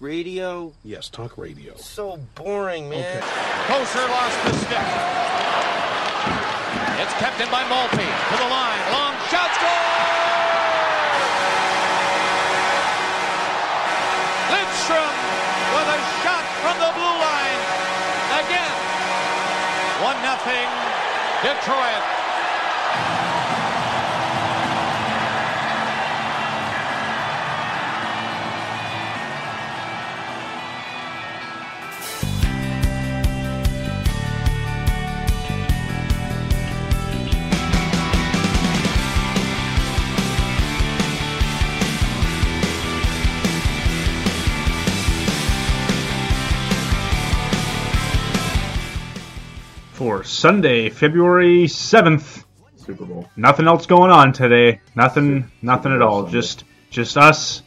radio? Yes, talk radio. So boring, man. Kosar lost the stick. It's kept in by Malpe to the line. Long shot score! Lidstrom with a shot from the blue line. Again. 1 nothing Detroit. For Sunday, February 7th. Super Bowl. Nothing else going on today. Nothing nothing at all. Sunday. Just just us,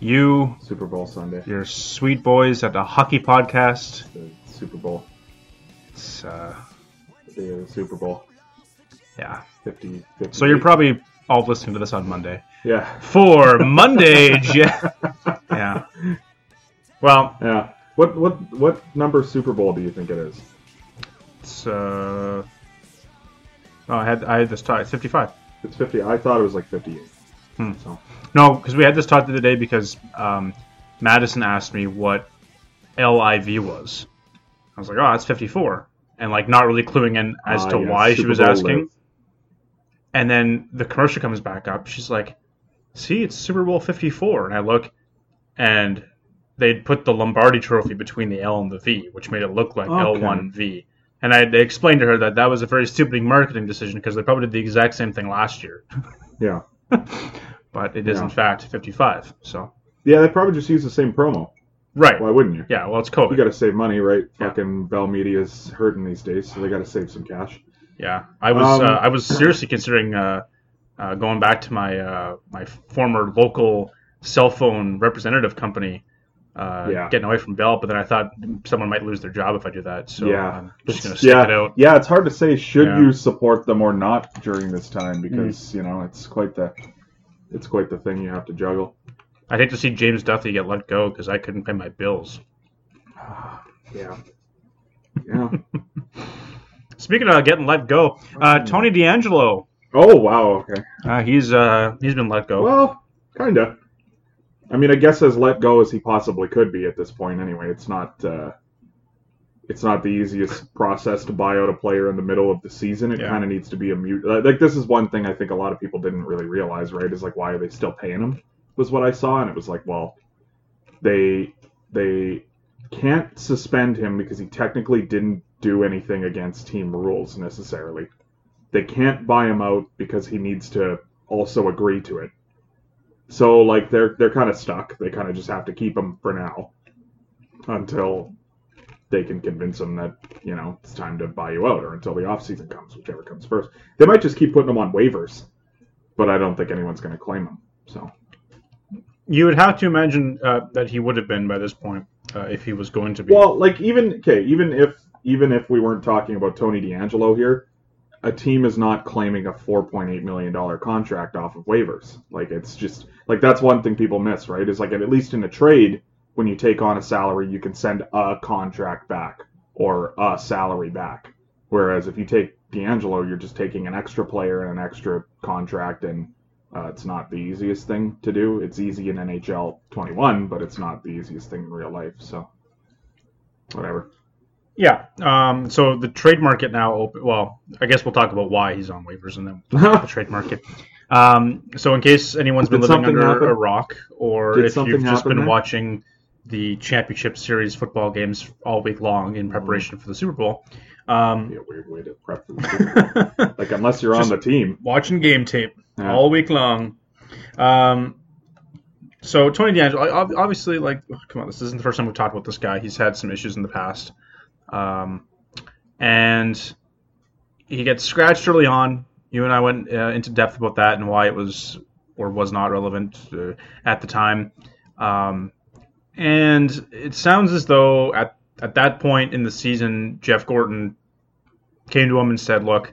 you, Super Bowl Sunday. your sweet boys at the hockey podcast. The Super Bowl. It's, uh, The the Super Bowl. yeah. 50, 50 So you're probably all listening to this on Monday. Yeah. For Monday, yeah. Well, Yeah. What what what number Super Bowl do you think it is? It's uh, oh, I had I had this talk. It's 55. It's 50. I thought it was like 58. Hmm. So No, because we had this talk the other day because um, Madison asked me what LIV was. I was like, oh, that's 54. And like not really cluing in as Ah, to yeah, why she was Bowl asking. live. And then the commercial comes back up. She's like, see, it's Super Bowl 54. And I look, and they'd put the Lombardi trophy between the L and the V, which made it look like Okay. L1V. And I explained to her that that was a very stupid marketing decision because they probably did the exact same thing last year. yeah. But it is, Yeah. in fact, 55. So, Yeah, they probably just use the same promo. right. Why wouldn't you? Yeah, well, it's COVID. You got to save money, right? Yeah. Fucking Bell Media's hurting these days, so they got to save some cash. Yeah, I was Um, uh, I was seriously considering uh, uh, going back to my uh, my former local cell phone representative company, uh, Yeah. getting away from Bell. But then I thought someone might lose their job if I do that. So yeah, I'm just It's- gonna stick yeah, it out. yeah. It's hard to say should Yeah. Mm. you support them or not during this time because you know it's quite the it's quite the thing you have to juggle. I'd hate to see James Duffy get let go because I couldn't pay my bills. Yeah, yeah. Speaking of getting let go, uh, Tony DeAngelo, oh wow, okay. uh, he's uh, he's been let go. Well, kinda. I mean, I guess as let go as he possibly could be at this point. Anyway, it's not. Uh, it's not the easiest process to buy out a player in the middle of the season. It Yeah. kind of needs to be a mute. Like this is one thing I think a lot of people didn't really realize. Right? Is like why are they still paying him? Was what I saw, and it was like, well, they they can't suspend him because he technically didn't do anything against team rules necessarily. They can't buy him out because he needs to also agree to it. So like they're they're kind of stuck. They kind of just have to keep him for now until they can convince him that you know it's time to buy you out, or until the off season comes, whichever comes first. They might just keep putting him on waivers, but I don't think anyone's going to claim him. So You would have to imagine uh, that he would have been by this point uh, if he was going to be. well, like even okay, even if even if we weren't talking about Tony DeAngelo here, a team is not claiming a 4.8 million dollar contract off of waivers. Like it's just like that's one thing people miss, right? Is like at least in a trade, when you take on a salary, you can send a contract back or a salary back. Whereas if you take DeAngelo, you're just taking an extra player and an extra contract, and uh, it's not the easiest thing to do. It's easy in NHL 21, but it's not the easiest thing in real life. So whatever. Yeah. Um, so the trade market now open. Well, I guess we'll talk about why he's on waivers and then we'll talk about the trade market. Um, so in case anyone's been Did living under happen? a rock, or Did if you've just been there? watching the championship series football games all week long in preparation for the Super Bowl, um, weird way to prep for the Super Bowl. like unless you're on the team. watching game tape Yeah. all week long. Um, so Tony DeAngelo, obviously, like, come on, this isn't the first time we've talked about this guy. He's had some issues in the past, um, and he gets scratched early on. You and I went uh, into depth about that and why it was or was not relevant uh, at the time. Um, and it sounds as though at at that point in the season, Jeff Gorton came to him and said, "Look,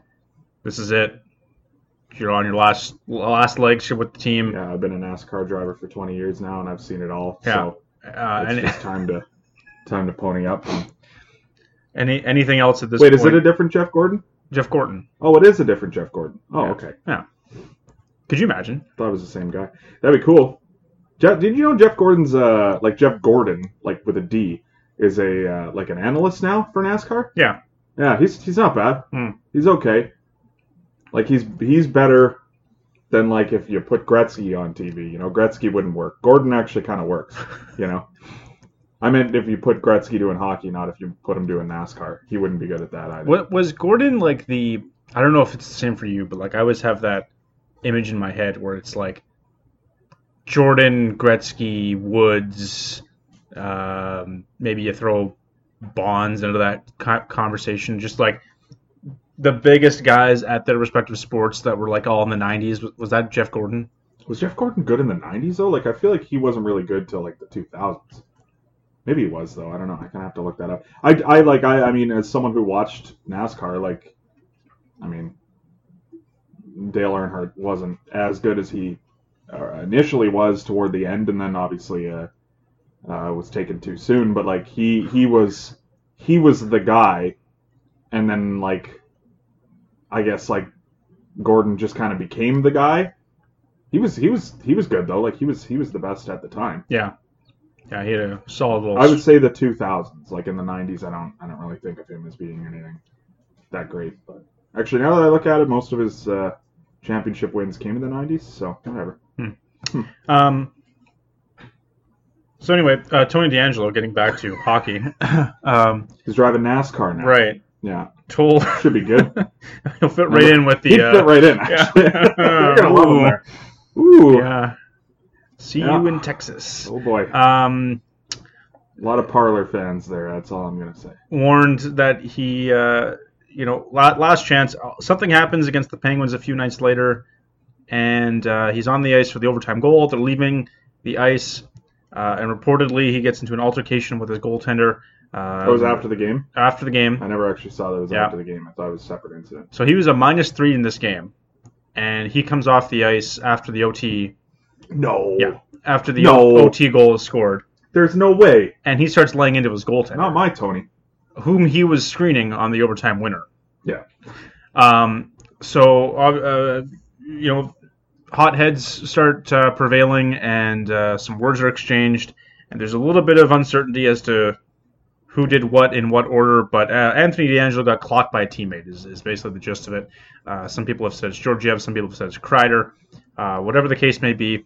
this is it. You're on your last last legs with the team. Yeah, I've been a NASCAR driver for 20 years now, and I've seen it all. Yeah. So Uh, It's any, just time to time to pony up. and- any anything else at this Wait, point? is it a different Jeff Gordon? Jeff Gordon? Oh, it is a different Jeff Gordon. Oh, Yeah. okay. Yeah. Could you imagine? Thought it was the same guy. That'd be cool. Jeff, did you know Jeff Gordon's uh like Jeff Gordon like with a D is a uh, like an analyst now for NASCAR? Yeah. Yeah, he's he's not bad. Hmm. He's okay. Like he's he's better than like if you put Gretzky on TV. You know, Gretzky wouldn't work. Gordon actually kind of works. You know. I meant if you put Gretzky doing hockey, not if you put him doing NASCAR. He wouldn't be good at that either. What was Gordon like the? I don't know if it's the same for you, but like I always have that image in my head where it's like Jordan, Gretzky, Woods. Um, maybe you throw Bonds into that conversation. Just like the biggest guys at their respective sports that were like all in the '90s. Was, was that Jeff Gordon? Was Jeff Gordon good in the '90s though? Like I feel like he wasn't really good till like the 2000s. Maybe it was though. I don't know. I kind of have to look that up. I, I like I I mean as someone who watched NASCAR, like I mean Dale Earnhardt wasn't as good as he uh, initially was toward the end, and then obviously uh, uh, was taken too soon. But like he he was he was the guy, and then like I guess like Gordon just kind of became the guy. He was he was he was good though. Like he was he was the best at the time. Yeah, yeah, he had a solid little. I would say the 2000s, like in the 90s. I don't I don't really think of him as being anything that great. But actually, now that I look at it, most of his uh, championship wins came in the 90s. So whatever. Um. So anyway, uh, Tony DeAngelo, getting back to hockey. um, He's driving NASCAR now. right. Yeah. Told Should be good. he'll fit right in with the. He'd uh, fit right in. yeah. You're gonna love him Ooh. there. Ooh. Yeah. See Yeah. you in Texas. Oh boy. Um, A lot of Parler fans there. That's all I'm gonna say. warned that he, uh, you know, last chance. Something happens against the Penguins a few nights later, and uh, he's on the ice for the overtime goal. They're leaving the ice, uh, and reportedly he gets into an altercation with his goaltender. Uh, That was after the game. after the game. I never actually saw that it was Yeah. after the game. I thought it was a separate incident. So he was a minus three in this game, and he comes off the ice after the OT. No. Yeah, after the No. OT goal is scored, There's no way. and he starts laying into his goaltender, Not my Tony. whom he was screening on the overtime winner. Yeah. Um. So, uh, you know, hot heads start uh, prevailing, and uh, some words are exchanged, and there's a little bit of uncertainty as to who did what in what order. But uh, Anthony DeAngelo got clocked by a teammate. Is, is basically the gist of it. Uh, some people have said it's Georgiev. Some people have said it's Kreider. Uh, whatever the case may be,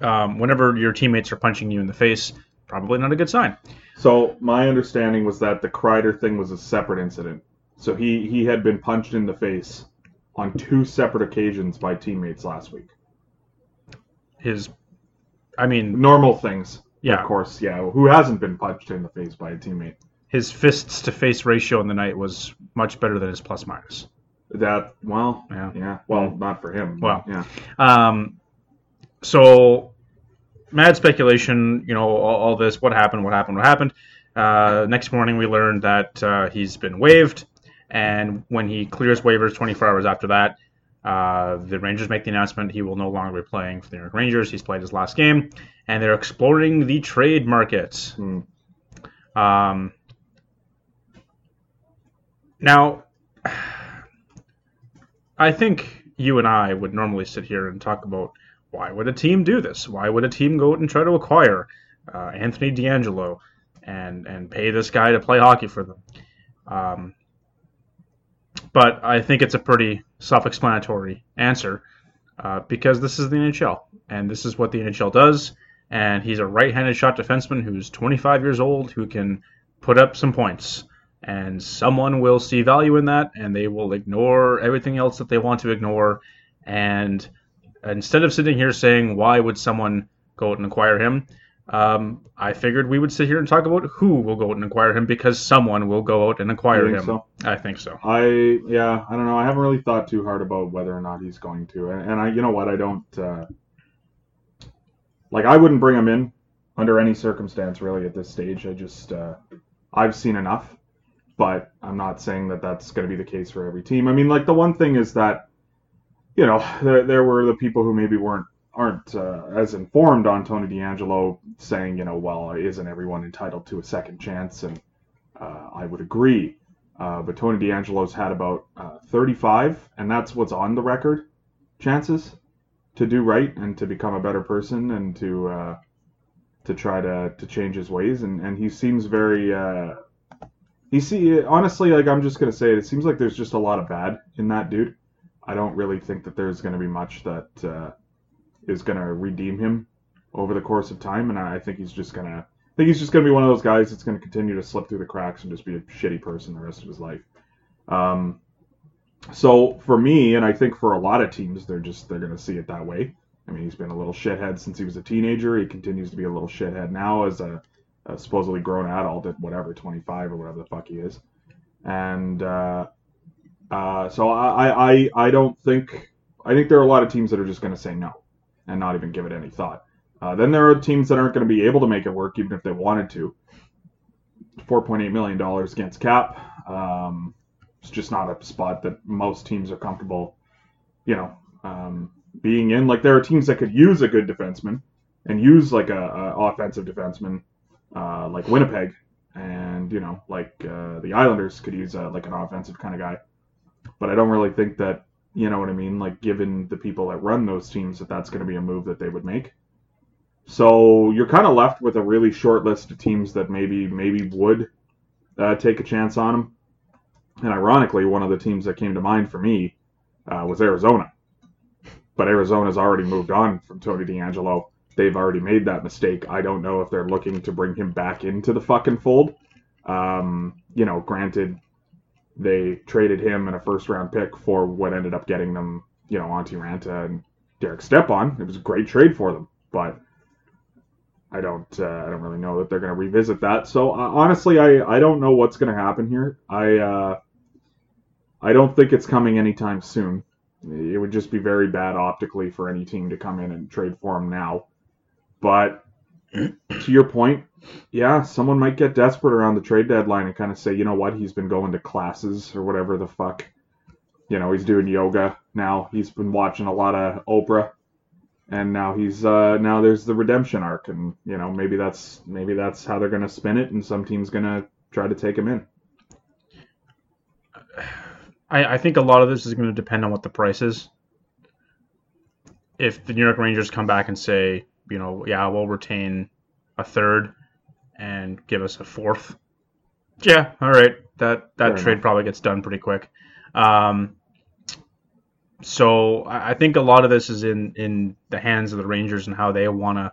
um, whenever your teammates are punching you in the face, probably not a good sign. So my understanding was that the Kreider thing was a separate incident. So he he had been punched in the face on two separate occasions by teammates last week. His, I mean, Normal things, yeah, of course. Yeah, who hasn't been punched in the face by a teammate? his fists to face ratio in the night was much better than his plus minus. That well, Yeah. yeah. Well, not for him. Well. yeah. Um, so mad speculation, you know, all, all this, what happened, what happened, what happened. Uh, next morning, we learned that uh, he's been waived, and when he clears waivers 24 hours after that, uh, the Rangers make the announcement he will no longer be playing for the New York Rangers. He's played his last game, and they're exploring the trade markets. Hmm. Um, now, I think you and I would normally sit here and talk about why would a team do this? Why would a team go out and try to acquire uh, Anthony DeAngelo and and pay this guy to play hockey for them? Um, but I think it's a pretty self-explanatory answer uh, because this is the NHL and this is what the NHL does. And he's a right-handed shot defenseman who's 25 years old who can put up some points and someone will see value in that and they will ignore everything else that they want to ignore and instead of sitting here saying why would someone go out and acquire him um, i figured we would sit here and talk about who will go out and acquire him because someone will go out and acquire him think i think so I yeah, I don't know. I haven't really thought too hard about whether or not he's going to, and, and I, you know what, I don't uh, like. I wouldn't bring him in under any circumstance, really, at this stage. I just uh, I've seen enough, but I'm not saying that that's going to be the case for every team. I mean, like the one thing is that you know there there were the people who maybe weren't aren't uh, as informed on Tony DeAngelo, saying you know, well, isn't everyone entitled to a second chance? And uh, I would agree. Uh, but Tony DeAngelo's had about uh, 35, and that's what's on the record chances to do right and to become a better person and to uh, to try to, to change his ways. And, and he seems very uh, he see honestly like I'm just gonna say it. It seems like there's just a lot of bad in that dude. I don't really think that there's gonna be much that uh, is gonna redeem him over the course of time, and I think he's just gonna I think he's just going to be one of those guys that's going to continue to slip through the cracks and just be a shitty person the rest of his life. Um, so for me, and I think for a lot of teams, they're just they're going to see it that way. I mean, he's been a little shithead since he was a teenager. He continues to be a little shithead now as a, a supposedly grown adult at whatever 25 or whatever the fuck he is. And uh, uh, so I, I I don't think I think there are a lot of teams that are just going to say no and not even give it any thought. Uh, then there are teams that aren't going to be able to make it work, even if they wanted to. $4.8 million against cap. Um, it's just not a spot that most teams are comfortable, you know, um, being in. Like there are teams that could use a good defenseman and use like a, a offensive defenseman, uh, like Winnipeg, and you know, like uh, the Islanders could use a, like an offensive kind of guy. But I don't really think that, you know what I mean. Like given the people that run those teams, that that's going to be a move that they would make. So you're kind of left with a really short list of teams that maybe maybe would uh, take a chance on him. And ironically, one of the teams that came to mind for me uh, was Arizona. But Arizona's already moved on from Tony DeAngelo. They've already made that mistake. I don't know if they're looking to bring him back into the fucking fold. Um, you know, granted, they traded him and a first round pick for what ended up getting them, you know, Antti Raanta and Derek Stepan. It was a great trade for them. But I don't uh, I don't really know that they're going to revisit that. So uh, honestly, I I don't know what's going to happen here. I uh, I don't think it's coming anytime soon. It would just be very bad optically for any team to come in and trade for him now. But to your point, yeah, someone might get desperate around the trade deadline and kind of say, you know what, he's been going to classes or whatever the fuck. You know, he's doing yoga now. He's been watching a lot of Oprah and now he's uh, now there's the redemption arc, and you know maybe that's maybe that's how they're gonna spin it, and some team's gonna try to take him in. I, I think a lot of this is going to depend on what the price is. If the New York Rangers come back and say, you know, yeah, we'll retain a third and give us a fourth, yeah, all right, that that Fair trade enough. probably gets done pretty quick. Um, so I think a lot of this is in in the hands of the Rangers and how they want to,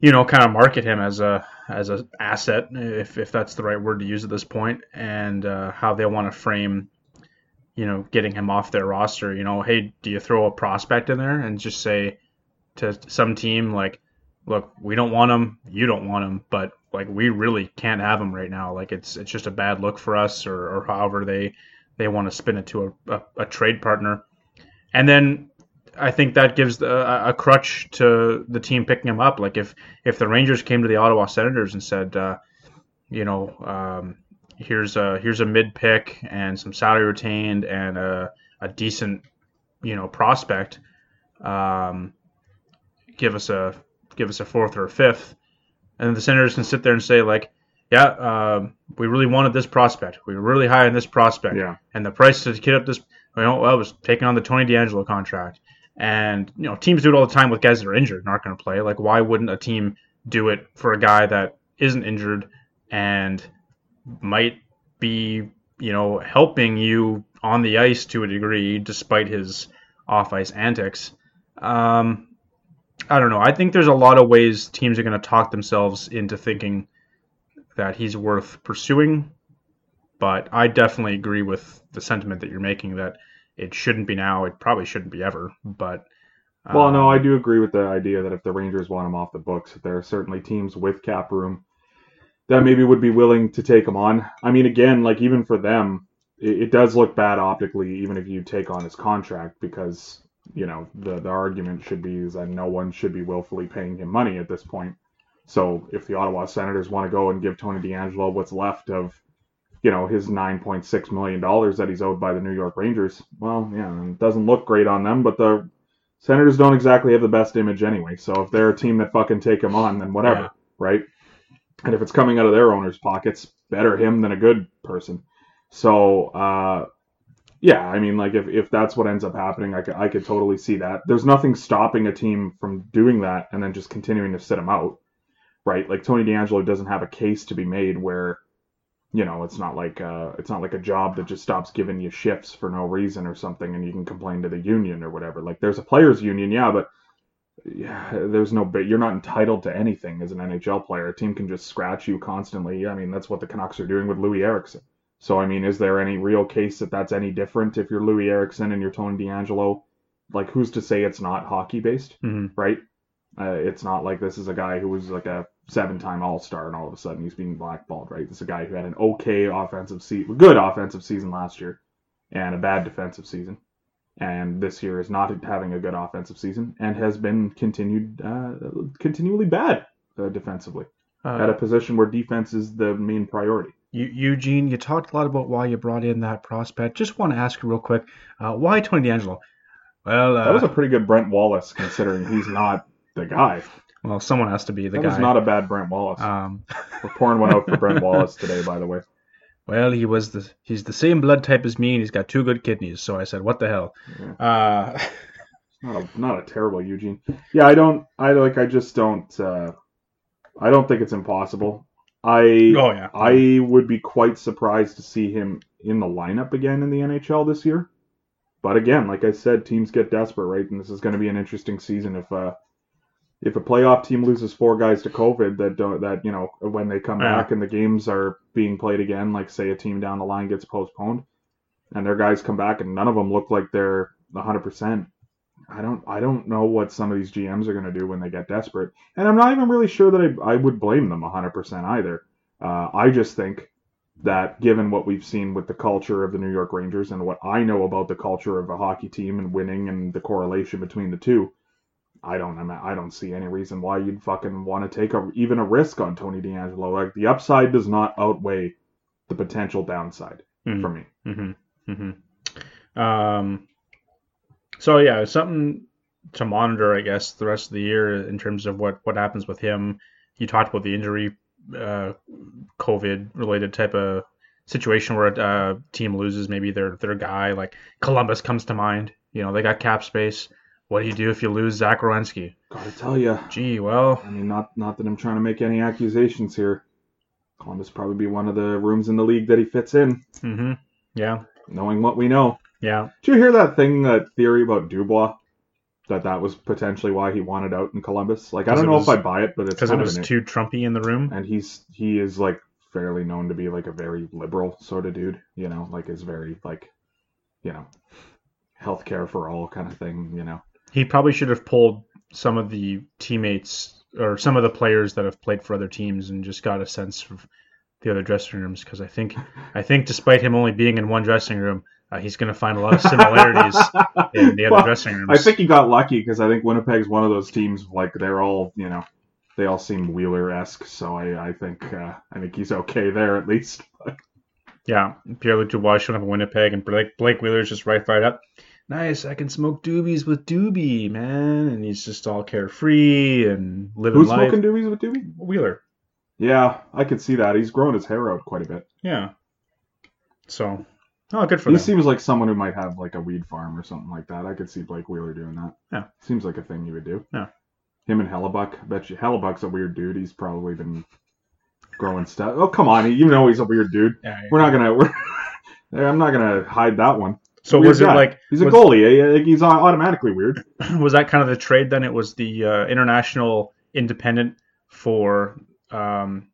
you know, kind of market him as a as a asset, if if that's the right word to use at this point, and uh, how they want to frame, you know, getting him off their roster. You know, hey, do you throw a prospect in there and just say to some team like, look, we don't want him, you don't want him, but like we really can't have him right now. Like it's it's just a bad look for us, or or however they they want to spin it to a, a, a trade partner. And then I think that gives a, a, crutch to the team picking him up. Like if if the Rangers came to the Ottawa Senators and said, uh, you know, um, here's a here's a mid pick and some salary retained and a, a decent, you know, prospect, um, give us a give us a fourth or a fifth, and the Senators can sit there and say like, yeah, uh, we really wanted this prospect. We were really high on this prospect. Yeah. And the price to get up this, you know, well, was taking on the Tony DeAngelo contract. And, you know, teams do it all the time with guys that are injured and aren't going to play. Like, why wouldn't a team do it for a guy that isn't injured and might be, you know, helping you on the ice to a degree despite his off ice antics? Um, I don't know. I think there's a lot of ways teams are going to talk themselves into thinking that he's worth pursuing. But I definitely agree with the sentiment that you're making that it shouldn't be now. It probably shouldn't be ever. But um, well, no, I do agree with the idea that if the Rangers want him off the books, there are certainly teams with cap room that maybe would be willing to take him on. I mean, again, like even for them, it, it does look bad optically, even if you take on his contract, because you know the the argument should be is that no one should be willfully paying him money at this point. So if the Ottawa Senators want to go and give Tony DeAngelo what's left of, you know, his $9.6 million that he's owed by the New York Rangers, well, yeah, it doesn't look great on them, but the Senators don't exactly have the best image anyway. So if they're a team that fucking take him on, then whatever, Yeah. right? And if it's coming out of their owners' pockets, better him than a good person. So uh, yeah, I mean, like if, if that's what ends up happening, I could, I could totally see that. There's nothing stopping a team from doing that and then just continuing to sit him out, right? Like Tony DeAngelo doesn't have a case to be made where, you know, it's not like uh, it's not like a job that just stops giving you shifts for no reason or something, and you can complain to the union or whatever. Like there's a players' union, yeah, but yeah, there's no bit. You're not entitled to anything as an NHL player. A team can just scratch you constantly. I mean, that's what the Canucks are doing with Loui Eriksson. So I mean, is there any real case that that's any different if you're Loui Eriksson and you're Tony DeAngelo? Like, who's to say it's not hockey based, hmm right? Uh, it's not like this is a guy who was like a seven-time All-Star and all of a sudden he's being blackballed, right? This is a guy who had an okay offensive season, good offensive season last year, and a bad defensive season, and this year is not having a good offensive season and has been continued uh, continually bad uh, defensively at a Uh, position where defense is the main priority. Eu- Eugene, you talked a lot about why you brought in that prospect. Just want to ask you real quick, uh, why Tony DeAngelo? Well, uh, That was a pretty good Brent Wallace, considering he's not the guy. well, someone has to be the that guy. was not a bad Brent Wallace. um, We're pouring one out for Brent Wallace today, by the way. well, he was the he's the same blood type as me, and he's got two good kidneys. So I said, what the hell? Uh, Not a, not a terrible Eugene. Yeah, I don't. I like. I just don't. Uh, I don't think it's impossible. I oh yeah, I would be quite surprised to see him in the lineup again in the NHL this year. But again, like I said, teams get desperate, right? And this is going to be an interesting season if uh if a playoff team loses four guys to COVID that don't that you know when they come Yeah. back and the games are being played again, like say a team down the line gets postponed, and their guys come back and none of them look like they're 100 percent. I don't I don't know what some of these GMs are going to do when they get desperate, and I'm not even really sure that I I would blame them 100 percent either. Uh, I just think that given what we've seen with the culture of the New York Rangers and what I know about the culture of a hockey team and winning and the correlation between the two, I don't I don't see any reason why you'd fucking want to take a, even a risk on Tony DeAngelo. Like the upside does not outweigh the potential downside Mhm. for me. Mm-hmm. Mm-hmm. Um, so yeah, something to monitor, I guess, the rest of the year in terms of what what happens with him. You talked about the injury, uh, COVID related type of situation where a uh, team loses maybe their their guy, like Columbus comes to mind. You know, they got cap space. What do you do if you lose Zach Werenski? Gotta tell you, Gee, well, I mean, not not that I'm trying to make any accusations here. Columbus probably be one of the rooms in the league that he fits in, mm-hmm. Yeah, knowing what we know. Yeah. Did you hear that thing, that theory about Dubois? That that was potentially why he wanted out in Columbus. Like I don't know was- if I buy it, but it's Because it was too Trumpy in the room. and he's he is like fairly known to be like a very liberal sort of dude. You know, like is very like, you know, healthcare for all kind of thing. You know, he probably should have pulled some of the teammates or some of the players that have played for other teams and just got a sense of the other dressing rooms because I think I think despite him only being in one dressing room, uh, he's going to find a lot of similarities in the other Well, dressing rooms. I think he got lucky because I think Winnipeg's one of those teams like they're all you know they all seem Wheeler esque. So I I think uh, I think he's okay there at least. yeah, Pierre Luc Dubois showing up in Winnipeg and Blake Blake Wheeler's just right fired up. Nice, I can smoke doobies with Doobie, man, and he's just all carefree and living Who's life. smoking doobies with Doobie? Wheeler, Yeah, I could see that. He's grown his hair out quite a bit. yeah. So, oh, good for He them. seems like someone who might have like a weed farm or something like that. I could see Blake Wheeler doing that. Yeah. Seems like a thing he would do. Yeah. Him and Hellebuyck. I bet you Hellebuyck's a weird dude. He's probably been growing stuff. Oh come on, you know he's a weird dude. Yeah, yeah. We're not gonna. We're, I'm not gonna hide that one. So Weird was it guy. like He's a was- goalie. eh? He's automatically weird. was that kind of the trade then? It was the uh, international independent for um,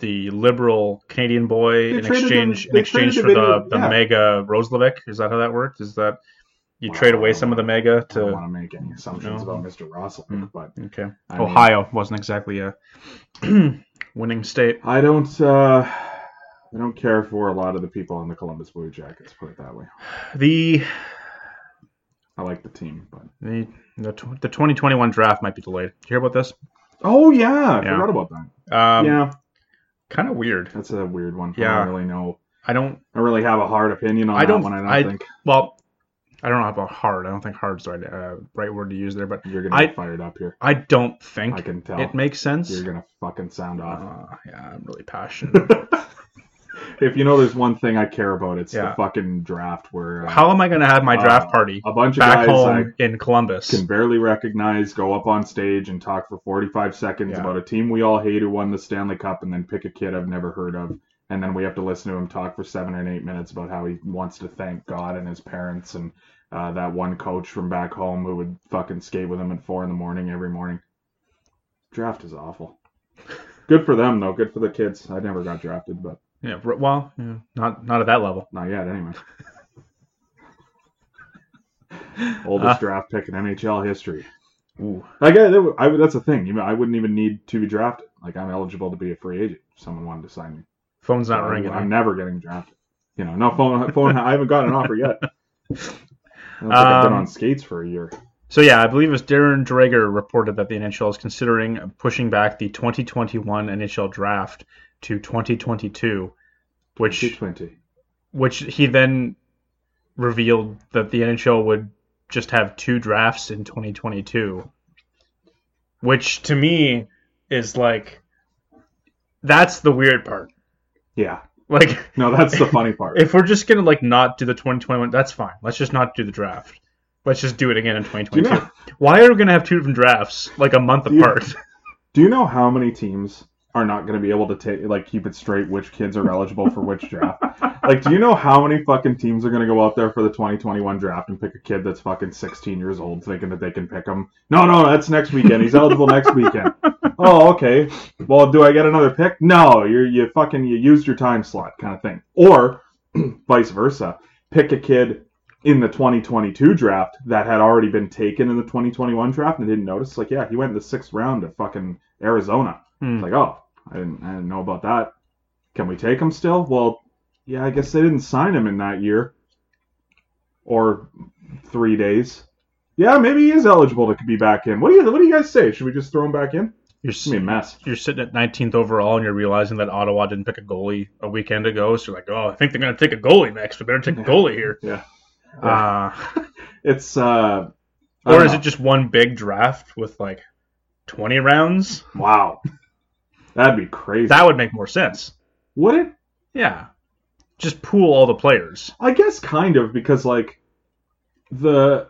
the liberal Canadian boy They in exchange in exchange for the the, yeah. mega Roslovic. Is that how that worked? Is that you trade away some of the mega I don't to want to make any assumptions No. about Mr. Russell, Hmm. but okay? I mean- Ohio wasn't exactly a winning state. I don't. Uh, I don't care for a lot of the people in the Columbus Blue Jackets. Put it that way. The I like the team, but the the, the 2021 draft might be delayed. Did you hear about this? oh yeah, I Yeah. forgot about that. Um, yeah, kind of weird. that's a weird one. I Yeah. don't really know. I don't I really have a hard opinion on I that don't- one. I don't I- think. Well, I don't know about hard. I don't think hard's the right uh, right word to use there, but You're gonna I- get fired up here. I don't think I can tell. it makes sense. You're gonna fucking sound off. Uh, yeah, I'm really passionate. if you know there's one thing I care about, it's Yeah. the fucking draft where uh, How am I going to have my draft Uh, party a bunch of back guys home in Columbus? I can barely recognize go up on stage and talk for 45 seconds Yeah. about a team we all hate who won the Stanley Cup and then pick a kid I've never heard of. And then we have to listen to him talk for seven or eight minutes about how he wants to thank God and his parents and uh, that one coach from back home who would fucking skate with him at four in the morning every morning. Draft is awful. Good for them though. Good for the kids. I never got drafted, but Yeah, well, yeah, not not at that level. not yet anyway. Oldest Uh. draft pick in NHL history. Ooh. I get it. I, that's a thing. You know, I wouldn't even need to be drafted. Like I'm eligible to be a free agent if someone wanted to sign me. Phone's not I'm, ringing. I'm never getting drafted. You know, no phone. Phone. I haven't got an offer yet. I don't think I've been Um, on skates for a year. So yeah, I believe it was Darren Dreger reported that the NHL is considering pushing back the 2021 NHL draft to 2022, which T20. which he then revealed that the NHL would just have two drafts in 2022, which to me is like that's the weird part. Yeah. Like No, that's the funny part. if we're just gonna like not do the 2021, that's fine. Let's just not do the draft. Let's just do it again in do you 2022. know? Why are we gonna have two different drafts like a month Do you- apart? Do you know how many teams are not going to be able to take like keep it straight which kids are eligible for which draft? Like, do you know how many fucking teams are going to go out there for the 2021 draft and pick a kid that's fucking 16 years old, thinking that they can pick him? No, no, that's next weekend. He's eligible next weekend. Oh, okay. Well, do I get another pick? No, you you fucking you used your time slot, kind of thing. Or vice versa, pick a kid in the 2022 draft that had already been taken in the 2021 draft and didn't notice. Like, yeah, he went in the sixth round of fucking Arizona. Hmm. It's like, oh, I didn't, I didn't know about that. Can we take him still? Well, yeah, I guess they didn't sign him in that year or three days. Yeah, maybe he is eligible to be back in. What do you What do you guys say? Should we just throw him back in? You're It's gonna be a mess. you're sitting at 19th overall and you're realizing that Ottawa didn't pick a goalie a weekend ago, so you're like, oh, I think they're gonna take a goalie next. We better take a goalie here. Yeah. Uh, It's uh, or is know. it just one big draft with like 20 rounds? wow? That'd be crazy. That would make more sense. Would it? Yeah, just pool all the players. I guess kind of because like the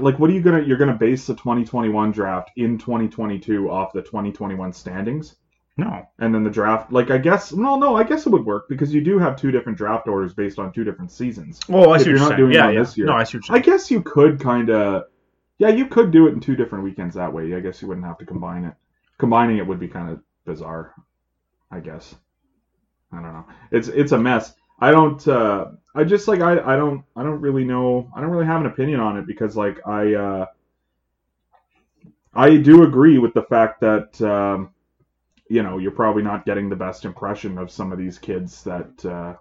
like what are you gonna you're gonna base the 2021 draft in 2022 off the 2021 standings No, and then the draft like I guess no no I guess it would work because you do have two different draft orders based on two different seasons. well, I see you're you're not saying. doing yeah, one yeah. this year. No, I see what I you're saying. guess you could kind of yeah you could do it in two different weekends that way. I guess you wouldn't have to combine it. Combining it would be kind of bizarre. I guess. I don't know. It's it's a mess. I don't. Uh, I just like I I don't I don't really know. I don't really have an opinion on it because like I uh, I do agree with the fact that um, you know you're probably not getting the best impression of some of these kids that uh,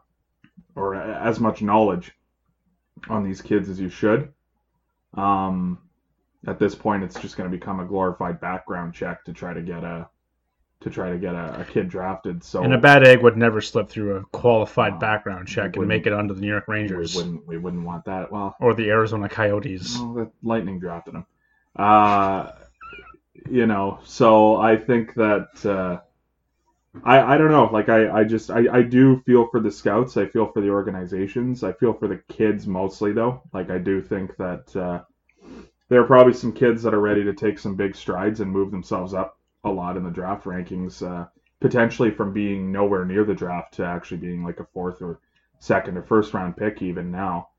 or as much knowledge on these kids as you should. Um, at this point, it's just going to become a glorified background check to try to get a to try to get a, a kid drafted. So And a bad egg would never slip through a qualified No, background check and make it onto the New York we Rangers wouldn't we wouldn't want that. Well, or the Arizona Coyotes. well, the Lightning drafted him. Uh, you know, so I think that uh, I I don't know. Like I I just I I do feel for the scouts. I feel for the organizations. I feel for the kids mostly though. Like I do think that uh, there are probably some kids that are ready to take some big strides and move themselves up a lot in the draft rankings. Uh, potentially from being nowhere near the draft to actually being like a fourth or second or first round pick even now.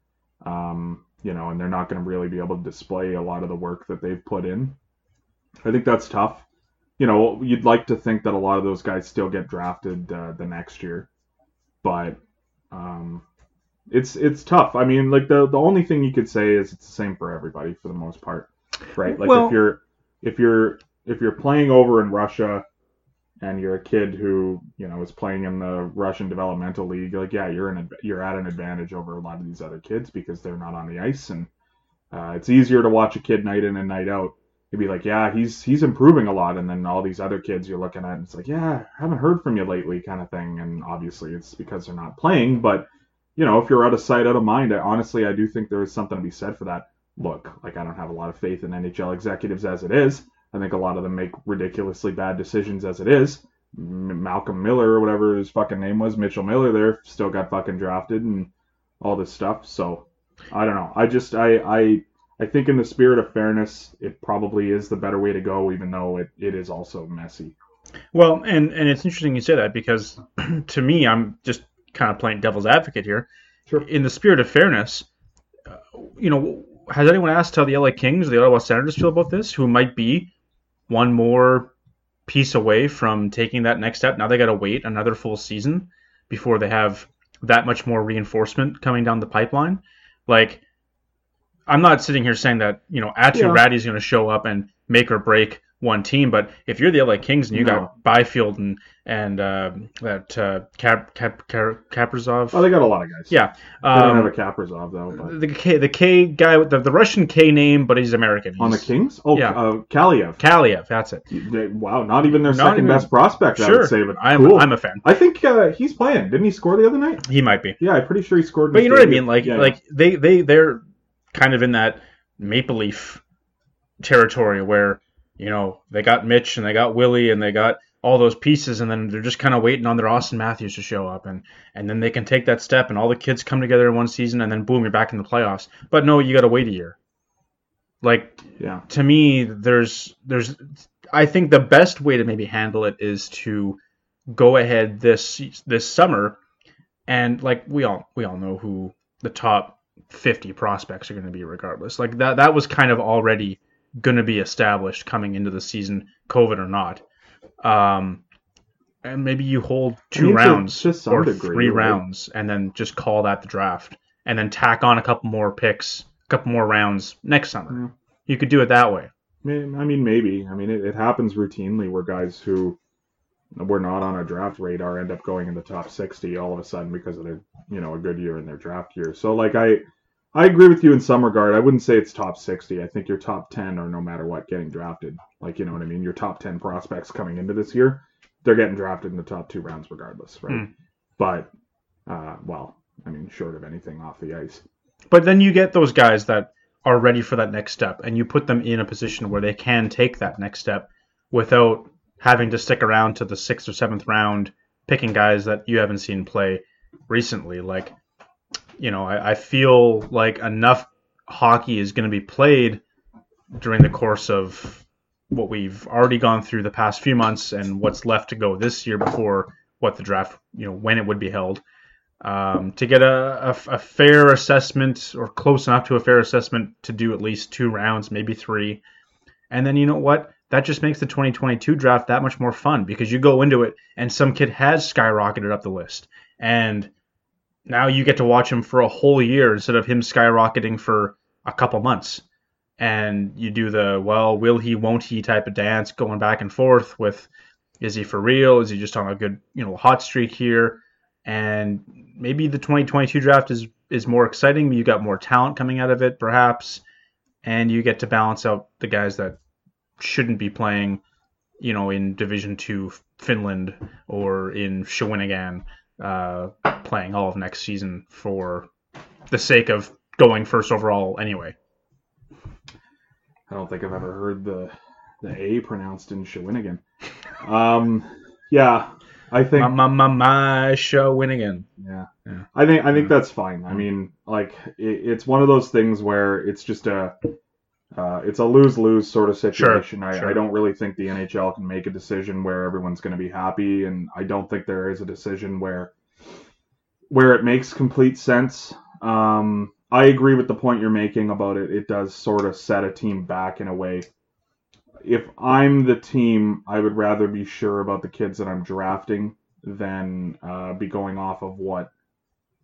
Um, you know, and they're not going to really be able to display a lot of the work that they've put in. I think that's tough. You know, you'd like to think that a lot of those guys still get drafted uh, the next year, but um, it's it's tough. I mean, like the the only thing you could say is it's the same for everybody for the most part, right? Like Well- if you're if you're if you're playing over in Russia and you're a kid who you know is playing in the Russian developmental league, like yeah, you're an you're at an advantage over a lot of these other kids because they're not on the ice, and uh, it's easier to watch a kid night in and night out. You'd be like, yeah, he's he's improving a lot, and then all these other kids you're looking at, and it's like, yeah, I haven't heard from you lately, kind of thing. And obviously, it's because they're not playing, but you know, if you're out of sight, out of mind, I, honestly, I do think there is something to be said for that. Look, like I don't have a lot of faith in NHL executives as it is. I think a lot of them make ridiculously bad decisions as it is. M- Malcolm Miller or whatever his fucking name was, Mitchell Miller, there still got fucking drafted and all this stuff. So I don't know. I just I I I think in the spirit of fairness, it probably is the better way to go, even though it, it is also messy. Well, and and it's interesting you say that because to me, I'm just kind of playing devil's advocate here. Sure. In the spirit of fairness, uh, you know, has anyone asked how the LA Kings, the Ottawa Senators feel about this? Who might be one more piece away from taking that next step? Now they got to wait another full season before they have that much more reinforcement coming down the pipeline. Like, I'm not sitting here saying that you know Aatu Yeah. Räty is going to show up and make or break one team, but if you're the LA Kings and you No. got Byfield and and uh, that uh, Cap, Cap, Cap, Kaprizov, Oh, they got a lot of guys. yeah, They don't have um, a Kaprizov though, but the K the K guy with the, the Russian K name, but he's American. on the Kings, oh, Yeah. uh, Kaliyev. Kaliyev, that's it. They- wow, not even their Not second even- best prospect, I Sure, would say, but I'm cool. I'm a fan. I think uh, he's playing. Didn't he score the other night? He might be. Yeah, I'm pretty sure he scored. But you know what I mean? Like Yeah, like they they they're kind of in that Maple Leaf territory where you know they got Mitch and they got Willie and they got all those pieces and then they're just kind of waiting on their Austin Matthews to show up and and then they can take that step and all the kids come together in one season and then boom you're back in the playoffs. But no, you got to wait a year. Like yeah, to me there's there's I think the best way to maybe handle it is to go ahead this this summer and like we all we all know who the top 50 prospects are going to be regardless. Like that that was kind of already going to be established coming into the season covid or not. Um and maybe you hold two mean, to- rounds to some or degree, three right? rounds and then just call that the draft and then tack on a couple more picks, a couple more rounds next summer. Yeah. You could do it that way. I mean, maybe. I mean, it, it happens routinely where guys who were not on a draft radar end up going in the top 60 all of a sudden because of their, you know, a good year in their draft year. So, like, I, I agree with you in some regard. I wouldn't say it's top 60. I think your top 10 are no matter what getting drafted. Like, you know what I mean? Your top 10 prospects coming into this year, they're getting drafted in the top two rounds regardless, right? Hmm. But, uh, well, I mean, short of anything off the ice. But then you get those guys that are ready for that next step, and you put them in a position where they can take that next step without having to stick around to the sixth or seventh round, picking guys that you haven't seen play recently. Like, you know, I, I feel like enough hockey is going to be played during the course of what we've already gone through the past few months and what's left to go this year before what the draft, you know, when it would be held um, to get a, a, a fair assessment or close enough to a fair assessment to do at least two rounds, maybe three. And then you know what? That just makes the 2022 draft that much more fun because you go into it and some kid has skyrocketed up the list. And now you get to watch him for a whole year instead of him skyrocketing for a couple months. And you do the, well, will he, won't he type of dance going back and forth with, is he for real? Is he just on a good, you know, hot streak here? and maybe the 2022 draft is is more exciting. You got more talent coming out of it, perhaps, and you get to balance out the guys that shouldn't be playing, you know, in Division Two Finland or in Shawinigan, uh, playing all of next season for the sake of going first overall anyway. I don't think I've ever heard the the A pronounced in Shawinigan. Um, yeah, I think My my my, my Shawinigan. yeah. Yeah. I think I think that's fine. I mean, like it, it's one of those things where it's just a uh, it's a lose lose sort of situation. I, sure. I don't really think the NHL can make a decision where everyone's going to be happy, and I don't think there is a decision where where it makes complete sense. Um, I agree with the point you're making about it. It does sort of set a team back in a way. If I'm the team, I would rather be sure about the kids that I'm drafting than uh, be going off of what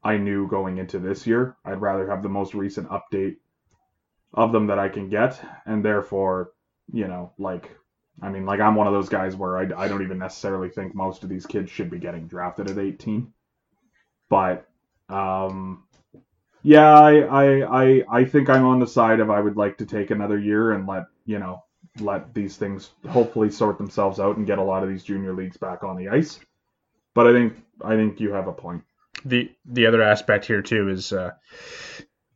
I knew going into this year. I'd rather have the most recent update of them that I can get, and therefore, you know, like, I mean, like I'm one of those guys where I, I don't even necessarily think most of these kids should be getting drafted at 18. But, um, yeah, I, I, I, I think I'm on the side of I would like to take another year and let, you know, let these things hopefully sort themselves out and get a lot of these junior leagues back on the ice. But I think I think you have a point. the the other aspect here too is uh,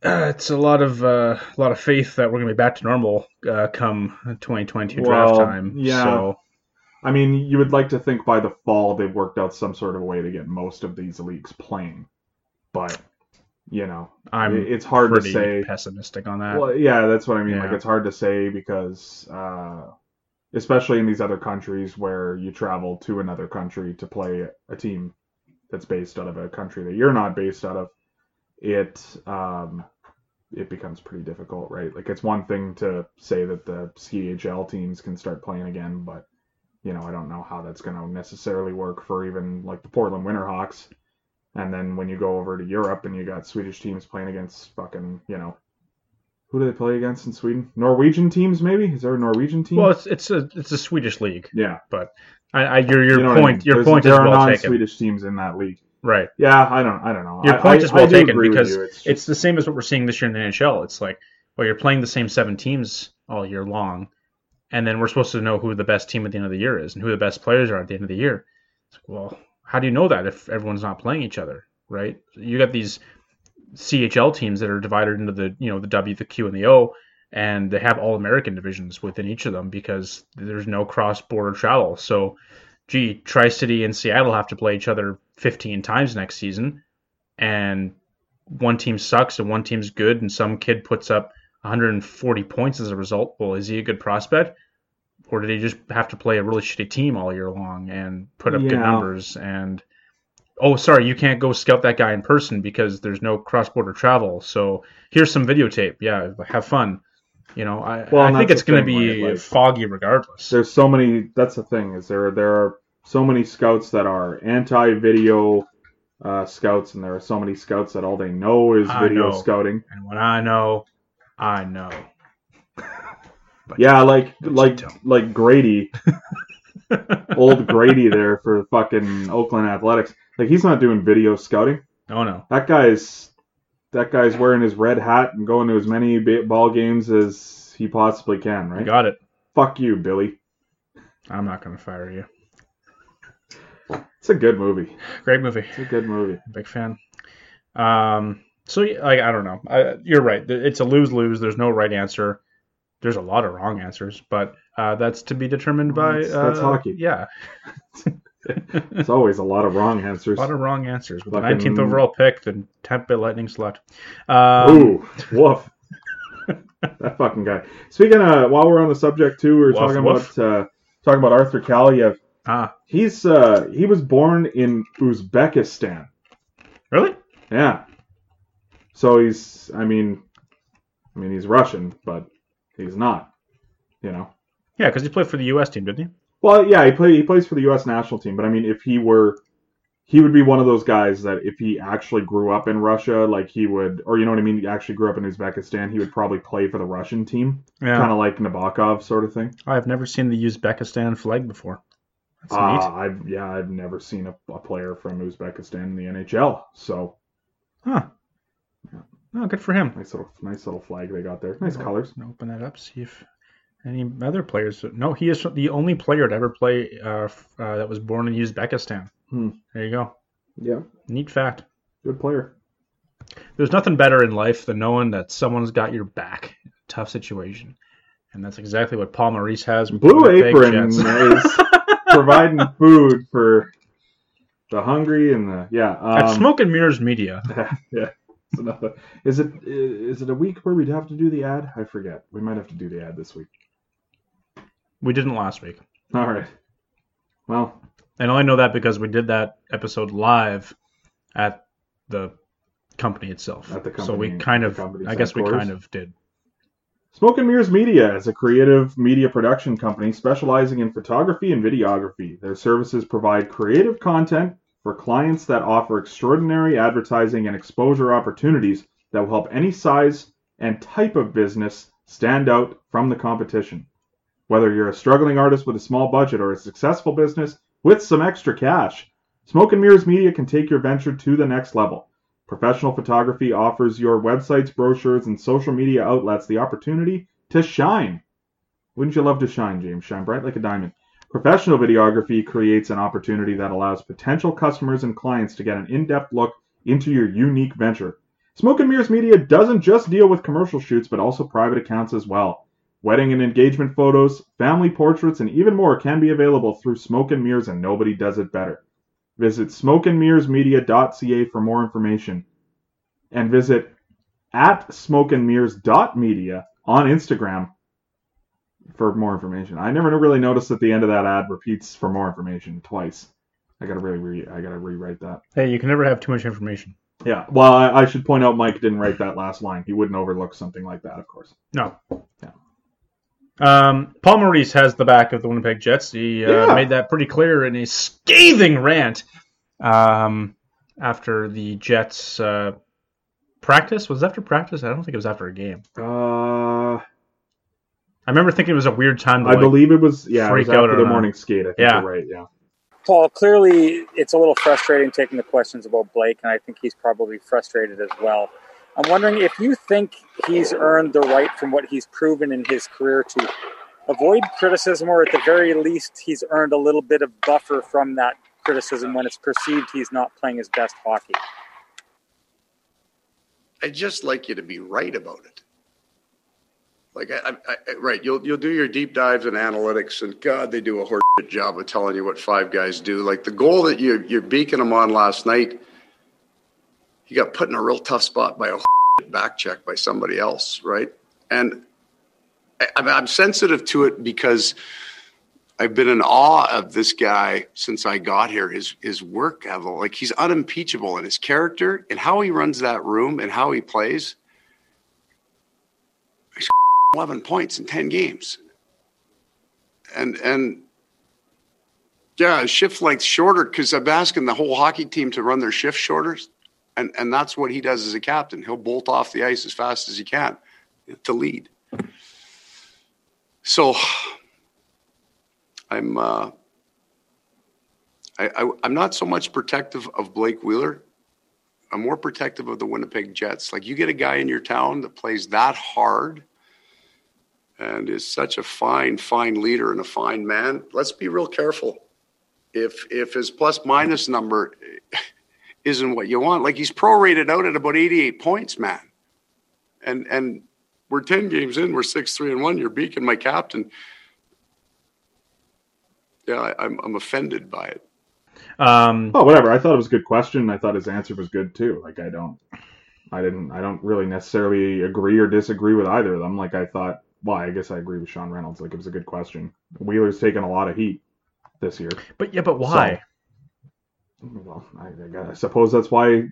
uh, it's a lot of uh, a lot of faith that we're gonna be back to normal uh, come 2022 draft Well, time. yeah. So I mean, you would like to think by the fall they've worked out some sort of way to get most of these leagues playing, but you know, I'm it's hard to say. pessimistic on that. Well, yeah, that's what I mean. Like, it's hard to say because, uh, especially in these other countries where you travel to another country to play a team that's based out of a country that you're not based out of, it um, it becomes pretty difficult, right? Like, it's one thing to say that the CHL teams can start playing again, but you know, I don't know how that's going to necessarily work for even like the Portland Winterhawks. And then when you go over to Europe and you got Swedish teams playing against fucking, you know, who do they play against in Sweden? Norwegian teams, maybe? Is there a Norwegian team? Well, it's it's a it's a Swedish league. yeah. I, I your your You know what I point mean? your There's- point is there are well non-Swedish teams in that league. Right. Yeah, I don't, I don't know. Your point I- is I well do taken because. It's, It's the same as what we're seeing this year in the NHL. It's like, well, you're playing the same seven teams all year long, and then we're supposed to know who the best team at the end of the year is and who the best players are at the end of the year. It's like, well, how do you know that if everyone's not playing each other, right? You got these CHL teams that are divided into the you know the W, the Q, and the O, and they have all American divisions within each of them because there's no cross border travel. So, gee, Tri City and Seattle have to play each other 15 times next season, and one team sucks and one team's good, and some kid puts up 140 points as a result. Well, is he a good prospect? Or did he just have to play a really shitty team all year long and put up good numbers? And oh, sorry, you can't go scout that guy in person because there's no cross-border travel. So here's some videotape. Yeah, have fun. You know, I, Well, I think it's going to be like- foggy regardless. there's so many. That's the thing is there there are so many scouts that are anti-video uh, scouts, and there are so many scouts that all they know is I video know. scouting. And when I know, I know. But Yeah, like like like Grady, old Grady there for fucking Oakland Athletics. Like he's not doing video scouting. Oh no. That guy's that guy's wearing his red hat and going to as many ball games as he possibly can. I Right? got it. Fuck you, Billy. I'm not going to fire you. It's a good movie. Great movie. It's a good movie. Big fan. Um, so like I don't know. I, you're right. It's a lose lose. There's no right answer. There's a lot of wrong answers, but uh, that's to be determined by. That's- that's uh, hockey. Yeah, it's always a lot of wrong answers. a lot of wrong answers. With Fucking- the 19th overall pick, the Tampa Bay Lightning select. Um, Ooh, woof. that fucking guy. Speaking of, while we're on the subject too, we are talking woof. about uh, talking about Arthur Kaliyev. Ah, He's uh, he was born in Uzbekistan. really? Yeah. So he's, I mean, I mean he's Russian, but he's not. You know. Yeah, because he played for the U.S. team, didn't he? Well, yeah, he play he plays for the U.S. national team, but I mean, if he were, he would be one of those guys that if he actually grew up in Russia, like he would, or you know what I mean, he actually grew up in Uzbekistan, he would probably play for the Russian team, Yeah. kind of like Nabokov sort of thing. I've never seen the Uzbekistan flag before. Uh, neat. I've yeah, I've never seen a, a player from Uzbekistan in the NHL, so Huh. Oh, good for him. nice little nice little flag they got there, nice colors. Open that up, see if any other players. No, he is the only player to ever play uh, uh, that was born in Uzbekistan. Hmm. There you go. Yeah, Neat fact. good player. There's nothing better in life than knowing that someone's got your back tough situation. And that's exactly what Paul Maurice has. Blue Winnipeg Apron is providing food for the hungry and the yeah. At Um, Smoke and Mirrors Media. yeah. It's another, is it is it a week where we'd have to do the ad? I forget. We might have to do the ad this week. We didn't last week. All right. Well, And I know that because we did that episode live at the company itself. At the company, so we kind of, I guess we kind of did. Smoke and Mirrors Media is a creative media production company specializing in photography and videography. Their services provide creative content for clients that offer extraordinary advertising and exposure opportunities that will help any size and type of business stand out from the competition. Whether you're a struggling artist with a small budget or a successful business with some extra cash, Smoke and Mirrors Media can take your venture to the next level. Professional photography offers your websites, brochures, and social media outlets the opportunity to shine. Wouldn't you love to shine, James? Shine bright like a diamond. Professional videography creates an opportunity that allows potential customers and clients to get an in depth look into your unique venture. Smoke and Mirrors Media doesn't just deal with commercial shoots, but also private accounts as well. Wedding and engagement photos, family portraits, and even more can be available through Smoke and Mirrors, and nobody does it better. Visit smokeandmirrorsmedia.ca for more information. And visit at smokeandmirrors.media on Instagram for more information. I never really noticed that the end of that ad repeats for more information twice. I gotta really re- I gotta rewrite that. Hey, you can never have too much information. Yeah. Well, I, I should point out Mike didn't write that last line. He wouldn't overlook something like that, of course. No. Yeah. Um, Paul Maurice has the back of the Winnipeg Jets. He uh, Yeah. made that pretty clear in a scathing rant um, after the Jets uh, practice. Was it after practice? I don't think it was after a game. Uh, I remember thinking it was a weird time to I like, believe it was yeah, it freak was out after or the not. morning skate. I think Yeah. you're right. Yeah. Paul, clearly it's a little frustrating taking the questions about Blake, and I think he's probably frustrated as well. I'm wondering if you think he's earned the right from what he's proven in his career to avoid criticism, or at the very least, he's earned a little bit of buffer from that criticism when it's perceived he's not playing his best hockey. I'd just like you to be right about it. Like, I, I, I, right, you'll you'll do your deep dives and analytics, and God, they do a horse job of telling you what five guys do. Like the goal that you you're beaking them on last night, you got put in a real tough spot by a back check by somebody else, right? And I'm- sensitive to it because I've been in awe of this guy since I got here. His his work level, like he's unimpeachable in his character and how he runs that room and how he plays. He's eleven points in ten games, and and yeah, shift length shorter because I'm asking the whole hockey team to run their shift shorter, and and that's what he does as a captain. He'll bolt off the ice as fast as he can to lead. So I'm uh, I, I, I'm not so much protective of Blake Wheeler. I'm more protective of the Winnipeg Jets. Like you get a guy in your town that plays that hard and is such a fine, fine leader and a fine man. Let's be real careful. If if his plus minus number isn't what you want, like he's prorated out at about 88 points, man. And and we're 10 games in, we're six, three, and one. You're beaking my captain yeah, I, I'm I'm offended by it. Um, Oh, whatever. I thought it was a good question. I thought his answer was good too. Like I don't, I didn't, I don't really necessarily agree or disagree with either of them. Like I thought, well, I guess I agree with Sean Reynolds. Like it was a good question. Wheeler's taken a lot of heat this year. but yeah, but why? Well, I, I, I suppose that's why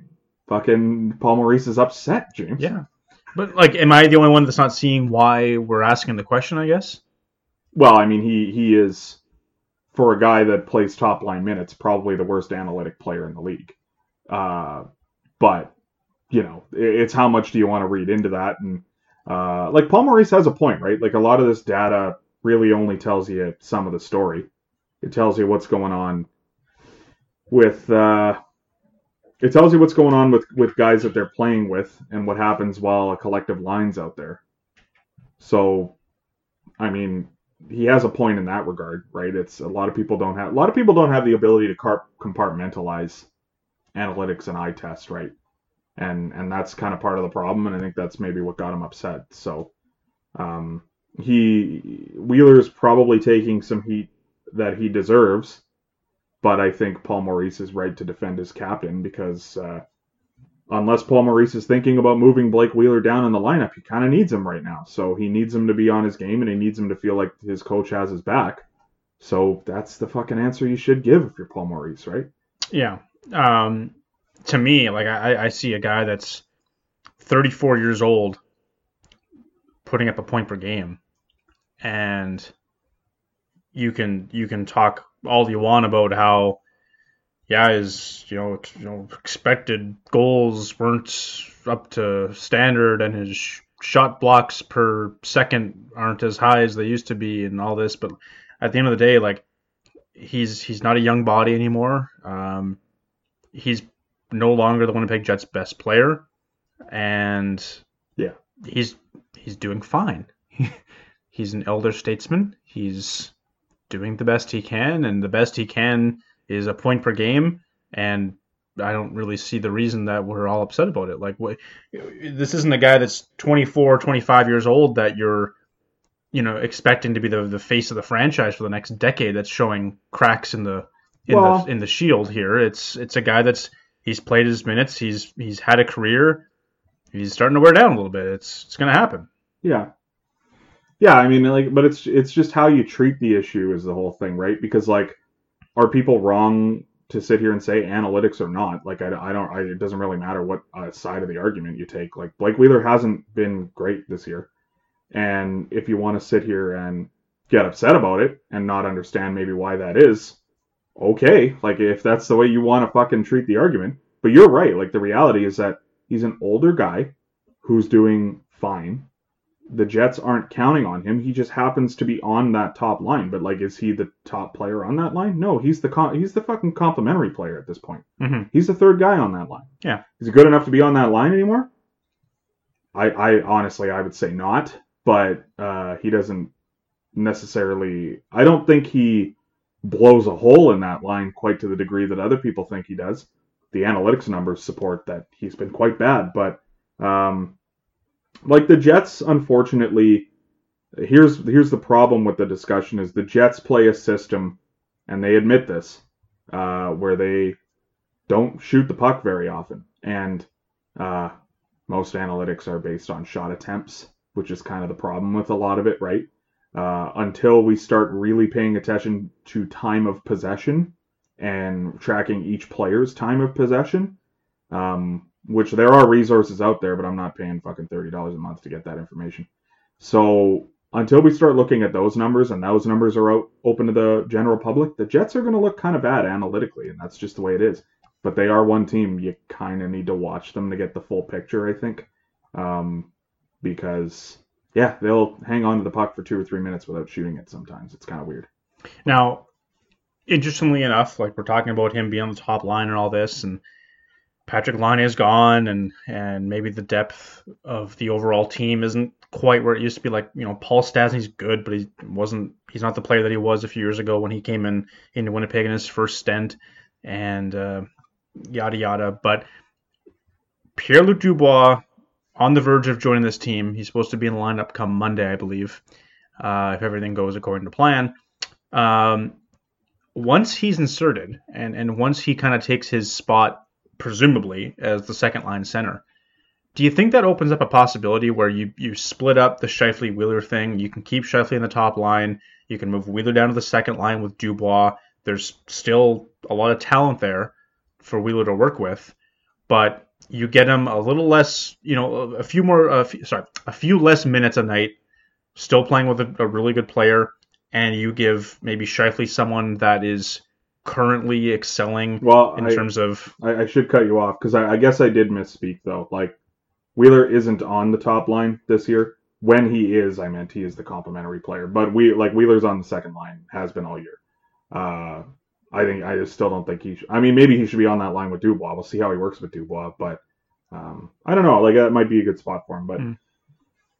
fucking Paul Maurice is upset, James. Yeah. But like, am I the only one that's not seeing why we're asking the question? I guess. Well, I mean, he he is for a guy that plays top line minutes, probably the worst analytic player in the league. Uh, but you know, it's how much do you want to read into that? And uh, like Paul Maurice has a point, right? Like a lot of this data really only tells you some of the story. It tells you what's going on with. Uh, it tells you what's going on with with guys that they're playing with and what happens while a collective line's out there. So, I mean, he has a point in that regard, right? It's a lot of people don't have a lot of people don't have the ability to car- compartmentalize analytics and eye test, right? And and that's kind of part of the problem, and I think that's maybe what got him upset. So, um, he Wheeler's probably taking some heat that he deserves, but I think Paul Maurice is right to defend his captain because uh, unless Paul Maurice is thinking about moving Blake Wheeler down in the lineup, he kind of needs him right now. So he needs him to be on his game and he needs him to feel like his coach has his back. So that's the fucking answer you should give if you're Paul Maurice, right? Yeah. Um, to me, like I, I see a guy that's 34 years old putting up a point per game, and you can you can talk all you want about how yeah his you know you know expected goals weren't up to standard and his sh- shot blocks per second aren't as high as they used to be and all this but at the end of the day like he's he's not a young body anymore. Um he's no longer the Winnipeg Jets best player and Yeah. he's he's doing fine. He's an elder statesman. He's doing the best he can and the best he can is a point per game and I don't really see the reason that we're all upset about it. Like, what, this isn't a guy that's 24, 25 years old that you're, you know, expecting to be the the face of the franchise for the next decade. That's showing cracks in the in Well- the in the shield here. It's it's a guy that's he's played his minutes. He's he's had a career. He's starting to wear down a little bit. It's it's gonna happen. Yeah. Yeah, I mean, like, but it's it's just how you treat the issue is the whole thing, right? Because like, are people wrong to sit here and say analytics or not? Like, I, I don't, I, it doesn't really matter what uh, side of the argument you take. Like, Blake Wheeler hasn't been great this year, and if you want to sit here and get upset about it and not understand maybe why that is, okay. Like, if that's the way you want to fucking treat the argument, but you're right. Like, the reality is that he's an older guy who's doing fine the Jets aren't counting on him. He just happens to be on that top line. But like, is he the top player on that line? No, he's the he's the fucking complimentary player at this point. Mhm. He's the third guy on that line. Yeah. Is he good enough to be on that line anymore? I I honestly I would say not. But uh, he doesn't necessarily. I don't think he blows a hole in that line quite to the degree that other people think he does. The analytics numbers support that he's been quite bad, but um, like the Jets, unfortunately, here's here's the problem with the discussion: is the Jets play a system, and they admit this, uh, where they don't shoot the puck very often, and uh, most analytics are based on shot attempts, which is kind of the problem with a lot of it, right? Uh, until we start really paying attention to time of possession and tracking each player's time of possession, um, which there are resources out there, but I'm not paying fucking thirty dollars a month to get that information. So until we start looking at those numbers and those numbers are out open to the general public, the Jets are going to look kind of bad analytically, and that's just the way it is. But they are one team. You kind of need to watch them to get the full picture, I think, um, because yeah, they'll hang on to the puck for two or three minutes without shooting it. Sometimes it's kind of weird. Now, interestingly enough, like we're talking about him being on the top line and all this, and Patrik Laine is gone, and and maybe the depth of the overall team isn't quite where it used to be. Like you know, Paul Stastny's good, but he wasn't. He's not the player that he was a few years ago when he came in into Winnipeg in his first stint, and uh, yada yada. But Pierre Luc Dubois on the verge of joining this team. He's supposed to be in the lineup come Monday, I believe, uh, if everything goes according to plan. Um, once he's inserted and, and once he kind of takes his spot, presumably as the second line center, do you think that opens up a possibility where you, you split up the Scheifele Wheeler thing? You can keep Scheifele in the top line, you can move Wheeler down to the second line with Dubois. There's still a lot of talent there for Wheeler to work with, but you get him a little less, you know, a few more, uh, sorry, a few less minutes a night, still playing with a, a really good player, and you give maybe Scheifele someone that is currently excelling Well, in I, terms of I, I should cut you off because I, I guess I did misspeak though. Like Wheeler isn't on the top line this year. When he is, I meant he is the complimentary player. But we like Wheeler's on the second line, has been all year. Uh, I think I just still don't think he. Should, I mean, maybe he should be on that line with Dubois. We'll see how he works with Dubois, but um, I don't know. Like that might be a good spot for him. But Hmm.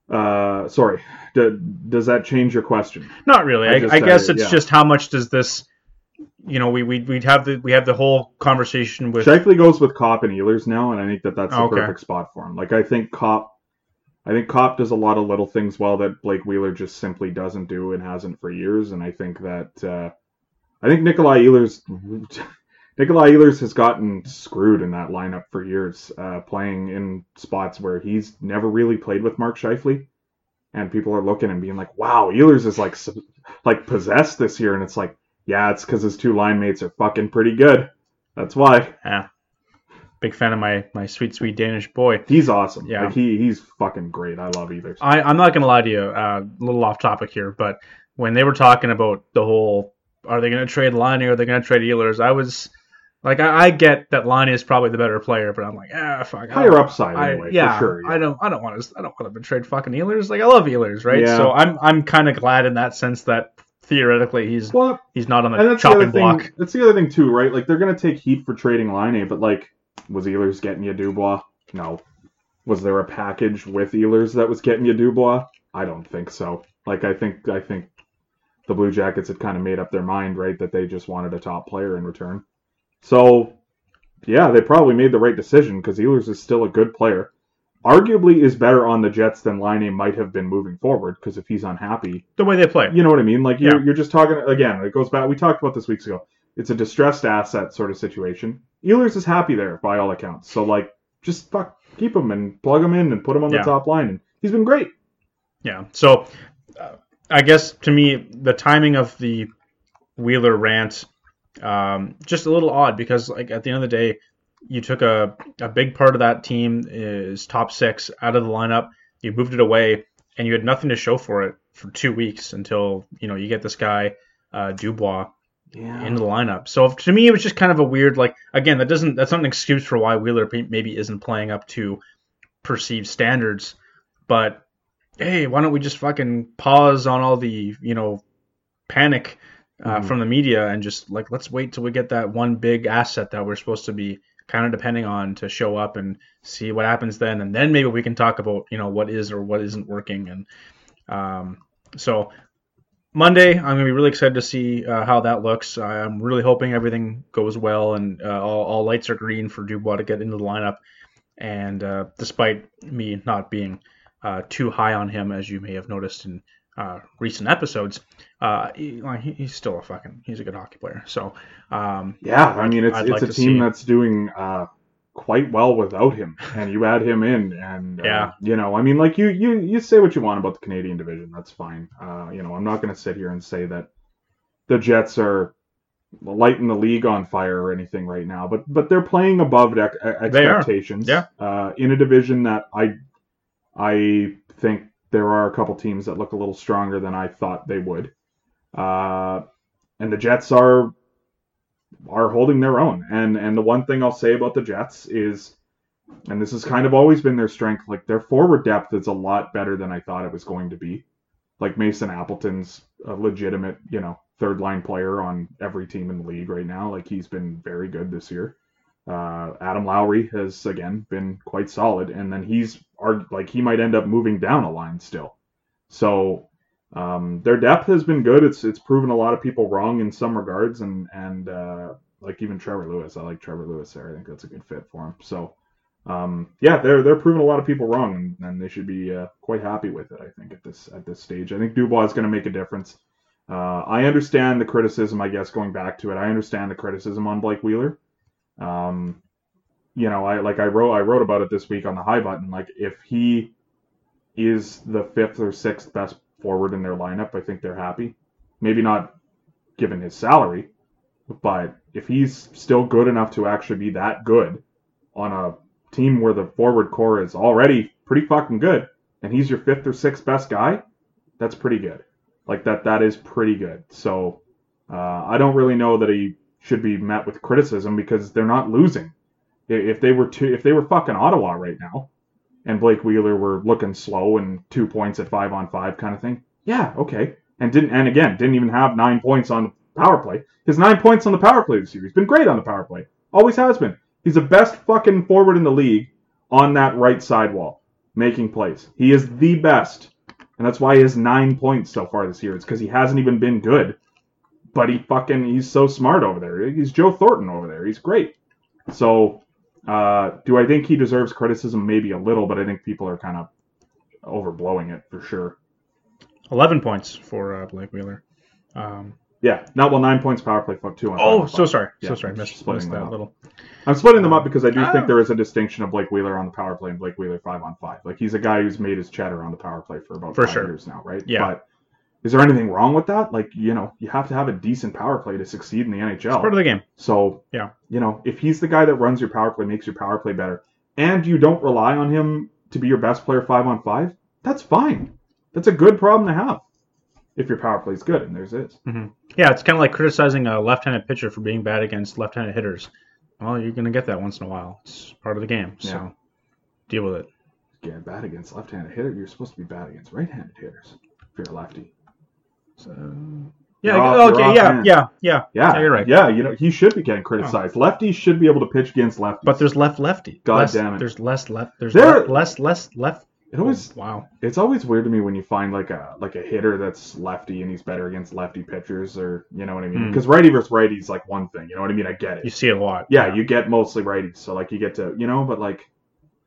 uh, sorry, D- does that change your question? Not really. I I, just I guess it, it's yeah. just how much does this, you know, we we we'd have the we have the whole conversation with Scheifele goes with Copp and Ehlers now, and I think that that's the Okay. perfect spot for him. Like I think Copp, I think Copp does a lot of little things well that Blake Wheeler just simply doesn't do and hasn't for years. And I think that uh, I think Nikolai Ehlers, Nikolai Ehlers has gotten screwed in that lineup for years, uh, playing in spots where he's never really played with Mark Scheifele. And people are looking and being like, "Wow, Ehlers is like like possessed this year," and it's like, yeah, it's because his two line mates are fucking pretty good. That's why. yeah. Big fan of my my sweet sweet Danish boy. He's awesome. Yeah. Like he he's fucking great. I love either. I, I'm not gonna lie to you, uh, a little off topic here, but when they were talking about the whole, are they gonna trade Laine or are they gonna trade Ehlers? I was like, I, I get that Laine is probably the better player, but I'm like, ah, fuck. Higher upside I- anyway, yeah, for sure. I don't, I don't want to, I don't want to trade fucking Ehlers. Like I love Ehlers, right? Yeah. So I'm, I'm kind of glad in that sense that theoretically he's, Well, he's not on the that's the chopping thing. block. That's the other thing too, right? Like they're gonna take heat for trading Laine, but like, was Ehlers getting you Dubois? No. Was there a package with Ehlers that was getting you Dubois? I don't think so. Like I think I think the Blue Jackets had kind of made up their mind, right, that they just wanted a top player in return. So yeah, they probably made the right decision because Ehlers is still a good player. Arguably, is better on the Jets than Laine might have been moving forward because if he's unhappy, The way they play. you know what I mean. Like you're Yeah. you're just talking again. It goes back. We talked about this weeks ago. It's a distressed asset sort of situation. Ehlers is happy there by all accounts. So like, just fuck, keep him and plug him in and put him on Yeah. the top line. And he's been great. Yeah. So, uh, I guess to me, the timing of the Wheeler rant um, just a little odd because, like, at the end of the day, you took a, a big part of that team is top six out of the lineup. You moved it away, and you had nothing to show for it for two weeks until you know you get this guy uh, Dubois Yeah. into the lineup. So to me, it was just kind of a weird like again that doesn't that's not an excuse for why Wheeler maybe isn't playing up to perceived standards, but hey, why don't we just fucking pause on all the you know panic uh, Mhm. from the media and just like let's wait till we get that one big asset that we're supposed to be kind of depending on to show up and see what happens then, and then maybe we can talk about you know what is or what isn't working and um, so Monday, I'm gonna be really excited to see uh, how that looks. I'm really hoping everything goes well and uh, all, all lights are green for Dubois to get into the lineup. And uh, despite me not being uh, too high on him, as you may have noticed in uh, recent episodes, uh, he, like, he's still a fucking he's a good hockey player. So um, Yeah, I mean it's I'd it's like a team see- that's doing uh, quite well without him, and you add him in, and uh, Yeah. you know, I mean, like you you you say what you want about the Canadian division, that's fine. Uh, you know, I'm not going to sit here and say that the Jets are lighting the league on fire or anything right now, but but they're playing above ex- expectations. Yeah. Uh, in a division that I I think there are a couple teams that look a little stronger than I thought they would. Uh, and the Jets are are holding their own. And and the one thing I'll say about the Jets is, and this has kind of always been their strength, like their forward depth is a lot better than I thought it was going to be. Like Mason Appleton's a legitimate, you know, third line player on every team in the league right now. Like he's been very good this year. Uh, Adam Lowry has again been quite solid, and then he's like he might end up moving down a line still. So um, their depth has been good. It's it's proven a lot of people wrong in some regards, and and uh, like even Trevor Lewis, I like Trevor Lewis there. I think that's a good fit for him. So um, yeah, they're they're proving a lot of people wrong, and, and they should be uh, quite happy with it. I think at this at this stage, I think Dubois is going to make a difference. Uh, I understand the criticism, I guess, going back to it. I understand the criticism on Blake Wheeler. Um, you know, I like I wrote I wrote about it this week on the high button. Like if he is the fifth or sixth best forward in their lineup, I think they're happy. Maybe not given his salary, but if he's still good enough to actually be that good on a team where the forward core is already pretty fucking good, and he's your fifth or sixth best guy, that's pretty good. Like that, that is pretty good. So uh, I don't really know that he should be met with criticism because they're not losing. If they were to, if they were fucking Ottawa right now, and Blake Wheeler were looking slow and two points at five on five kind of thing, yeah, okay. And didn't, and again, didn't even have nine points on the power play. His nine points on the power play this year. He's been great on the power play. Always has been. He's the best fucking forward in the league on that right sidewall, making plays. He is the best. And that's why he has nine points so far this year. It's because he hasn't even been good. But he fucking he's so smart over there. He's Joe Thornton over there. He's great. So uh, do I think he deserves criticism? Maybe a little, but I think people are kind of overblowing it for sure. 11 points for uh, Blake Wheeler. Um, Yeah, not well nine points power play, fuck two on. oh, so sorry. Yeah, so sorry. Missed, splitting missed that up. little. I'm splitting them up because I do Ah. think there is a distinction of Blake Wheeler on the power play and Blake Wheeler five on five. Like he's a guy who's made his cheddar on the power play for about For five sure. years now, right? Yeah. But is there anything wrong with that? Like you know, you have to have a decent power play to succeed in the NHL. It's part of the game. So Yeah. you know, if he's the guy that runs your power play, makes your power play better, and you don't rely on him to be your best player five on five, that's fine. That's a good problem to have if your power play is good, and there's is. Mm-hmm. Yeah, it's kind of like criticizing a left-handed pitcher for being bad against left-handed hitters. Well, you're going to get that once in a while. It's part of the game. So Yeah. deal with it. Get bad against left-handed hitter. You're supposed to be bad against right-handed hitters if you're a lefty. So, yeah, off- okay, yeah, hand. yeah, yeah, Yeah, you're right. Yeah, you know he should be getting criticized. Lefties should be able to pitch against lefties. But there's left lefty. God less, damn it. There's less left. There's There- le- less less left It always oh, Wow. it's always weird to me when you find like a like a hitter that's lefty and he's better against lefty pitchers or you know what I mean? Hmm. Because righty versus righty is like one thing. You know what I mean? I get it. You see it a lot. yeah, you get mostly righties, so like you get to you know, but like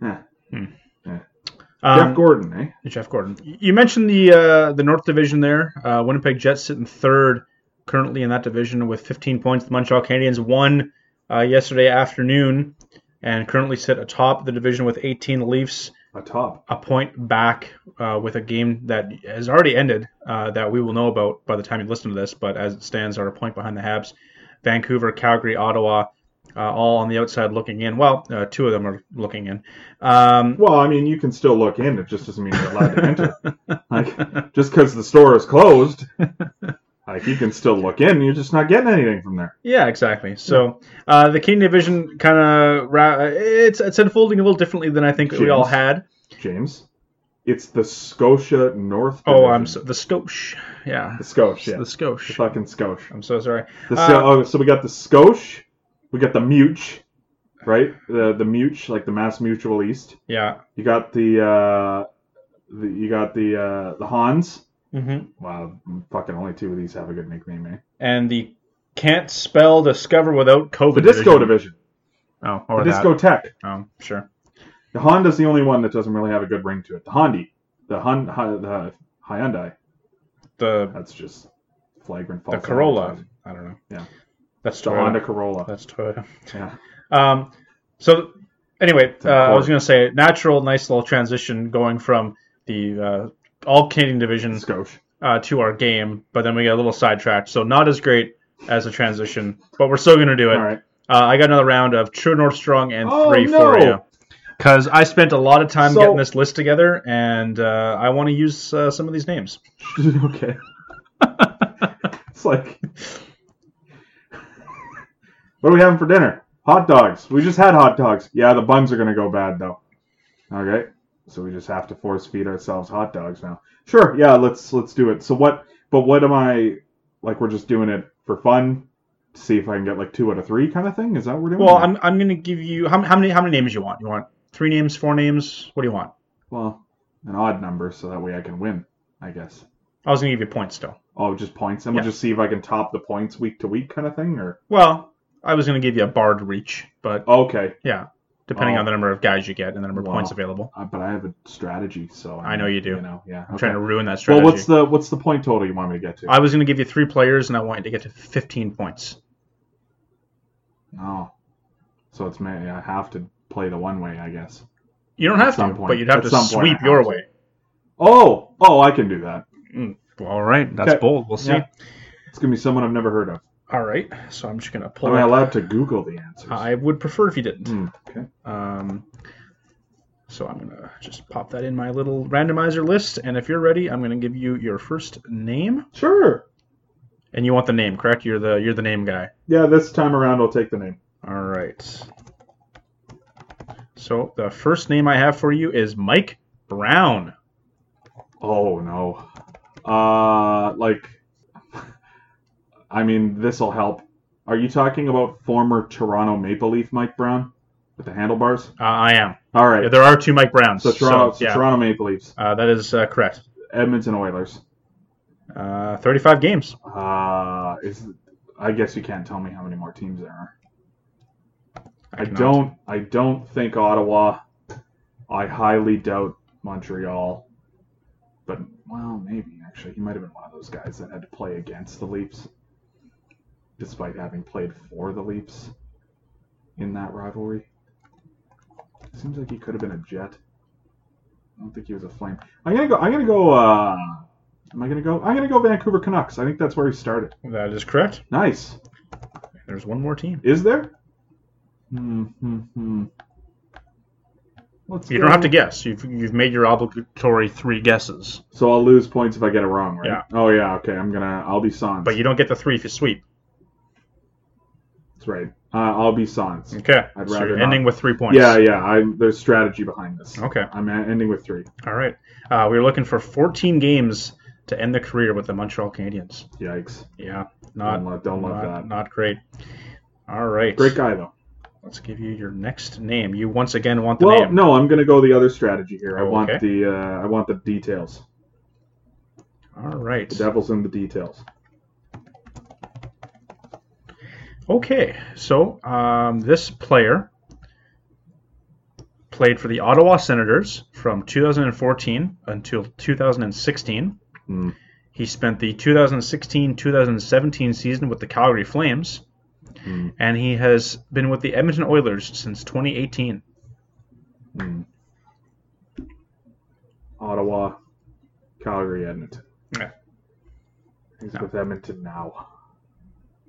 eh. Hmm. Eh. Um, Jeff Gorton, eh? Jeff Gorton. You mentioned the uh, the North Division there. Uh, Winnipeg Jets sitting third currently in that division with 15 points. The Montreal Canadiens won uh, yesterday afternoon and currently sit atop the division with 18. The Leafs A top. a point back uh, with a game that has already ended uh, that we will know about by the time you listen to this. But as it stands, are a point behind the Habs. Vancouver, Calgary, Ottawa, uh, all on the outside looking in. Well, uh, two of them are looking in. Um, Well, I mean, you can still look in. It just doesn't mean you're allowed to enter. Like just because the store is closed, like you can still look in. You're just not getting anything from there. Yeah, exactly. So uh, the Canadian division kind of ra- it's it's unfolding a little differently than I think we all had. James, it's the Scotia North. Oh, I'm so, the Scotia. Yeah, the Scotia. the The Scotia. fucking Scotia. I'm so sorry. The, Uh, so, oh, so we got the Scotia, we got the Much, right? The the Much, like the Mass Mutual East. Yeah. You got the uh, the you got the uh, the Hans. hmm Wow, fucking only two of these have a good nickname, eh? And the can't spell discover without COVID. The Disco Division, Oh, the or Disco Tech. Oh, sure. The Honda's the only one that doesn't really have a good ring to it. The Hondi, the Hun, the Hyundai. The That's just flagrant the Corolla. I don't know. Yeah. That's The Toyota. Honda Corolla. That's Toyota. Yeah. Um, so anyway, uh, I was going to say natural, nice little transition going from the uh, all Canadian division uh, to our game, but then we get a little sidetracked. So not as great as a transition, but we're still going to do it. All right. Uh, I got another round of True North Strong and Oh, three no. for you. Because I spent a lot of time So- getting this list together, and uh, I want to use uh, some of these names. okay. it's like, what are we having for dinner? Hot dogs. We just had hot dogs. Yeah, the buns are gonna go bad though. Okay, so we just have to force feed ourselves hot dogs now. Sure. Yeah, let's let's do it. So what? But what am I? Like we're just doing it for fun. To see if I can get like two out of three kind of thing. Is that what we're doing? Well, I'm, I'm going to give you how, how many how many names you want? You want three names, four names? What do you want? well an odd number so that way I can win. I guess. I was going to give you points still. Oh, just points, and we'll just see if I can top the points week to week kind of thing, or Well, I was going to give you a bar to reach, but okay. yeah, depending Oh. on the number of guys you get and the number of Wow. points available. Uh, but I have a strategy, so I know you do. You know, yeah. I'm okay. trying to ruin that strategy. Well, what's the what's the point total you want me to get to? I was going to give you three players, and I want you to get to 15 points. Oh, So it's may I have to play the one way, I guess. You don't have to, point. but you'd have At to sweep I your to. way. Oh, oh, I can do that. All right, that's Okay. bold. We'll see. Yeah. It's gonna be someone I've never heard of. All right, so I'm just going to pull. Am I up- allowed to Google the answers? I would prefer if you didn't. Hmm, okay. Um, so I'm gonna just pop that in my little randomizer list, and if you're ready, I'm gonna give you your first name, Sure. and you want the name, correct? You're the you're the name guy. Yeah, this time around I'll take the name. All right. So the first name I have for you is Mike Brown. Oh no. Uh, like, I mean, this'll help. Are you talking about former Toronto Maple Leaf Mike Brown with the handlebars? Uh, I am. All right. Yeah, there are two Mike Browns. so Toronto, so, so yeah, Toronto Maple Leafs, uh, that is uh, correct. Edmonton Oilers. Uh, 35 games. Uh, is I guess you can't tell me how many more teams there are. I, cannot. don't. I don't think Ottawa. I highly doubt Montreal. But well, maybe actually he might have been one of those guys that had to play against the Leafs, despite having played for the Leafs in that rivalry. Seems like he could have been a Jet. I don't think he was a Flame. I'm gonna go. I'm gonna go. Uh, am I gonna go? I'm gonna go Vancouver Canucks. I think that's where he started. That is correct. Nice. There's one more team. Is there? Hmm. hmm, hmm. Let's You go- don't have to guess. You've you've made your obligatory three guesses, So I'll lose points if I get it wrong, right? Yeah. Oh yeah. Okay. I'm gonna. I'll be Sans. but you don't get the three if you sweep. That's right. Uh, I'll be Sans. Okay. I'd so rather you're not. ending with three points. Yeah, yeah. I there's strategy behind this. Okay. I'm ending with three. All right. Uh, we were looking for 14 games to end the career with the Montreal Canadiens. Yikes. Yeah, not don't love, don't love not, that. not great. All right. Great guy though. let's give you your next name. You once again want the Well, name. no, I'm gonna go the other strategy here. I Oh, want okay. the uh, I want the details. All right. The devil's in the details. Okay, so um, this player played for the Ottawa Senators from 2014 until 2016. Hmm. He spent the 2016-2017 season with the Calgary Flames, Hmm. and he has been with the Edmonton Oilers since 2018. Hmm. Ottawa, Calgary, Edmonton. Yeah. He's No. with Edmonton now.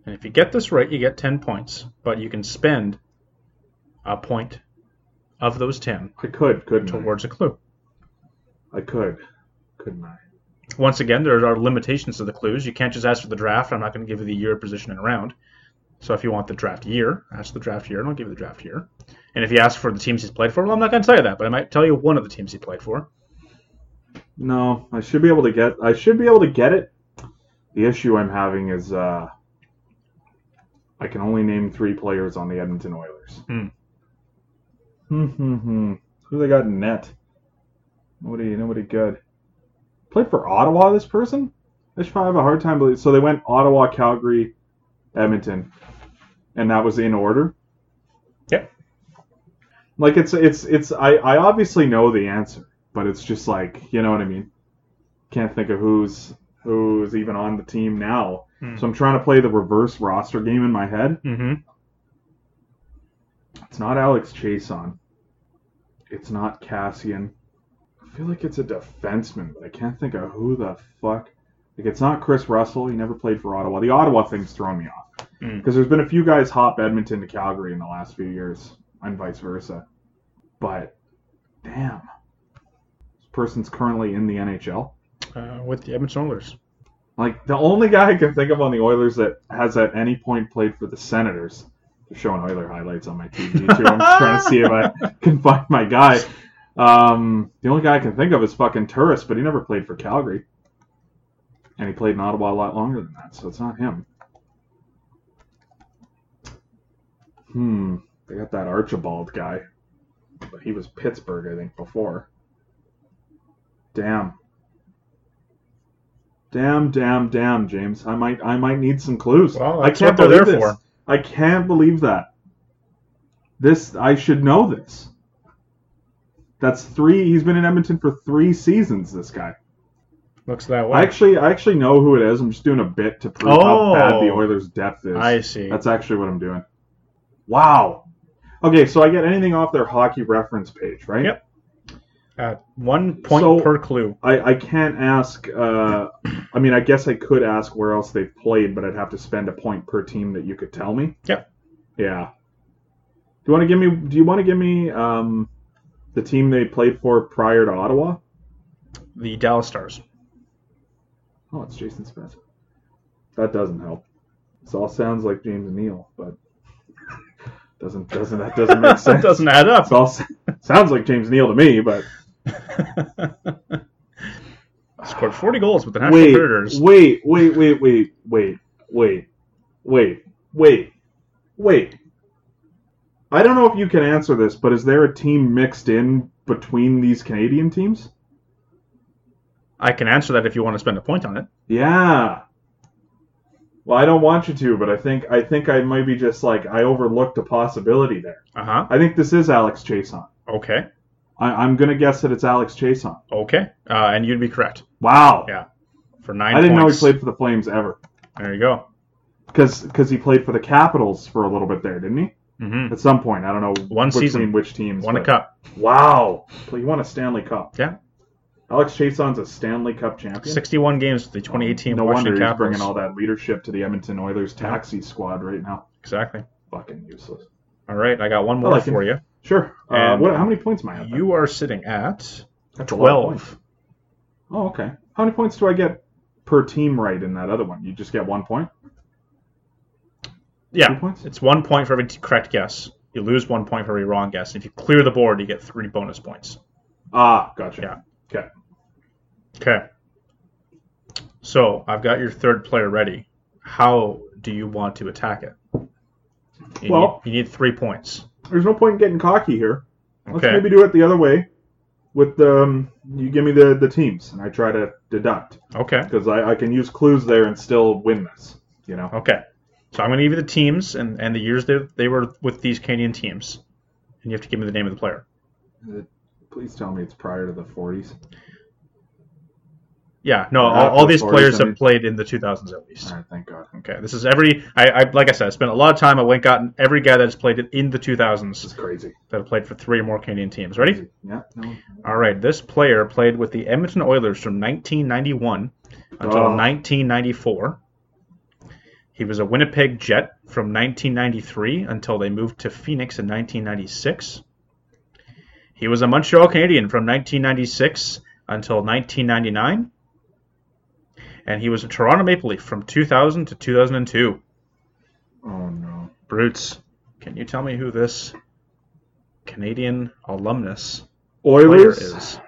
And if you get this right, you get 10 points, but you can spend a point of those 10 I could, couldn't towards a clue. I? I could, couldn't I? Once again, there are limitations to the clues. You can't just ask for the draft. I'm not going to give you the year, position, and round. So if you want the draft year, ask the draft year, and I'll give you the draft year. And if you ask for the teams he's played for, well, I'm not going to tell you that, but I might tell you one of the teams he played for. No, I should be able to get. I should be able to get it. The issue I'm having is uh, I can only name three players on the Edmonton Oilers. Hmm. Hmm hmm hmm. Who they got in net? Nobody. Nobody good. Played for Ottawa. This person. I should probably have a hard time believing. So they went Ottawa, Calgary, Edmonton, and that was in order. Yep. Like it's it's it's I I obviously know the answer, but it's just like you know what I mean. Can't think of who's who's even on the team now. Hmm. So I'm trying to play the reverse roster game in my head. Mm-hmm. It's not Alex Chiasson. It's not Kassian. I feel like it's a defenseman, but I can't think of who the fuck. Like it's not Kris Russell. He never played for Ottawa. The Ottawa thing's thrown me off Mm. because there's been a few guys hop Edmonton to Calgary in the last few years, and vice versa. But damn, this person's currently in the NHL. Uh, with the Edmonton Oilers. Like the only guy I can think of on the Oilers that has at any point played for the Senators. They're showing Oiler highlights on my TV too. I'm trying to see if I can find my guy. Um, the only guy I can think of is fucking Turris, but he never played for Calgary, and he played in Ottawa a lot longer than that, so it's not him. Hmm, they got that Archibald guy, but he was Pittsburgh, I think, before. Damn. Damn, damn, damn, James. I might, I might need some clues. Well, I can't believe there this. for. I can't believe that. This, I should know this. That's three. He's been in Edmonton for three seasons. This guy. Looks that way. I actually, I actually know who it is. I'm just doing a bit to prove how oh. bad the Oh. Oilers' depth is. I see. That's actually what I'm doing. Wow. Okay, so I get anything off their hockey reference page, right? Yep. At one point So- per clue. I, I can't ask. Uh, I mean, I guess I could ask where else they've played, but I'd have to spend a point per team that you could tell me. Yep. Yeah. Do you want to give me? Do you want to give me um, the team they played for prior to Ottawa? The Dallas Stars. Oh, it's Jason Spencer. That doesn't help. This all sounds like James Neal, but doesn't doesn't that doesn't make sense? doesn't add up. It's all sounds like James Neal to me, but Scored 40 goals with the Nashville wait, Predators. wait, wait, wait, wait, wait, wait, wait, wait, wait. I don't know if you can answer this, but is there a team mixed in between these Canadian teams? I can answer that if you want to spend a point on it. Yeah. Well, I don't want you to, but I think I think I might be just like I overlooked a possibility there. Uh huh. I think this is Alex Chiasson. Okay. I, I'm gonna guess that it's Alex Chiasson. Okay. Uh, and you'd be correct. Wow. Yeah. For nine I didn't know he played for the Flames ever. There you go. Because he played for the Capitals for a little bit there, didn't he? hmm At some point, I don't know One season. which teams. Won a cup. Wow, You won a Stanley Cup. Yeah. Alex Chiasson's a Stanley Cup champion. 61 games with the 2018 no Washington wonder he's bringing all that leadership to the Edmonton Oilers taxi squad right now. Exactly. Fucking useless. All right. I got one more like for him. you. Sure. Uh, what? How many points am I at? You are sitting at That's a lot of points. 12. Oh, okay. How many points do I get per team right in that other one? You just get one point. Yeah. points. It's one point for every correct guess. You lose one point for every wrong guess. If you clear the board, you get three bonus points. Ah, gotcha. Yeah. Okay. Okay. So I've got your third player ready. How do you want to attack it? You, Well- need, you need three points. There's no point in getting cocky here. Let's Okay. maybe do it the other way. With the um, you give me the the teams, and I try to deduct Okay. because I, I can use clues there and still win this. You know. Okay. So I'm going to give you the teams and, and the years they, they were with these Canadian teams. And you have to give me the name of the player. Please tell me it's prior to the 40s. Yeah, no, all, all these players have played in the 2000s at least. All right, thank God. Okay, this is every. I, I like I said, I spent a lot of time. I went gotten every guy that has played in the 2000s. This is 2000s crazy. that have played for three or more Canadian teams. Ready? Yeah. No. All right, this player played with the Edmonton Oilers from 1991 until Oh. 1994. He was a Winnipeg Jet from 1993 until they moved to Phoenix in 1996. He was a Montreal Canadian from 1996 until 1999. And he was a Toronto Maple Leaf from 2000 to 2002. Oh no. Brutes, can you tell me who this Canadian alumnus Oilers, is?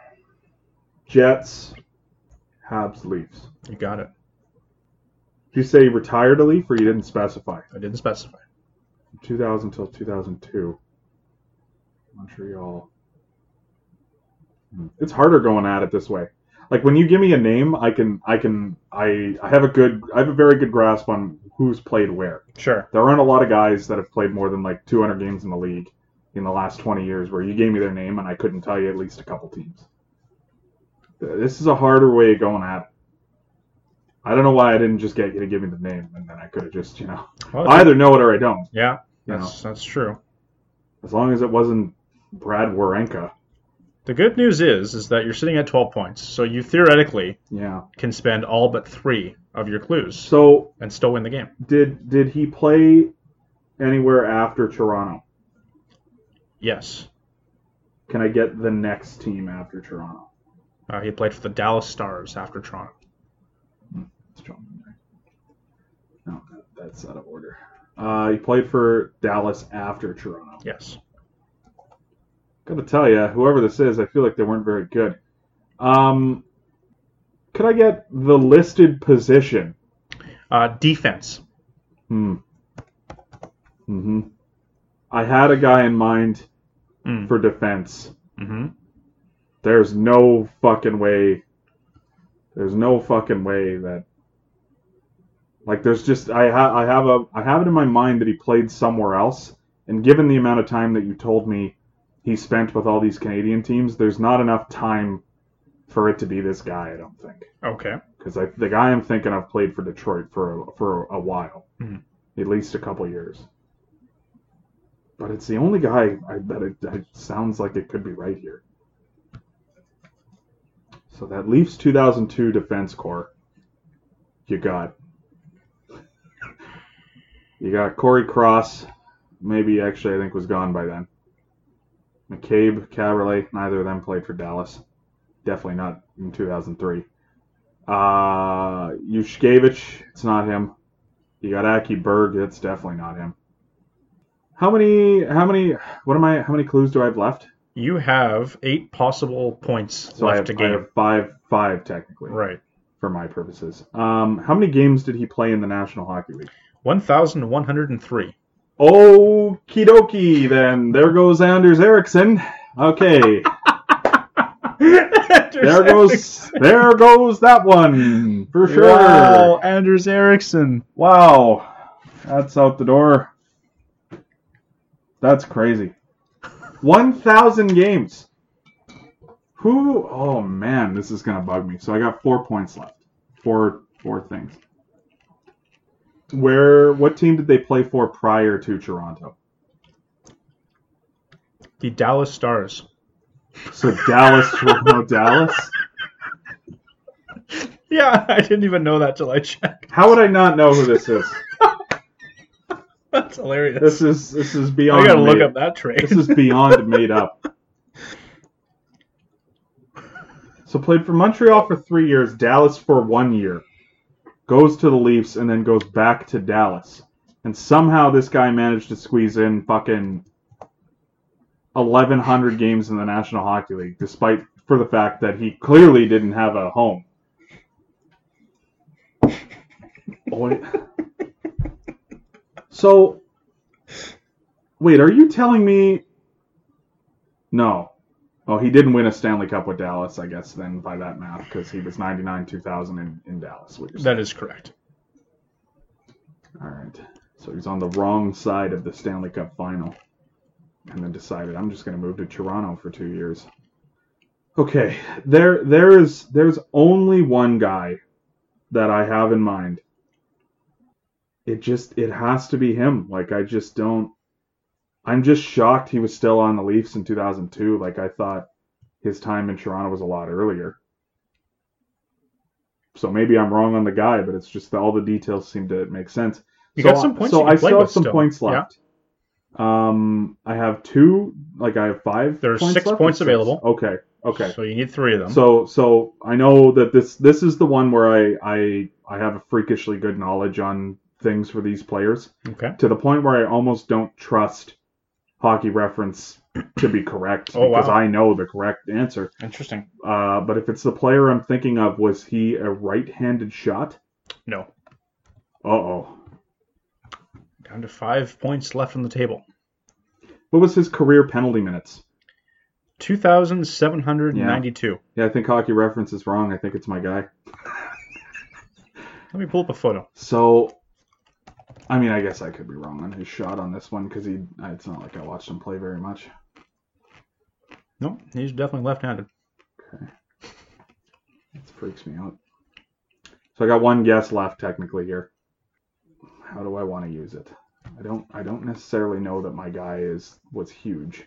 Jets, Habs, Leafs. You got it. Did you say he retired a Leaf or you didn't specify? I didn't specify. 2000 till 2002. Montreal. Hmm. It's harder going at it this way. Like when you give me a name, I can, I can, I, I have a good, I have a very good grasp on who's played where. Sure. There aren't a lot of guys that have played more than like 200 games in the league in the last 20 years where you gave me their name and I couldn't tell you at least a couple teams. Uh, this is a harder way of going at it. I don't know why I didn't just get you to give me the name and then I could have just, you know, Well, I either know it or I don't. yeah, You that's that's true. As long as it wasn't Brad Werenka. The good news is is that you're sitting at 12 points, so you theoretically Yeah. can spend all but three of your clues So and still win the game. did did he play anywhere after Toronto? Yes, Can I get the next team after Toronto? uh, he played for the Dallas Stars after Toronto. It's John Murray. No, that, that's out of order. Uh, he played for Dallas after Toronto. Yes. Gotta tell you, whoever this is, I feel like they weren't very good. Um, could I get the listed position? Uh, defense. Hmm. Mm-hmm. I had a guy in mind Mm. for defense. hmm There's no fucking way. There's no fucking way that. Like, there's just I have I have a I have it in my mind that he played somewhere else, and given the amount of time that you told me he spent with all these Canadian teams, there's not enough time for it to be this guy. I don't think Okay. because the guy I'm thinking of played for Detroit for a, for a while, Mhm. at least a couple years. But it's the only guy I, that it, that it sounds like it could be right here. So that Leafs 2002 defense core. You got you got Cory Cross, maybe actually I think was gone by then. McCabe, Kaberle, neither of them played for Dallas. Definitely not in 2003. Uh, Yushkevich, it's not him. You got Aki Berg, it's definitely not him. How many? How many? What am I? How many clues do I have left? You have eight possible points So I left have, to I have five, five technically Right. for my purposes. Um, how many games did he play in the National Hockey League? 1,103. Okie dokie, then there goes Anders Eriksson. Okay, there goes there goes that one for sure. Wow, Anders Eriksson. Wow, that's out the door. That's crazy. 1,000 games. Who? Oh man, this is gonna bug me. So I got four points left. Four, four things. Where? What team did they play for prior to Toronto? The Dallas Stars. So Dallas, no Dallas. Yeah, I didn't even know that till I checked. How would I not know who this is? That's hilarious. This is this is beyond. I gotta look up that trade. This is beyond made up. So played for Montreal for three years, Dallas for one year, goes to the Leafs, and then goes back to Dallas. And somehow this guy managed to squeeze in fucking 1,100 games in the National Hockey League, despite for the fact that he clearly didn't have a home. So Wait, are you telling me? No. Oh, he didn't win a Stanley Cup with Dallas, I guess, then by that math, because he was 99 2000 in, in Dallas. What you're saying. That is correct. All right. So he's on the wrong side of the Stanley Cup final. And then decided I'm just going to move to Toronto for 2 years. Okay, there there is there's only one guy that I have in mind. It just it has to be him. Like I just don't I'm just shocked he was still on the Leafs in 2002. Like I thought his time in Toronto was a lot earlier. So maybe I'm wrong on the guy, but it's just that all the details seem to make sense. You so, got some points So I still have some still. points Yeah. left. Um, I have two. Like I have five. There's points six points six? available. Okay. Okay. So you need three of them. So so I know that this this is the one where I I I have a freakishly good knowledge on things for these players okay. to the point where I almost don't trust hockey reference to be correct Oh, because wow. I know the correct answer. Interesting. Uh, but if it's the player I'm thinking of, was he a right-handed shot? No. Uh oh. Down to five points left on the table. What was his career penalty minutes? 2,792. Yeah, I think hockey reference is wrong. I think it's my guy. Let me pull up a photo. So, I mean, I guess I could be wrong on his shot on this one because he. It's not like I watched him play very much. No, he's definitely left-handed. It freaks me out. So I got one guess left technically here. How do I want to use it? I don't. I don't necessarily know that my guy is was huge,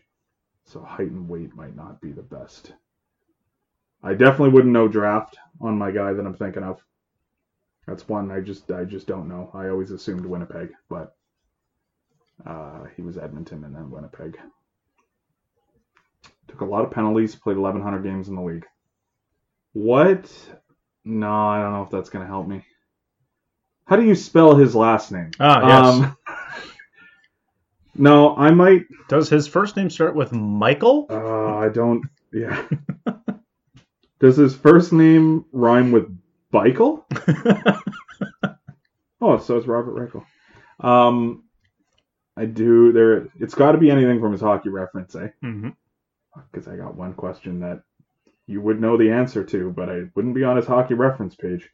so height and weight might not be the best. I definitely wouldn't know draft on my guy that I'm thinking of. That's one I just I just don't know. I always assumed Winnipeg, but uh, he was Edmonton and then Winnipeg. Took a lot of penalties. Played 1,100 games in the league. What? No, I don't know if that's gonna help me. How do you spell his last name? Ah, yes. Um, no, I might. Does his first name start with Michael? Uh, I don't. Yeah. Does his first name rhyme with Bikel? Oh, so it's Robert Reichel. Um, I do. There, it's got to be anything from his hockey reference, eh? Because I got one question that you would know the answer to, but I wouldn't be on his hockey reference page.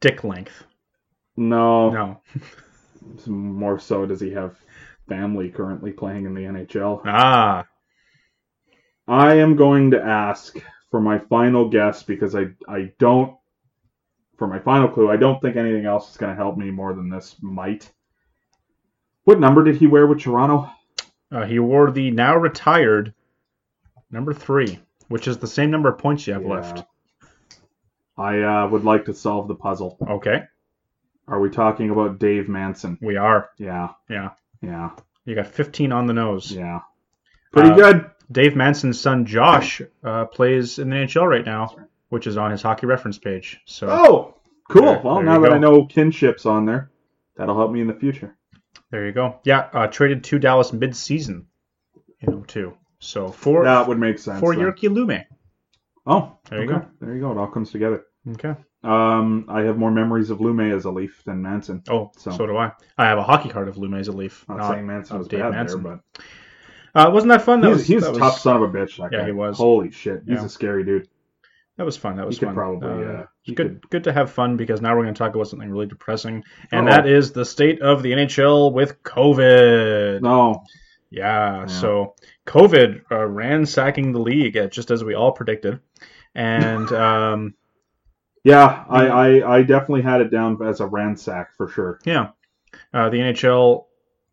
Dick length. No, No. More so does he have family currently playing in the NHL? Ah. I am going to ask for my final guess because I I don't for my final clue I don't think anything else is going to help me more than this might. What number did he wear with Toronto? Uh, he wore the now retired number three, which is the same number of points you have Yeah. left. I uh, would like to solve the puzzle. Okay. Are we talking about Dave Manson? We are. Yeah, Yeah. yeah, You got 15 on the nose. yeah. Pretty Uh, good. Dave Manson's son Josh uh, plays in the NHL right now, which is on his hockey reference page. So Oh, cool. There- well, there now that go. I know kinship's on there, that'll help me in the future. there you go. Yeah, uh, traded to Dallas mid-season in 02. So for That would make sense. for then. Jyrki Lumme. Oh, There you okay. go. There you go. It all comes together. Okay. Um, I have more memories of Lumme as a Leaf than Manson. Oh, So- so, do I. I have a hockey card of Lumme as a Leaf. Not, not saying Manson was Dave bad Manson. there, Uh, wasn't that fun? That he's, was, he's that was, tough son of a bitch. Yeah, guy. he was. Holy shit, he's Yeah. a scary dude. That was fun. That was could fun. probably, Uh, uh, he good, could- good to have fun because now we're going to talk about something really depressing, and Uh-oh. that is the state of the NHL with COVID. No, Yeah, Yeah. so COVID uh, ransacking the league, just as we all predicted, and um, yeah, I, I, I definitely had it down as a ransack for sure. yeah, uh, the NHL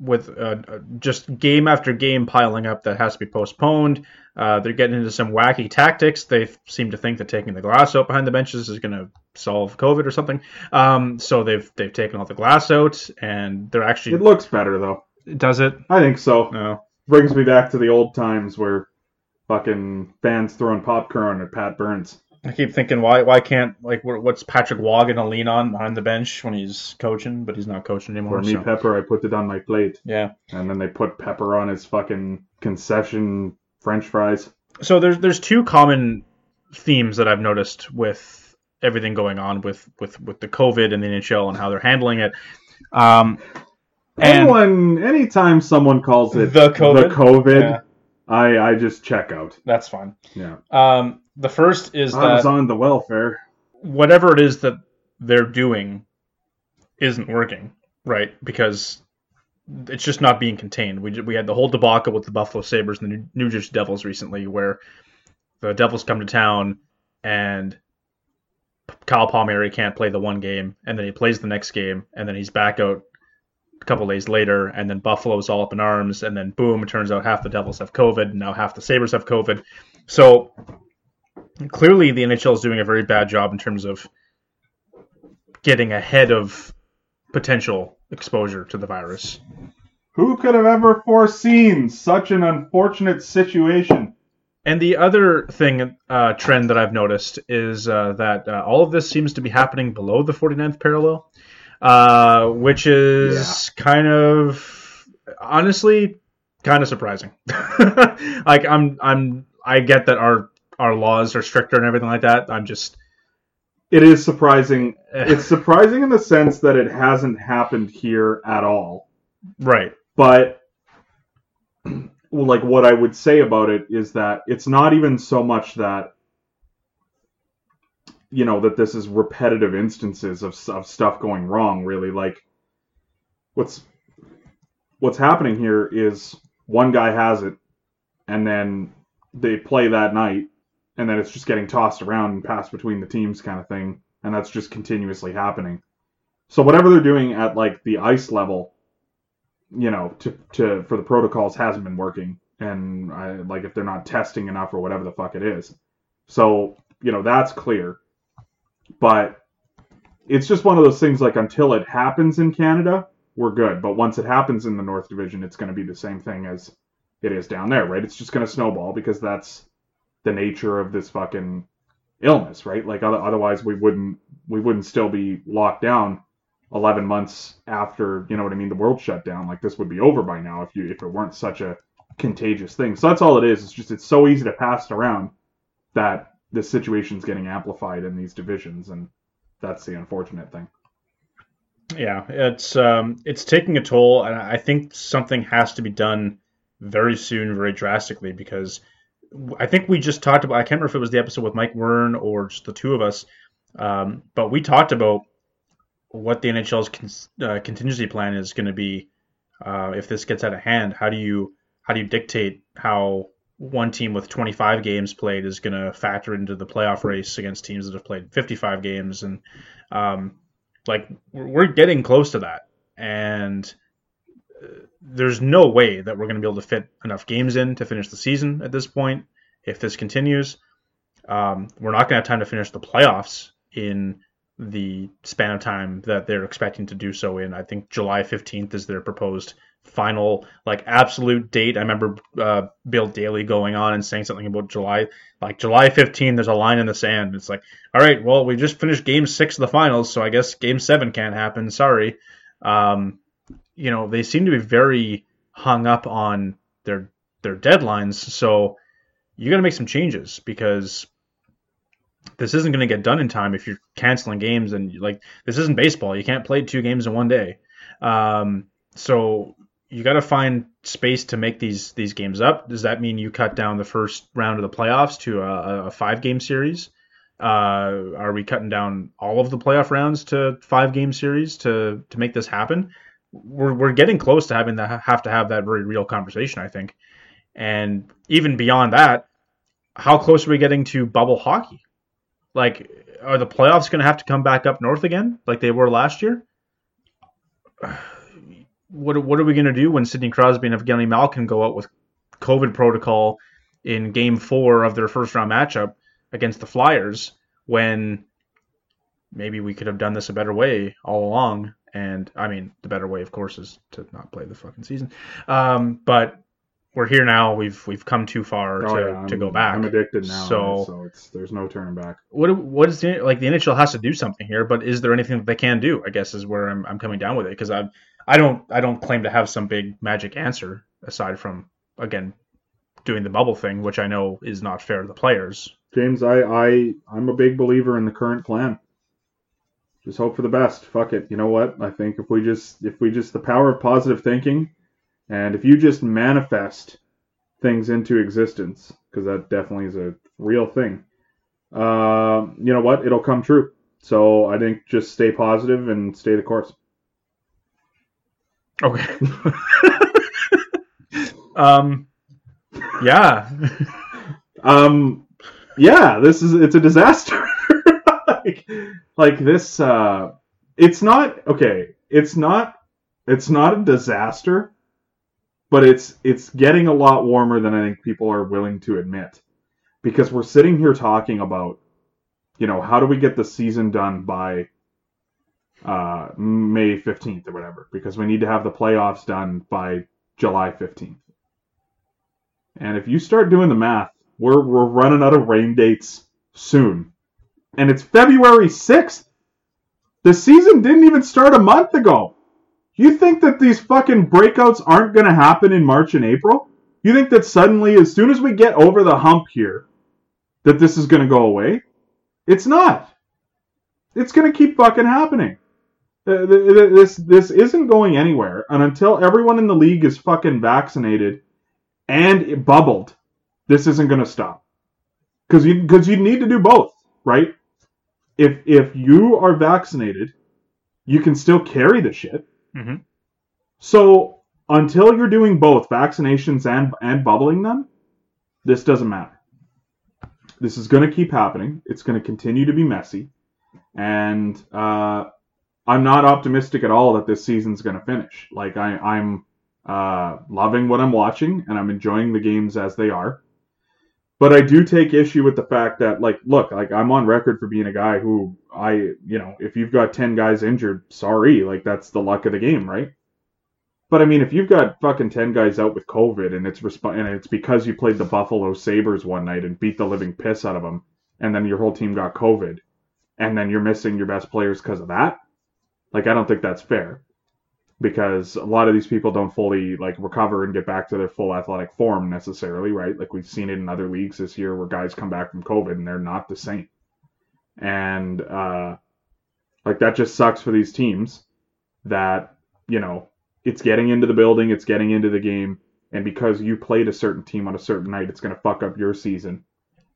with uh, uh, just game after game piling up that has to be postponed. Uh, they're getting into some wacky tactics. They seem to think that taking the glass out behind the benches is going to solve COVID or something. Um, so they've they've taken all the glass out, and they're actually. It looks better though. does it? I think so. No. Brings me back to the old times where fucking fans throwing popcorn at Pat Burns. I keep thinking, why why can't like what's Patrick Roy gonna lean on behind the bench when he's coaching, but he's not coaching anymore. For me, so- Pepper, I put it on my plate, yeah. and then they put Pepper on his fucking concession French fries. So there's there's two common themes that I've noticed with everything going on with with with the COVID and the NHL and how they're handling it. Um, And Anyone, anytime someone calls it The COVID? the COVID, Yeah. I I just check out. that's fine. Yeah, Um, the first is I was that on the welfare. whatever it is that they're doing isn't working, right? Because it's just not being contained. We we had the whole debacle with the Buffalo Sabres and the New, New Jersey Devils recently, where the Devils come to town and Kyle Palmieri can't play the one game, and then he plays the next game, and then he's back out a couple days later, and then Buffalo's all up in arms, and then boom, it turns out half the Devils have COVID, and now half the Sabres have COVID. So clearly, the NHL is doing a very bad job in terms of getting ahead of potential exposure to the virus. Who could have ever foreseen such an unfortunate situation? And the other thing, uh, trend that I've noticed is uh, that uh, all of this seems to be happening below the 49th parallel, uh, which is kind of, honestly, kind of surprising. like I'm, I'm, I get that our our laws are stricter and everything like that. I'm just, It is surprising. It's surprising in the sense that it hasn't happened here at all. right, But like what I would say about it is that it's not even so much that you know that this is repetitive instances of of stuff going wrong. Really, like what's what's happening here is one guy has it, and then they play that night, and then it's just getting tossed around and passed between the teams, kind of thing, and that's just continuously happening. So whatever they're doing at like the ice level you know, to to for the protocols hasn't been working, and I, like if they're not testing enough or whatever the fuck it is. So you know that's clear, but it's just one of those things. Like until it happens in Canada, we're good. But once it happens in the North Division, it's going to be the same thing as it is down there, right? It's just going to snowball because that's the nature of this fucking illness, right? Like otherwise we wouldn't we wouldn't still be locked down 11 months after, you know what I mean, the world shut down. Like this would be over by now if you if it weren't such a contagious thing. So that's all it is. It's just it's so easy to pass it around that this situation's getting amplified in these divisions and that's the unfortunate thing. Yeah, it's um, it's taking a toll, and I think something has to be done very soon, very drastically, because I think we just talked about. I can't remember if it was the episode with Mike Wern or just the two of us, um, but we talked about what the NHL's con- uh, contingency plan is going to be uh, if this gets out of hand. How do you how do you dictate how one team with 25 games played is going to factor into the playoff race against teams that have played 55 games and um, like we're getting close to that. And uh, there's no way that we're going to be able to fit enough games in to finish the season at this point if this continues. Um, we're not going to have time to finish the playoffs in the span of time that they're expecting to do so in i think july 15th is their proposed final like absolute date i remember uh, bill daly going on and saying something about july like july 15th, there's a line in the sand it's like all right, well, we just finished game six of the finals, so I guess game seven can't happen. Sorry. Um, you know, they seem to be very hung up on their their deadlines, so you got to make some changes because this isn't going to get done in time if you're canceling games and like this isn't baseball. You can't play two games in one day. Um, so you got to find space to make these these games up. Does that mean you cut down the first round of the playoffs to a, a five game series? Uh, are we cutting down all of the playoff rounds to five game series to to make this happen? We're we're getting close to having to have to have that very real conversation, I think. And even beyond that, how close are we getting to bubble hockey? Like, are the playoffs going to have to come back up north again, like they were last year? What what are we going to do when Sidney Crosby and Evgeny Malkin go out with COVID protocol in Game Four of their first round matchup? against the Flyers when maybe we could have done this a better way all along. And I mean, the better way, of course, is to not play the fucking season. Um, but we're here now. We've we've come too far oh, to, Oh, yeah, to go back. I'm addicted now, So, so it's there's no turning back. what what is the like the NHL has to do something here? But is there anything that they can do? I guess is where I'm I'm coming down with it because I I don't I don't claim to have some big magic answer aside from again doing the bubble thing, which I know is not fair to the players. James, I, I I'm a big believer in the current plan. just hope for the best. Fuck it. You know what? I think if we just if we just the power of positive thinking, and if you just manifest things into existence, because that definitely is a real thing. Uh, you know what? It'll come true. So I think just stay positive and stay the course. Okay. um. Yeah. Um, yeah, this is it's a disaster. like, like this. Uh, it's not okay. It's not. It's not a disaster, but it's it's getting a lot warmer than I think people are willing to admit, because we're sitting here talking about, you know, how do we get the season done by uh, May fifteenth or whatever, because we need to have the playoffs done by July fifteenth. And if you start doing the math, we're we're running out of rain dates soon. And it's February 6th. The season didn't even start a month ago. You think that these fucking breakouts aren't going to happen in March and April? You think that suddenly as soon as we get over the hump here that this is going to go away? It's not. It's going to keep fucking happening. Uh, th- th- This this isn't going anywhere, and until everyone in the league is fucking vaccinated and bubbled, this isn't going to stop. Because you because you need to do both, right? If if you are vaccinated, you can still carry the shit. Mhm. So until you're doing both vaccinations and and bubbling them, this doesn't matter. This is going to keep happening. It's going to continue to be messy, and uh, I'm not optimistic at all that this season's going to finish. Like I, I'm uh, loving what I'm watching, and I'm enjoying the games as they are. But I do take issue with the fact that, like, look, like I'm on record for being a guy who I, you know, if you've got ten guys injured, sorry, like that's the luck of the game, right? But I mean, if you've got fucking ten guys out with COVID, and it's resp- and it's because you played the Buffalo Sabres one night and beat the living piss out of them, and then your whole team got COVID, and then you're missing your best players because of that, like I don't think that's fair because a lot of these people don't fully like recover and get back to their full athletic form necessarily, right? Like we've seen it in other leagues this year where guys come back from COVID and they're not the same. And uh like that just sucks for these teams that, you know, it's getting into the building, it's getting into the game, and because you played a certain team on a certain night, it's gonna fuck up your season.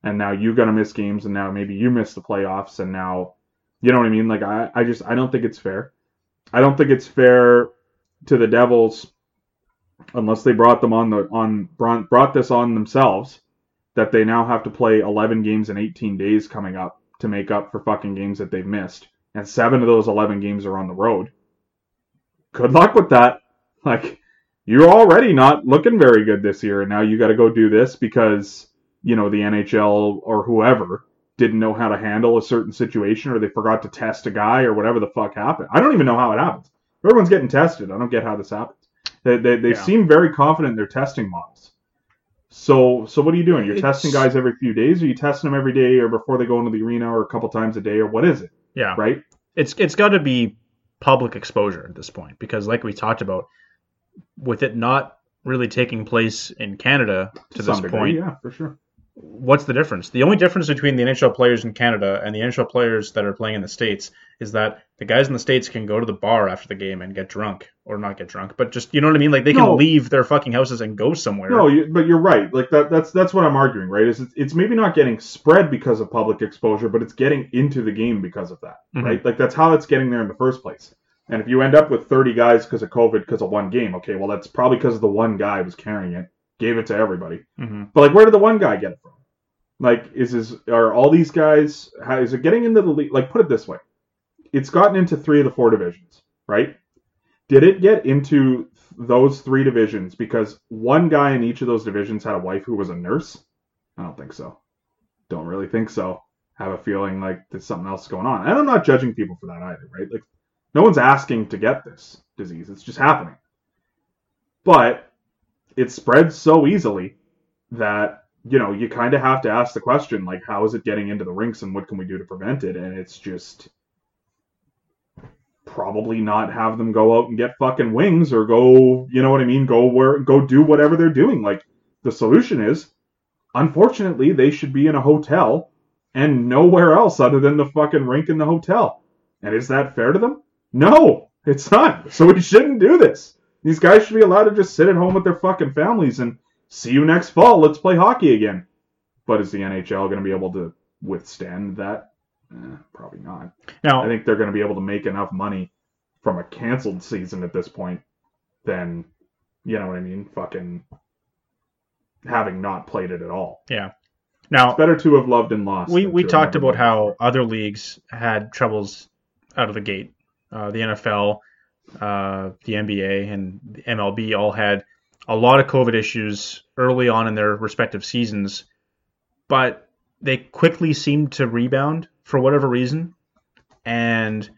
And now you're gonna miss games and now maybe you miss the playoffs and now you know what I mean? Like I, I just I don't think it's fair. I don't think it's fair to the Devils unless they brought them on the on brought, this on themselves that they now have to play 11 games in 18 days coming up to make up for fucking games that they've missed and 7 of those 11 games are on the road. Good luck with that. Like you're already not looking very good this year and now you got to go do this because you know the NHL or whoever didn't know how to handle a certain situation or they forgot to test a guy or whatever the fuck happened. I don't even know how it happens. Everyone's getting tested. I don't get how this happens. They, they, they Yeah. seem very confident in their testing models. So so what are you doing? You're It's- testing guys every few days, or you testing them every day, or before they go into the arena, or a couple times a day, or what is it? Yeah. Right? It's it's got to be public exposure at this point because, like we talked about, with it not really taking place in Canada to some this degree, point, yeah, for sure. What's the difference? The only difference between the NHL players in Canada and the NHL players that are playing in the States is that the guys in the States can go to the bar after the game and get drunk. Or not get drunk, but just, you know what I mean? Like they can No. leave their fucking houses and go somewhere. No, you, but you're right. Like that. That's that's what I'm arguing. Right? Is it's, it's maybe not getting spread because of public exposure, but it's getting into the game because of that. Mhm. Right? Like that's how it's getting there in the first place. And if you end up with 30 guys because of COVID because of one game, okay, well that's probably because the one guy was carrying it, gave it to everybody. hmm But like, where did the one guy get it from? Like, is is are all these guys? How, is it getting into the league? Like, put it this way, it's gotten into three of the four divisions, right? Did it get into those three divisions because one guy in each of those divisions had a wife who was a nurse? I don't think so. Don't really think so. Have a feeling like there's something else going on. And I'm not judging people for that either, right? Like, no one's asking to get this disease; it's just happening. But it spreads so easily that you know you kind of have to ask the question like how is it getting into the rinks and what can we do to prevent it and it's just probably not have them go out and get fucking wings or go you know what i mean go where go do whatever they're doing like the solution is unfortunately they should be in a hotel and nowhere else other than the fucking rink in the hotel And is that fair to them? No, it's not. So we shouldn't do this. These guys should be allowed to just sit at home with their fucking families and see you next fall. Let's play hockey again. But is the NHL going to be able to withstand that? Eh, probably not. Now, I think they're going to be able to make enough money from a canceled season at this point than, you know what I mean, fucking having not played it at all. Yeah. Now It's better to have loved and lost. we we talked about how other leagues had troubles out of the gate. Uh, the NFL, uh, the NBA, and MLB all had a lot of COVID issues early on in their respective seasons, but they quickly seemed to rebound for whatever reason, and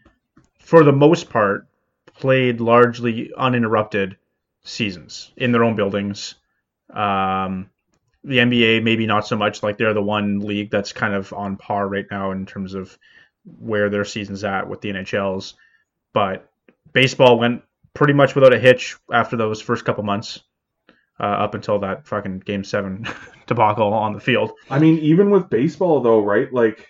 for the most part, played largely uninterrupted seasons in their own buildings. Um, the NBA maybe not so much like they're the one league that's kind of on par right now in terms of where their season's at with the NHL's. But baseball went pretty much without a hitch after those first couple months, uh, up until that fucking game seven debacle on the field. I mean, even with baseball though, right? Like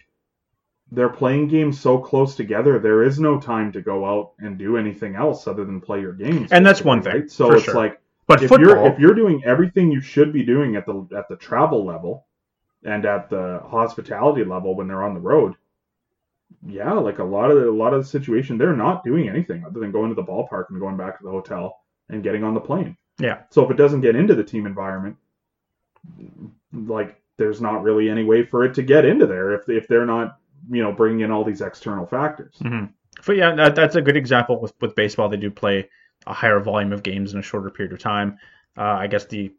they're playing games so close together, there is no time to go out and do anything else other than play your games. And that's one thing, right? So it's sure. like But if football, you're if you're doing everything you should be doing at the at the travel level and at the hospitality level when they're on the road, yeah, like a lot of the, a lot of the situation, they're not doing anything other than going to the ballpark and going back to the hotel and getting on the plane. Yeah. So if it doesn't get into the team environment, like there's not really any way for it to get into there if if they're not you know bringing in all these external factors. Mhm. But yeah, that, that's a good example with with baseball. They do play a higher volume of games in a shorter period of time. Uh, I guess the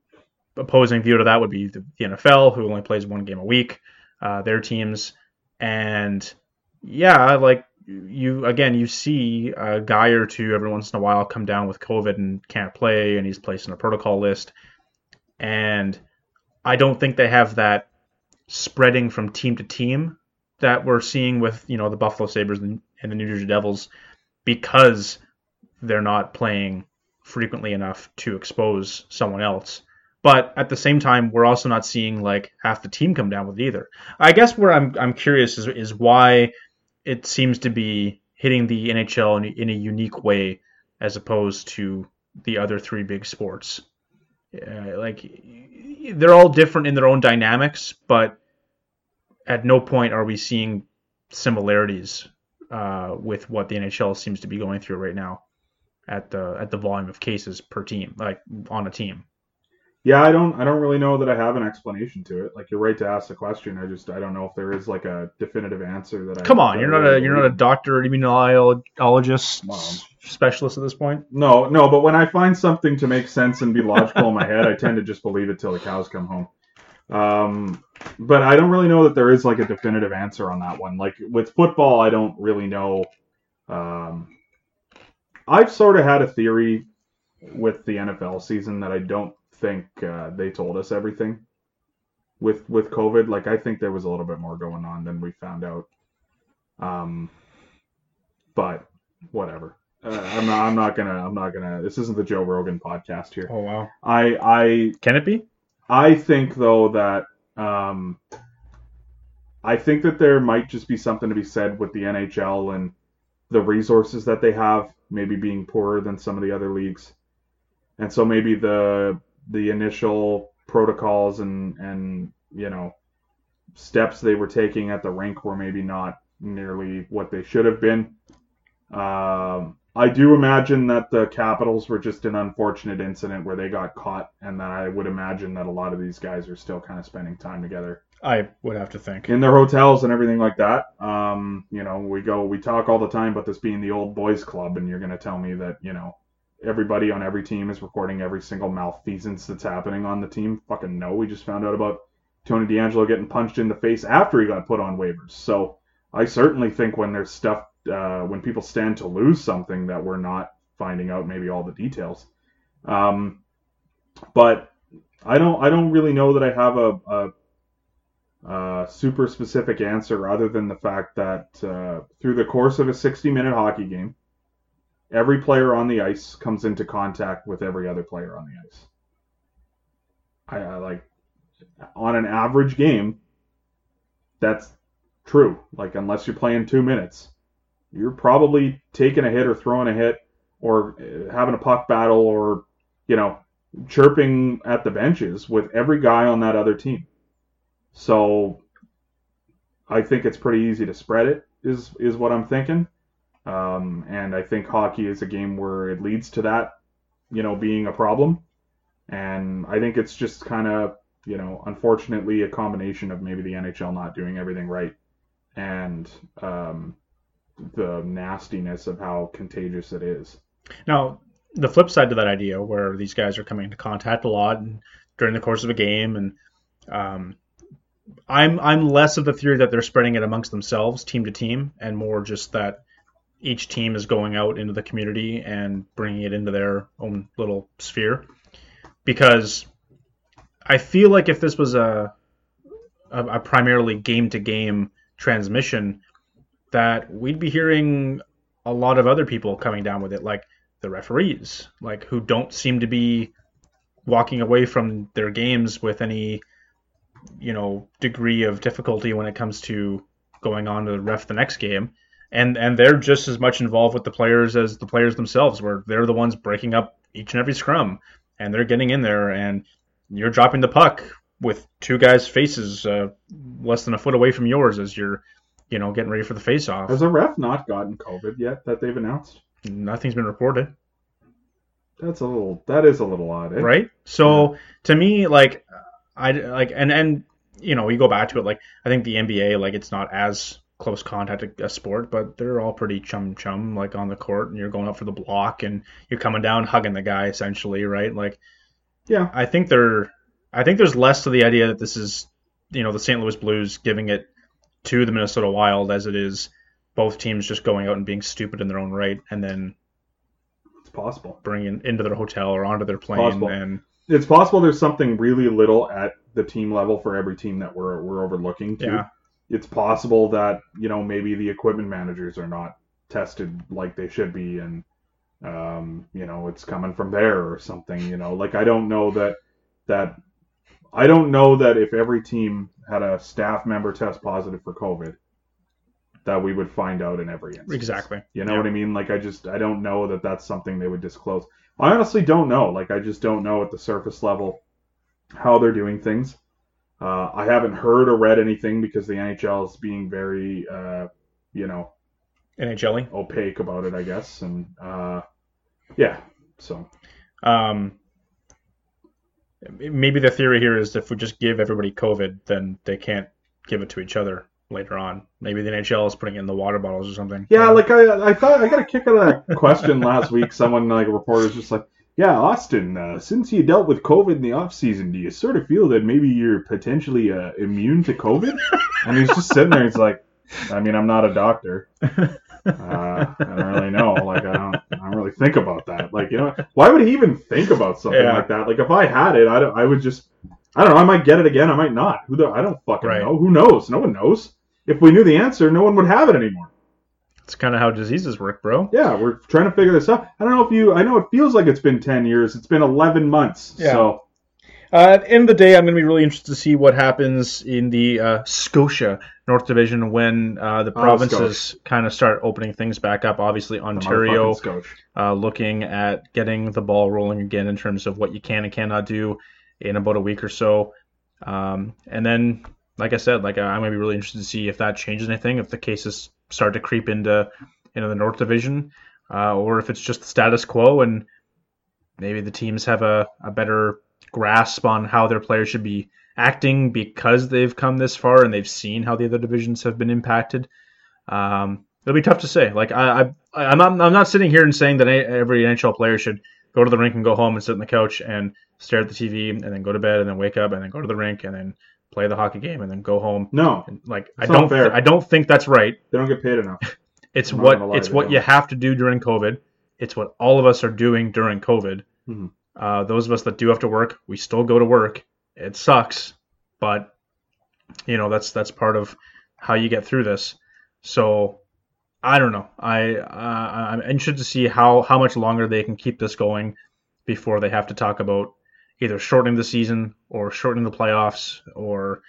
opposing view to that would be the, the NFL, who only plays one game a week. Uh, their teams, and yeah, like you again, you see a guy or two every once in a while come down with COVID and can't play, and he's placed in a protocol list. And I don't think they have that spreading from team to team that we're seeing with you know the Buffalo Sabres and, and the New Jersey Devils because they're not playing frequently enough to expose someone else. But at the same time, we're also not seeing like half the team come down with it either. I guess where I'm I'm curious is is why it seems to be hitting the NHL in, in a unique way as opposed to the other three big sports. Uh, like they're all different in their own dynamics, but at no point are we seeing similarities uh, with what the NHL seems to be going through right now at the at the volume of cases per team, like on a team. Yeah, I don't I don't really know that I have an explanation to it. Like you're right to ask the question. I just I don't know if there is like a definitive answer that I Come on, that you're I not a you're not a doctor, immunologist, specialist at this point. No, no, but when I find something to make sense and be logical in my head, I tend to just believe it till the cows come home. Um, but I don't really know that there is like a definitive answer on that one. Like with football, I don't really know. Um, I've sort of had a theory with the NFL season that I don't think uh, they told us everything with with COVID. Like I think there was a little bit more going on than we found out. Um, but whatever. Uh, I'm not. I'm not gonna. I'm not gonna. This isn't the Joe Rogan podcast here. Oh wow, I I can it be? I think though that um, I think that there might just be something to be said with the NHL and the resources that they have, maybe being poorer than some of the other leagues, and so maybe the the initial protocols and and you know steps they were taking at the rink were maybe not nearly what they should have been. Um, I do imagine that the Capitals were just an unfortunate incident where they got caught, and that I would imagine that a lot of these guys are still kind of spending time together I would have to think. in their hotels and everything like that. Um, you know, we go, we talk all the time about this being the old boys club, and you're going to tell me that you know everybody on every team is recording every single malfeasance that's happening on the team. Fucking no, we just found out about Tony DeAngelo getting punched in the face after he got put on waivers. So I certainly think when there's stuff, uh, when people stand to lose something that we're not finding out maybe all the details. Um, but I don't, I don't really know that I have a, a, a super specific answer other than the fact that uh, through the course of a 60 minute hockey game, every player on the ice comes into contact with every other player on the ice. I, I like on an average game, that's true. Like unless you're playing two minutes, you're probably taking a hit or throwing a hit or uh, having a puck battle or you know chirping at the benches with every guy on that other team. So I think it's pretty easy to spread it is is what I'm thinking. Um, and I think hockey is a game where it leads to that, you know, being a problem. And I think it's just kind of, you know, unfortunately a combination of maybe the NHL not doing everything right and um, the nastiness of how contagious it is. Now, the flip side to that idea, where these guys are coming into contact a lot and during the course of a game, and um, I'm I'm less of the theory that they're spreading it amongst themselves, team to team, and more just that each team is going out into the community and bringing it into their own little sphere. Because I feel like if this was a a, a primarily game to game transmission, that we'd be hearing a lot of other people coming down with it, like the referees, like who don't seem to be walking away from their games with any, you know, degree of difficulty when it comes to going on to ref the next game. And and they're just as much involved with the players as the players themselves, where they're the ones breaking up each and every scrum, and they're getting in there, and you're dropping the puck with two guys' faces uh, less than a foot away from yours as you're, you know, getting ready for the face-off. Has a ref not gotten COVID yet that they've announced? Nothing's been reported. That's a little. That is a little odd, eh? right? So to me, like, I like, and and you know, you go back to it, like, I think the NBA, like, it's not as close contact a, a sport, but they're all pretty chum chum, like on the court, and you're going up for the block, and you're coming down hugging the guy, essentially, right? Like, Yeah. I think they're, I think there's less to the idea that this is, you know, the St. Louis Blues giving it to the Minnesota Wild as it is both teams just going out and being stupid in their own right, and then It's possible. bringing into their hotel or onto their plane Possible. and It's possible there's something really little at the team level for every team that we're we're overlooking. Too. Yeah. It's possible that you know maybe the equipment managers are not tested like they should be, and um, you know it's coming from there or something. You know, like I don't know that that I don't know that if every team had a staff member test positive for COVID, that we would find out in every instance. exactly. You know Yeah. what I mean? Like I just I don't know that that's something they would disclose. I honestly don't know. Like I just don't know at the surface level how they're doing things. Uh, I haven't heard or read anything because the NHL is being very, uh, you know, NHL. opaque about it, I guess. And uh, yeah, so Um, maybe the theory here is if we just give everybody COVID, then they can't give it to each other later on. Maybe the NHL is putting it in the water bottles or something. yeah, like I I thought I got a kick out of that question last week. Someone like a reporter was just like. Yeah, Austin. Uh, since you dealt with COVID in the off season, do you sort of feel that maybe you're potentially uh, immune to COVID? And he's just sitting there. He's like, I mean, I'm not a doctor. Uh, I don't really know. Like, I don't, I don't really think about that. Like, you know, why would he even think about something Yeah. like that? Like, if I had it, I, don't, I would just, I don't know. I might get it again. I might not. Who the, I don't fucking Right. know. Who knows? No one knows. If we knew the answer, no one would have it anymore. It's kind of how diseases work, bro. Yeah, we're trying to figure this out. I don't know if you. I know it feels like it's been ten years. It's been eleven months. Yeah. So Uh, at the end of the day, I'm going to be really interested to see what happens in the uh, Scotia North Division when uh, the Oh, provinces kind of start opening things back up. Obviously, Ontario uh, looking at getting the ball rolling again in terms of what you can and cannot do in about a week or so. Um, and then, like I said, like I'm gonna be really interested to see if that changes anything, if the cases start to creep into into the North Division, uh, or if it's just the status quo and maybe the teams have a, a better grasp on how their players should be acting because they've come this far and they've seen how the other divisions have been impacted. Um, it'll be tough to say. Like I, I, I'm not, I'm not sitting here and saying that every NHL player should go to the rink and go home and sit on the couch and stare at the TV and then go to bed and then wake up and then go to the rink and then play the hockey game and then go home. No, And like I don't, fair. I don't think that's right. they don't get paid enough. It's I'm what lie, it's what don't. you have to do during COVID. It's what all of us are doing during COVID. Mhm. Uh, those of us that do have to work, we still go to work. It sucks, but you know that's that's part of how you get through this. So I don't know. I uh, I'm interested to see how how much longer they can keep this going before they have to talk about either shortening the season or shortening the playoffs or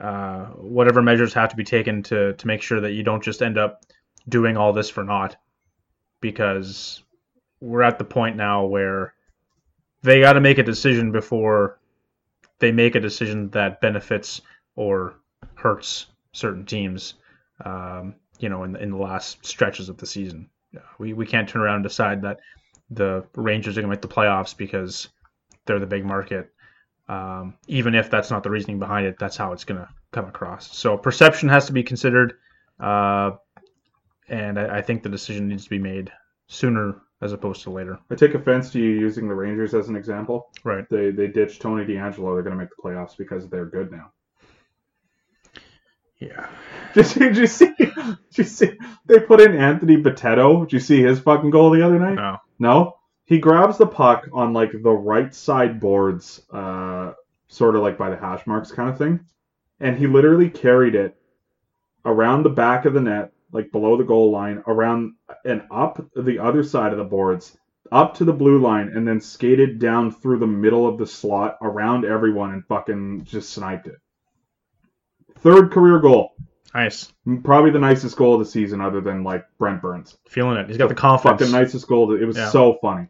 uh, whatever measures have to be taken to to make sure that you don't just end up doing all this for naught because we're at the point now where they got to make a decision before they make a decision that benefits or hurts certain teams. Um, you know, in the, in the last stretches of the season, we we can't turn around and decide that the Rangers are going to make the playoffs because they're the big market. Um, even if that's not the reasoning behind it, that's how it's going to come across. So perception has to be considered, uh, and I, I think the decision needs to be made sooner as opposed to later. I take offense to you using the Rangers as an example. Right. They they ditched Tony DeAngelo. They're going to make the playoffs because they're good now. Yeah. Did you, did you see? Did you see? They put in Anthony Bitetto. Did you see his fucking goal the other night? No. No. He grabs the puck on like the right side boards, uh, sort of like by the hash marks kind of thing, and he literally carried it around the back of the net, like below the goal line, around and up the other side of the boards, up to the blue line, and then skated down through the middle of the slot around everyone and fucking just sniped it. Third career goal. Nice. Probably the nicest goal of the season, other than like Brent Burns. Feeling it. He's got the confidence. Fucking nicest goal. It was Yeah. so funny.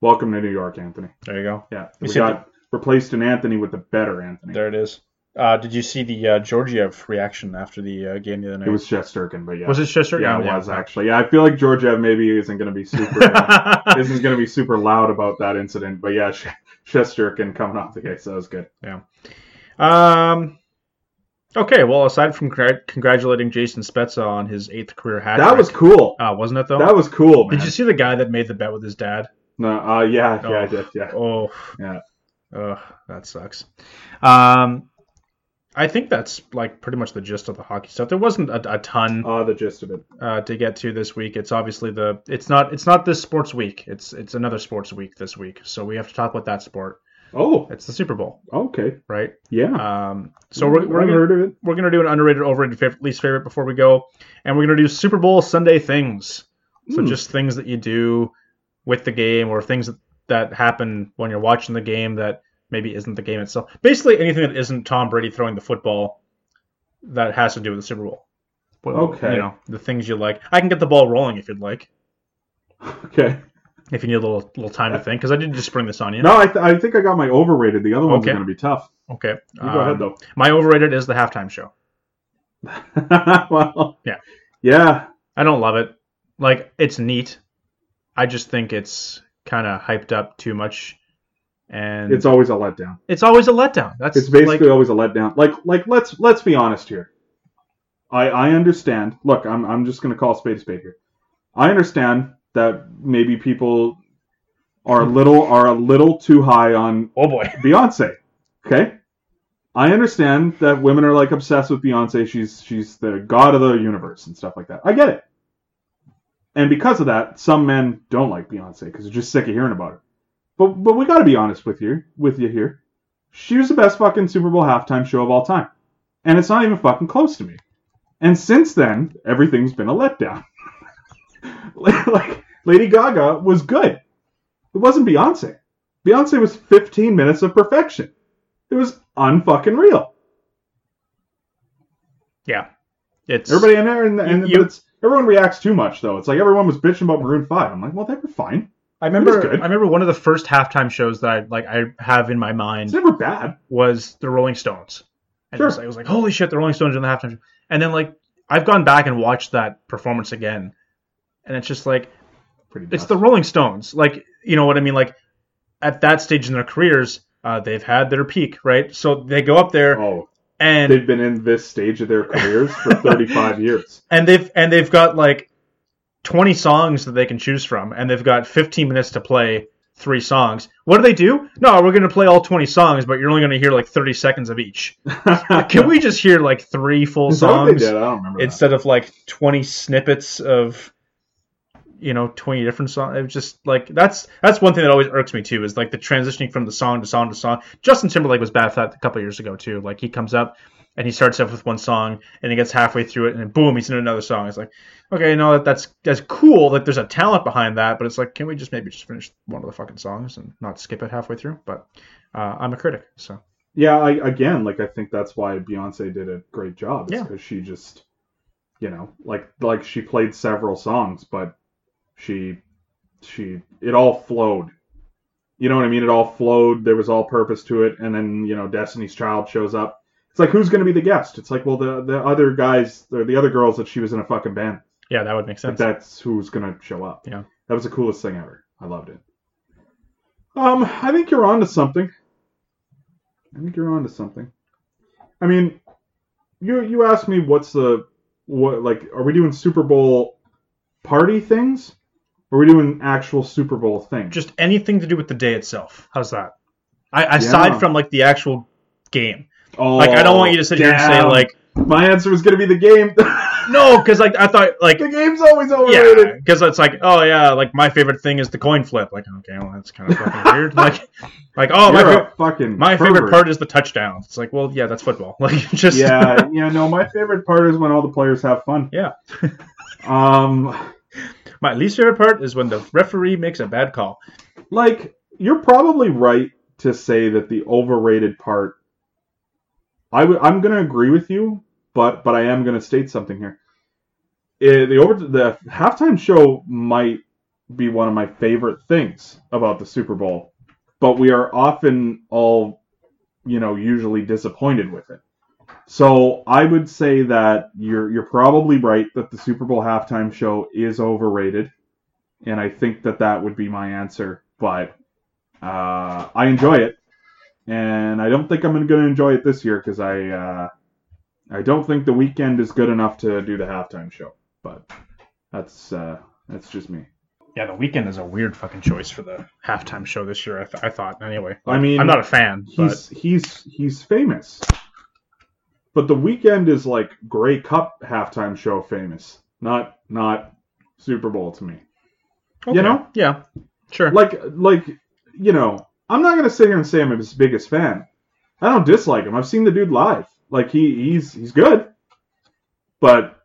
Welcome to New York, Anthony. There you go. Yeah, we got replaced an Anthony with a better Anthony. There it is. Uh, did you see the uh, Georgiev reaction after the uh, game the other night? It was Shesterkin, but yeah, Was it Shesterkin? Yeah, it Yeah. was actually. Yeah, I feel like Georgiev maybe isn't going to be super isn't going to be super loud about that incident, but yeah, Sh- Shesterkin coming off the case, that was good. Yeah. Um. Okay, well, aside from congr- congratulating Jason Spezza on his eighth career hat, That was cool. uh, wasn't it though? That was cool, man. Did you see the guy that made the bet with his dad? No, uh, yeah, yeah, I Oh. did. Yeah, Oh, yeah. Ugh, that sucks. Um, I think that's like pretty much the gist of the hockey stuff. There wasn't a, a ton Uh, the gist of it. uh, to get to this week. It's obviously the it's not it's not this sports week. It's it's another sports week this week. So we have to talk about that sport. Oh, It's the Super Bowl, okay. right? Yeah. Um, so we're we're gonna, heard of it. we're gonna do an underrated, overrated, favorite, least favorite before we go, and we're gonna do Super Bowl Sunday things. So Hmm. just things that you do with the game, or things that, that happen when you're watching the game that maybe isn't the game itself. Basically, anything that isn't Tom Brady throwing the football that has to do with the Super Bowl. Well, Okay. You know the things you like. I can get the ball rolling if you'd like. Okay. If you need a little little time to think, because I did just spring this on you. No, I, th- I think I got my overrated. The other ones Okay. are going to be tough. Okay. You go ahead Um, though. My overrated is the halftime show. well, Yeah. yeah. I don't love it. Like it's neat. I just think it's kind of hyped up too much, and It's always a letdown. it's always a letdown. That's It's basically like, always a letdown. Like, like let's let's be honest here. I I understand. Look, I'm I'm just going to call spade a spade here. I understand that maybe people are a little are a little too high on oh boy. Beyonce. Okay? I understand that women are like obsessed with Beyonce. She's she's the god of the universe and stuff like that. I get it. And because of that, some men don't like Beyonce because they're just sick of hearing about her. But but we got to be honest with you with you here. She was the best fucking Super Bowl halftime show of all time, and it's not even fucking close to me. And since then, everything's been a letdown. like Lady Gaga was good. It wasn't Beyonce. Beyonce was 15 minutes of perfection. It was unfucking real. Yeah. It's Everybody in there, and, and You- it's, everyone reacts too much though. It's like everyone was bitching about Maroon Five. I'm like, well, they were fine. I remember. good. I remember one of the first halftime shows that I like. I have in my It's mind never bad. was the Rolling Stones. And Sure. it, was like, it was like, holy shit, the Rolling Stones in the halftime show. And then like I've gone back and watched that performance again, and it's just like Pretty. it's the Rolling Stones. Like, you know what I mean? Like, at that stage in their careers, uh, they've had their peak, right? So they go up there Oh, and they've been in this stage of their careers for 35 years. and they've and they've got like 20 songs that they can choose from, and they've got 15 minutes to play three songs. What do they do? No, we're going to play all 20 songs, but you're only going to hear like 30 seconds of each. Can we just hear like three full Is that what they songs did? I don't remember. that. instead of like 20 snippets of you know 20 different songs. It was just like that's that's one thing that always irks me too is like the transitioning from the song to song to song. Justin timberlake was bad for that a couple years ago too. Like he comes up and he starts off with one song and he gets halfway through it and then boom he's in another song. It's like okay no that, that's that's cool like there's a talent behind that but it's like can we just maybe just finish one of the fucking songs and not skip it halfway through? But uh, i'm a critic so. Yeah, I, again, like I think that's why Beyonce did a great job. Yeah. because she just you know, like like she played several songs, but she she it all flowed. You know what I mean? It all flowed. There was all purpose to it, and then you know, Destiny's Child shows up. It's like who's going to be the guest? It's like well, the the other guys, or the other girls that she was in a fucking band. Yeah, that would make Like sense. that's who's going to show up. Yeah. that was the coolest thing ever. I loved it. Um, I think you're on to something. I think you're on to something. I mean, you you asked me what's the what like are we doing Super Bowl party things? Or are we doing actual Super Bowl thing? Just anything to do with the day itself. How's that? I, aside from like the actual game. oh, Like I don't want you to sit here and say like my answer was going to be the game. no, because like I thought like the game's always yeah, overrated. because it's like oh yeah, like my favorite thing is the coin flip. Like okay, well that's kind of fucking weird. Like like oh my You're fa- fucking my favorite part is the touchdown. It's like well yeah, that's football. Like just yeah, yeah, no, my favorite part is when all the players have fun. Yeah. um, my least favorite part is when the referee makes a bad call. like you're probably right to say that the overrated part. I w- I'm going to agree with you, but but I am going to state something here. Eh, the over the halftime show might be one of my favorite things about the Super Bowl, but we are often all, you know, usually disappointed with it. So I would say that you're you're probably right that the Super Bowl halftime show is overrated, and I think that that would be my answer. But uh, I enjoy it, and I don't think I'm going to enjoy it this year because I uh, I don't think the Weeknd is good enough to do the halftime show. But that's uh, that's just me. Yeah, the Weeknd is a weird fucking choice for the halftime show this year. I, th- I thought anyway. I mean, I'm not a fan, but He's he's he's famous, but the Weeknd is like Grey Cup halftime show famous, not not Super Bowl to me. okay. you know? yeah, sure. like like you know i'm not gonna sit here and say i'm his biggest fan i don't dislike him i've seen the dude live like he he's he's good but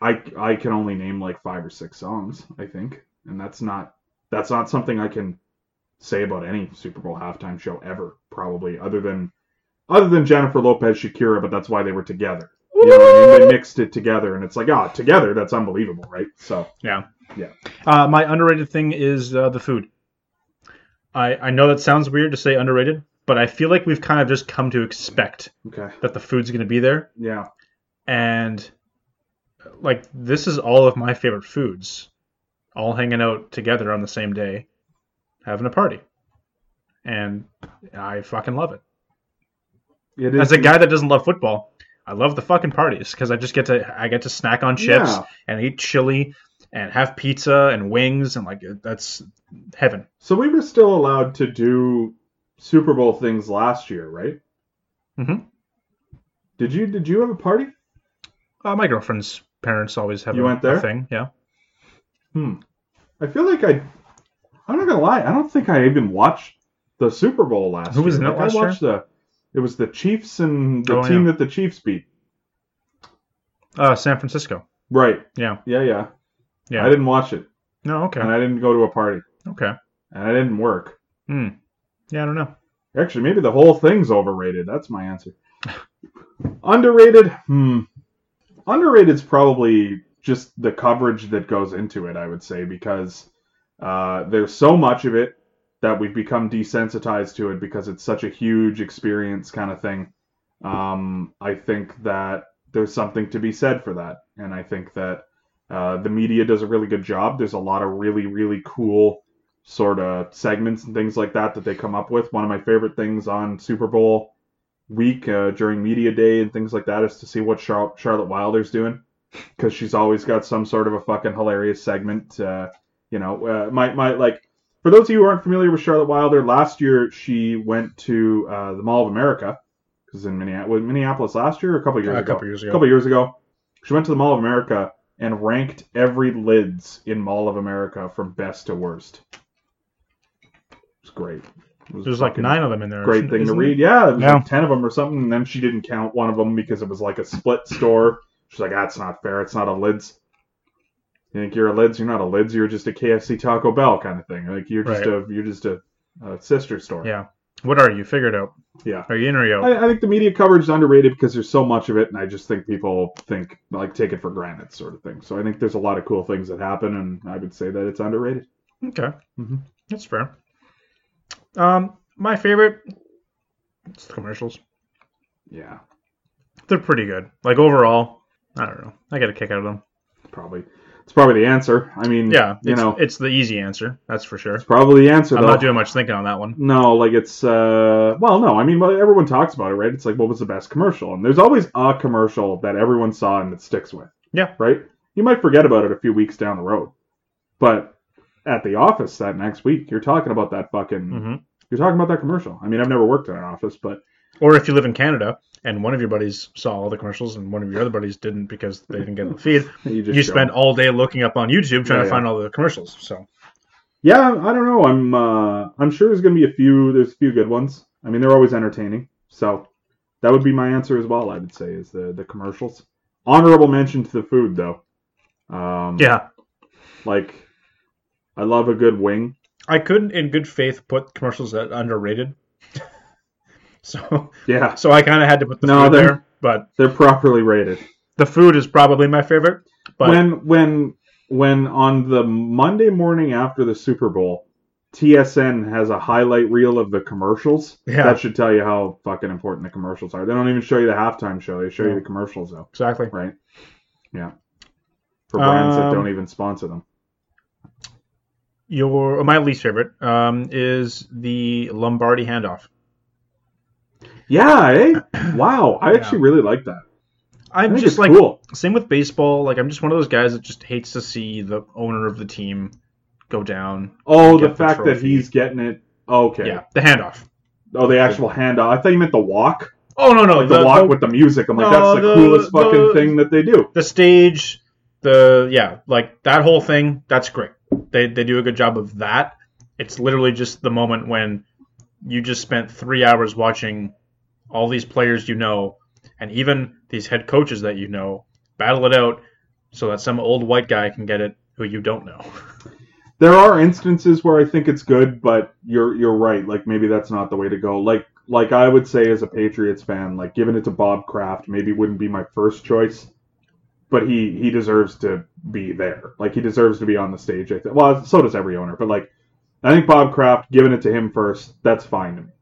i i can only name like five or six songs i think and that's not that's not something i can say about any super bowl halftime show ever probably other than other than jennifer lopez shakira but that's why they were together you know I mean? they mixed it together and it's like ah together that's unbelievable right so Yeah. Yeah. Uh, my underrated thing is uh, the food. I I know that sounds weird to say underrated, but I feel like we've kind of just come to expect okay that the food's going to be there, yeah and like this is all of my favorite foods, all hanging out together on the same day, having a party, and I fucking love it. It is As a guy that doesn't love football, I love the fucking parties because I just get to I get to snack on chips Yeah. and eat chili and have pizza and wings and like that's heaven. So we were still allowed to do Super Bowl things last year, right? Mm-hmm. Did you did you have a party? Uh, my girlfriend's parents always have You a, went there? thing. Yeah. Hmm. I feel like I I'm not gonna lie, I don't think I even watched the Super Bowl last Who year. was in it Like, last I watched the it was the Chiefs and the Oh, team yeah. that the Chiefs beat. Uh, San Francisco. Right. Yeah. Yeah, yeah. Yeah. I didn't watch it. No. Okay. And I didn't go to a party. Okay. And I didn't work. Hmm. Yeah. I don't know. Actually, maybe the whole thing's overrated. That's my answer. Underrated? Hmm. Underrated's probably just the coverage that goes into it, I would say, because uh, there's so much of it that we've become desensitized to it because it's such a huge experience kind of thing. Um, I think that there's something to be said for that. And I think that uh, the media does a really good job. There's a lot of really, really cool sort of segments and things like that that they come up with. One of my favorite things on Super Bowl week uh, during media day and things like that is to see what Char- Charlotte Wilder's doing because she's always got some sort of a fucking hilarious segment. Uh, you know, uh, my my like for those of you who aren't familiar with Charlotte Wilder, last year she went to uh, the Mall of America because in Minneapolis, Minneapolis last year or a couple years a ago, couple years ago. a couple years ago, she went to the Mall of America and ranked every lids in Mall of America from best to worst. It's great. It was great. There's like nine of them in there. Great thing to read. there? Yeah, it was Yeah. like ten of them or something, and then she didn't count one of them because it was like a split store. She's like, that's not fair. It's not a lids. You think you're a lids? You're not a lids. You're just a KFC Taco Bell kind of thing. Like you're just Right. a you're just a, a sister store. Yeah. What are you? Figure it out. Yeah. Are you in or you out? I, I think the media coverage is underrated because there's so much of it, and I just think people think like take it for granted, sort of thing. So I think there's a lot of cool things that happen, and I would say that it's underrated. Okay, Mhm. that's fair. Um, my favorite, it's the commercials. Yeah, They're pretty good. Like overall, I don't know. I get a kick out of them. probably it's probably the answer. I mean, Yeah, you know, it's the easy answer. That's for sure. it's probably the answer. I'm though. not doing much thinking on that one. No, like it's uh well no, I mean well, everyone talks about it, right? It's like what was the best commercial? And there's always a commercial that everyone saw and it sticks with. Yeah. Right? You might forget about it a few weeks down the road. But at the office that next week, you're talking about that fucking hmm you're talking about that commercial. I mean, I've never worked in an office, but Or if you live in Canada and one of your buddies saw all the commercials and one of your other buddies didn't because they didn't get the feed, you you spend all day looking up on YouTube trying Yeah, to yeah. find all the commercials. So Yeah, I don't know. I'm uh I'm sure there's gonna be a few there's a few good ones. I mean they're always entertaining. So that would be my answer as well, I would say, is the the commercials. Honorable mention to the food though. Um yeah, like I love a good wing. I couldn't in good faith put commercials at underrated. so Yeah. so I kind of had to put the No, food there, but They're properly rated. the food is probably my favorite. But when when when on the Monday morning after the Super Bowl, TSN has a highlight reel of the commercials. Yeah. That should tell you how fucking important the commercials are. They don't even show you the halftime show. They show you the commercials though. exactly. Right. Yeah. For brands that Um, don't even sponsor them. Your my least favorite um, is the Lombardi handoff. Yeah, eh? Wow. I Yeah. actually really like that. I'm just like cool. same with baseball. Like I'm just one of those guys that just hates to see the owner of the team go down. Oh, the the fact that he's getting it. Okay. Yeah, the handoff. Oh, the actual handoff. I thought you meant the walk. Oh no no Like the, the, walk the, with the music. I'm like, No, that's the, the- coolest fucking the- thing that they do. the stage, the yeah, like that whole thing. That's great. They they do a good job of that. It's literally just the moment when you just spent three hours watching all these players you know, and even these head coaches that you know battle it out, so that some old white guy can get it who you don't know. There are instances where I think it's good, but you're you're right. Like maybe that's not the way to go. Like like I would say as a Patriots fan, like giving it to Bob Kraft maybe wouldn't be my first choice, but he he deserves to be there. Like he deserves to be on the stage. I think. Well, so does every owner, but like I think Bob Kraft giving it to him first, that's fine to me.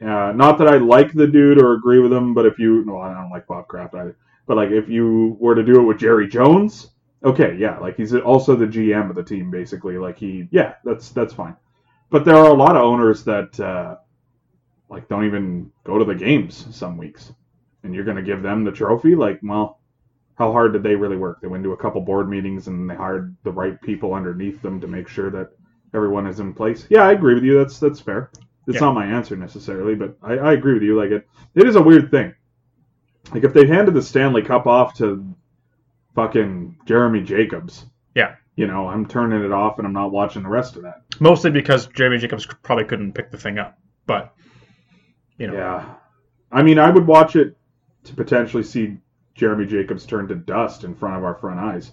Uh, not that I like the dude or agree with him, but if you no, I don't like Bob Kraft. But like if you were to do it with Jerry Jones, okay, yeah, like he's also the GM of the team, basically. Like he, yeah, that's that's fine. But there are a lot of owners that uh, like don't even go to the games some weeks, and you're gonna give them the trophy. Like, well, how hard did they really work? They went to a couple board meetings and they hired the right people underneath them to make sure that everyone is in place. Yeah, I agree with you. That's that's fair. It's Yeah. not my answer necessarily, but I, I agree with you. Like it, it is a weird thing. Like if they handed the Stanley Cup off to fucking Jeremy Jacobs, Yeah. you know, I'm turning it off and I'm not watching the rest of that. Mostly because Jeremy Jacobs probably couldn't pick the thing up, but you know, Yeah. I mean, I would watch it to potentially see Jeremy Jacobs turn to dust in front of our front eyes.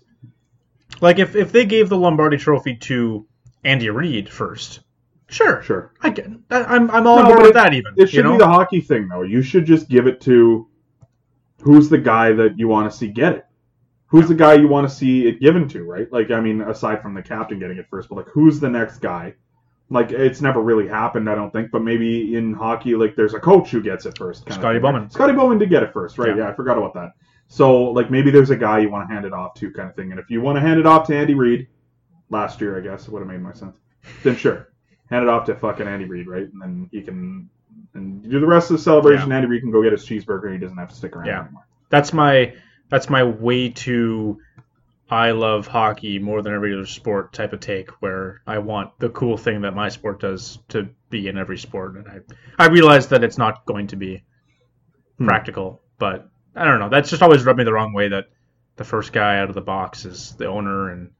like if if they gave the Lombardi Trophy to Andy Reid first, sure, Sure. I get, I- I'm I'm all on No, board with that even. It should you know? be the hockey thing, though. You should just give it to who's the guy that you want to see get it. Who's the guy you want to see it given to, right? Like, I mean, aside from the captain getting it first, but like, who's the next guy? Like, it's never really happened, I don't think. But maybe in hockey, like, there's a coach who gets it first. kind Scotty right? Bowman. Scotty Bowman did get it first, right? Yeah. Yeah. I forgot about that. So, like, maybe there's a guy you want to hand it off to, kind of thing. And if you want to hand it off to Andy Reid, last year, I guess, it would have made more sense. Then sure, hand it off to fucking Andy Reid, right? And then he can and do the rest of the celebration. Andy Reid can go get his cheeseburger. He doesn't have to stick around Yeah. anymore. that's my that's my way to I love hockey more than every other sport type of take where I want the cool thing that my sport does to be in every sport and I I realize that it's not going to be Hmm. practical but I don't know that's just always rubbed me the wrong way that the first guy out of the box is the owner and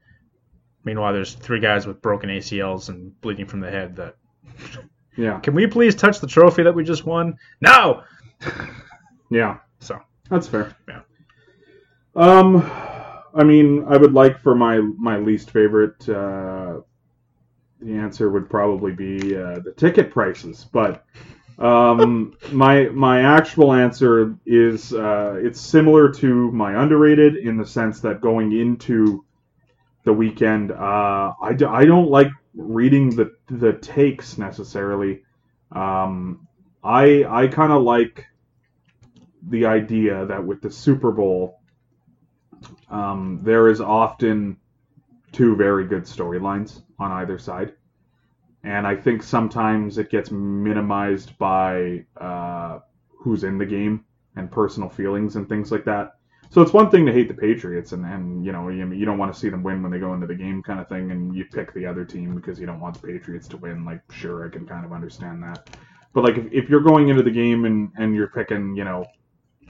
meanwhile there's three guys with broken ACLs and bleeding from the head that Yeah, can we please touch the trophy that we just won no yeah, so that's fair. Yeah. Um, I mean, I would like for my my least favorite. Uh, the answer would probably be uh, the ticket prices, but um, my my actual answer is uh, it's similar to my underrated in the sense that going into the weekend, uh, I, do, I don't like reading the the takes necessarily. Um, I I kind of like the idea that with the Super Bowl, um, there is often two very good storylines on either side. And I think sometimes it gets minimized by uh, who's in the game and personal feelings and things like that. So it's one thing to hate the Patriots and, and you know you, you don't want to see them win when they go into the game kind of thing, and you pick the other team because you don't want the Patriots to win. Like sure, I can kind of understand that. But like if, if you're going into the game and, and you're picking you know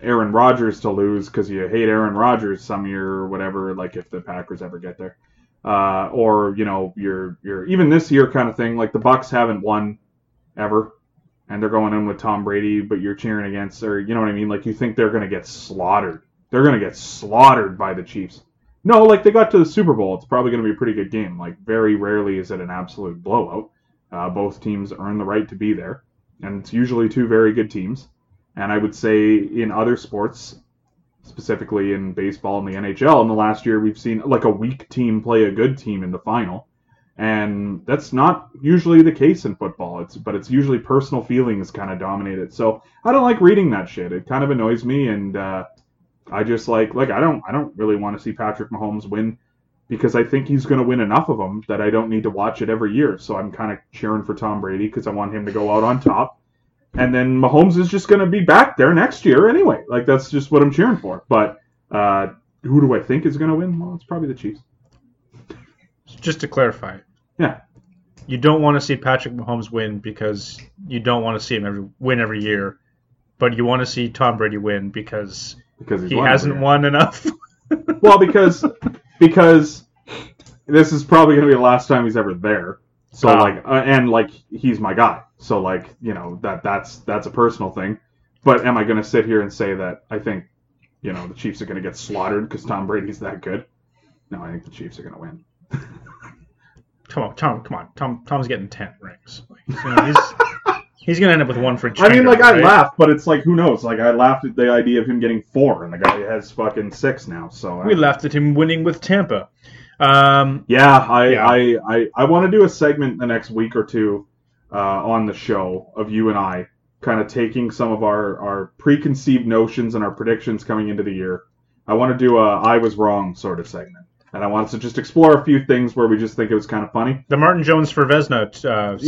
Aaron Rodgers to lose because you hate Aaron Rodgers some year or whatever, like if the Packers ever get there, uh, or you know you're you're even this year kind of thing. Like the Bucks haven't won ever, and they're going in with Tom Brady, but you're cheering against, or you know what I mean? Like you think they're gonna get slaughtered. They're gonna get slaughtered by the Chiefs. No, like they got to the Super Bowl. It's probably gonna be a pretty good game. Like very rarely is it an absolute blowout. Uh, both teams earn the right to be there, and it's usually two very good teams. And I would say in other sports, specifically in baseball and the NHL, in the last year we've seen like a weak team play a good team in the final, and that's not usually the case in football. It's but it's usually personal feelings kind of dominate it. So I don't like reading that shit. It kind of annoys me, and uh, I just like like I don't I don't really want to see Patrick Mahomes win because I think he's going to win enough of them that I don't need to watch it every year. So I'm kind of cheering for Tom Brady because I want him to go out on top. And then Mahomes is just going to be back there next year anyway. Like that's just what I'm cheering for. But uh, who do I think is going to win? Well, it's probably the Chiefs. Just to clarify, Yeah. you don't want to see Patrick Mahomes win because you don't want to see him every, win every year, but you want to see Tom Brady win because Because he hasn't won enough. Well, because because this is probably going to be the last time he's ever there. So Ah. like, uh, and like he's my guy. So like, you know that that's that's a personal thing. But am I going to sit here and say that I think, you know, the Chiefs are going to get slaughtered because Tom Brady's that good? No, I think the Chiefs are going to win. Come on, Tom. Come on, Tom. Tom's getting ten rings. Like, you know, he's gonna end up with one for. I mean, like I right? laughed, but it's like who knows? Like I laughed at the idea of him getting four, and the guy has fucking six now. So I- We laughed at him winning with Tampa. Um, Yeah, I Yeah. I I, I want to do a segment the next week or two uh, on the show of you and I kind of taking some of our our preconceived notions and our predictions coming into the year. I want to do a I was wrong sort of segment, and I wanted to just explore a few things where we just think it was kind of funny. the Martin Jones for Vezina. Uh, segment.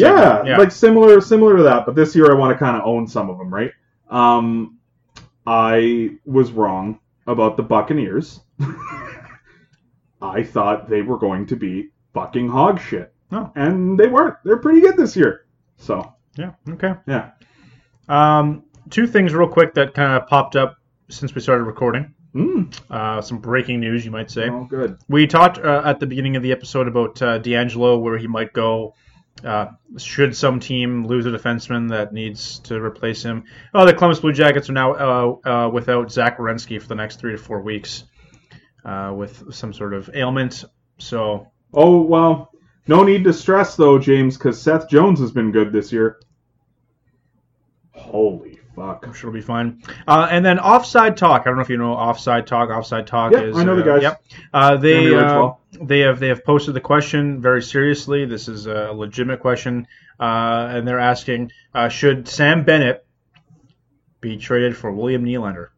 Yeah, like similar similar to that, but this year I want to kind of own some of them, right? Um, I was wrong about the Buccaneers. I thought they were going to be fucking hog shit, Oh. and they weren't. They're pretty good this year. So yeah. Okay. yeah, Um, two things real quick that kind of popped up since we started recording. Mm, Uh, some breaking news, you might say. oh good. We talked uh, at the beginning of the episode about uh, DeAngelo, where he might go. Uh, should some team lose a defenseman that needs to replace him? Oh, the Columbus Blue Jackets are now uh, uh, without Zach Werenski for the next three to four weeks uh, with some sort of ailment. So Oh well, no need to stress though, James, because Seth Jones has been good this year. Holy fuck! I'm sure it'll be fine. Uh, and then offside talk. I don't know if you know offside talk. Offside talk Yep, is. I know the uh, guys. Yep. Uh, they uh, they have they have posted the question very seriously. This is a legitimate question, uh, and they're asking: uh, Should Sam Bennett be traded for William Nylander?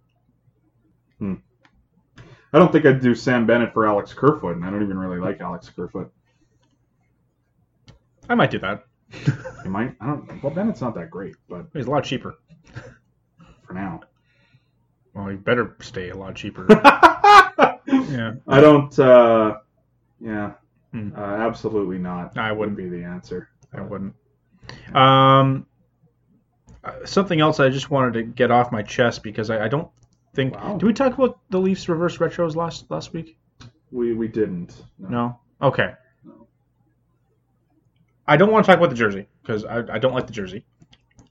Hmm. I don't think I'd do Sam Bennett for Alex Kerfoot, and I don't even really like Alex Kerfoot. I might do that. You might. I don't. Well, Bennett's not that great, but He's a lot cheaper. For now. Well, he better stay a lot cheaper. yeah. I don't. uh Yeah. Hmm. Uh, absolutely not. I wouldn't. Would be the answer. I wouldn't. Um, uh, something else I just wanted to get off my chest because I, I don't think. Wow. Did we talk about the Leafs reverse retros last last week? We we didn't. No. Okay. I don't want to talk about the jersey because I, I don't like the jersey.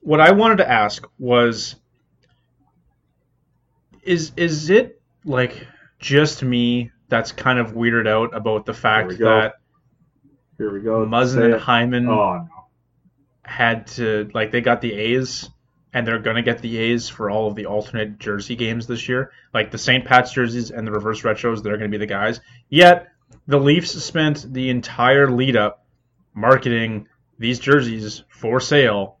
What I wanted to ask was, is is it like just me that's kind of weirded out about the fact that Here we go. Muzzin and. Hyman Oh no. had to like they got the A's and they're gonna get the A's for all of the alternate jersey games this year. Like the St. Pat's jerseys and the reverse retros, they're gonna be the guys. Yet the Leafs spent the entire lead up marketing these jerseys for sale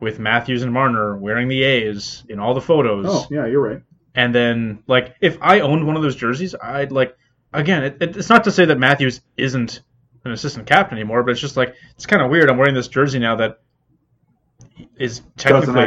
with Matthews and Marner wearing the A's in all the photos. Oh yeah, you're right. And then, like, if I owned one of those jerseys, I'd like, again, it, it, it's not to say that Matthews isn't an assistant captain anymore, but it's just like it's kind of weird. I'm wearing this jersey now that is technically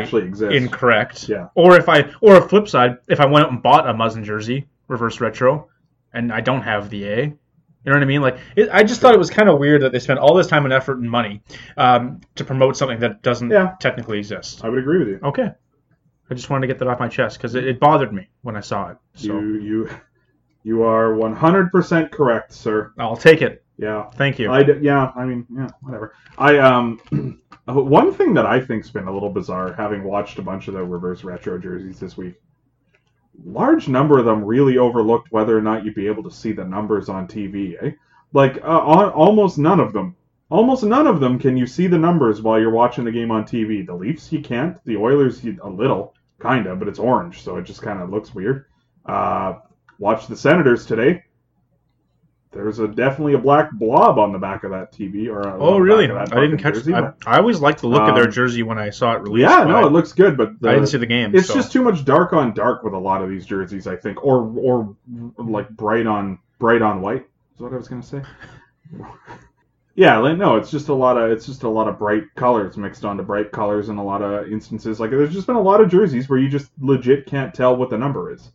incorrect. Yeah. Or if I, or a flip side, if I went out and bought a Muzzin jersey, reverse retro, and I don't have the A. You know what I mean? Like, it, I just thought it was kind of weird that they spent all this time and effort and money um, to promote something that doesn't Yeah. technically exist. I would agree with you. Okay. I just wanted to get that off my chest because it, it bothered me when I saw it. So You you you are 100% correct, sir. I'll take it. Yeah. Thank you. I d- yeah, I mean, yeah, whatever. I um one thing that I think's been a little bizarre having watched a bunch of the reverse retro jerseys this week. Large number of them really overlooked whether or not you'd be able to see the numbers on TV, eh? Like uh, on, almost none of them. Almost none of them can you see the numbers while you're watching the game on TV. The Leafs you can't. The Oilers you, a little, kind of, but it's orange, so it just kind of looks weird. Uh, watch the Senators today there's a definitely a black blob on the back of that TV or uh, oh, really? back of that I didn't catch. jersey, I, I always liked the look of their Um, jersey when I saw it released. yeah, no, it looks good, but the, I didn't see the game. it's so. just too much dark on dark with a lot of these jerseys, I think, or or like bright on bright on white. Is what I was gonna say. yeah, like, no, it's just a lot of it's just a lot of bright colors mixed onto bright colors in a lot of instances. Like there's just been a lot of jerseys where you just legit can't tell what the number is.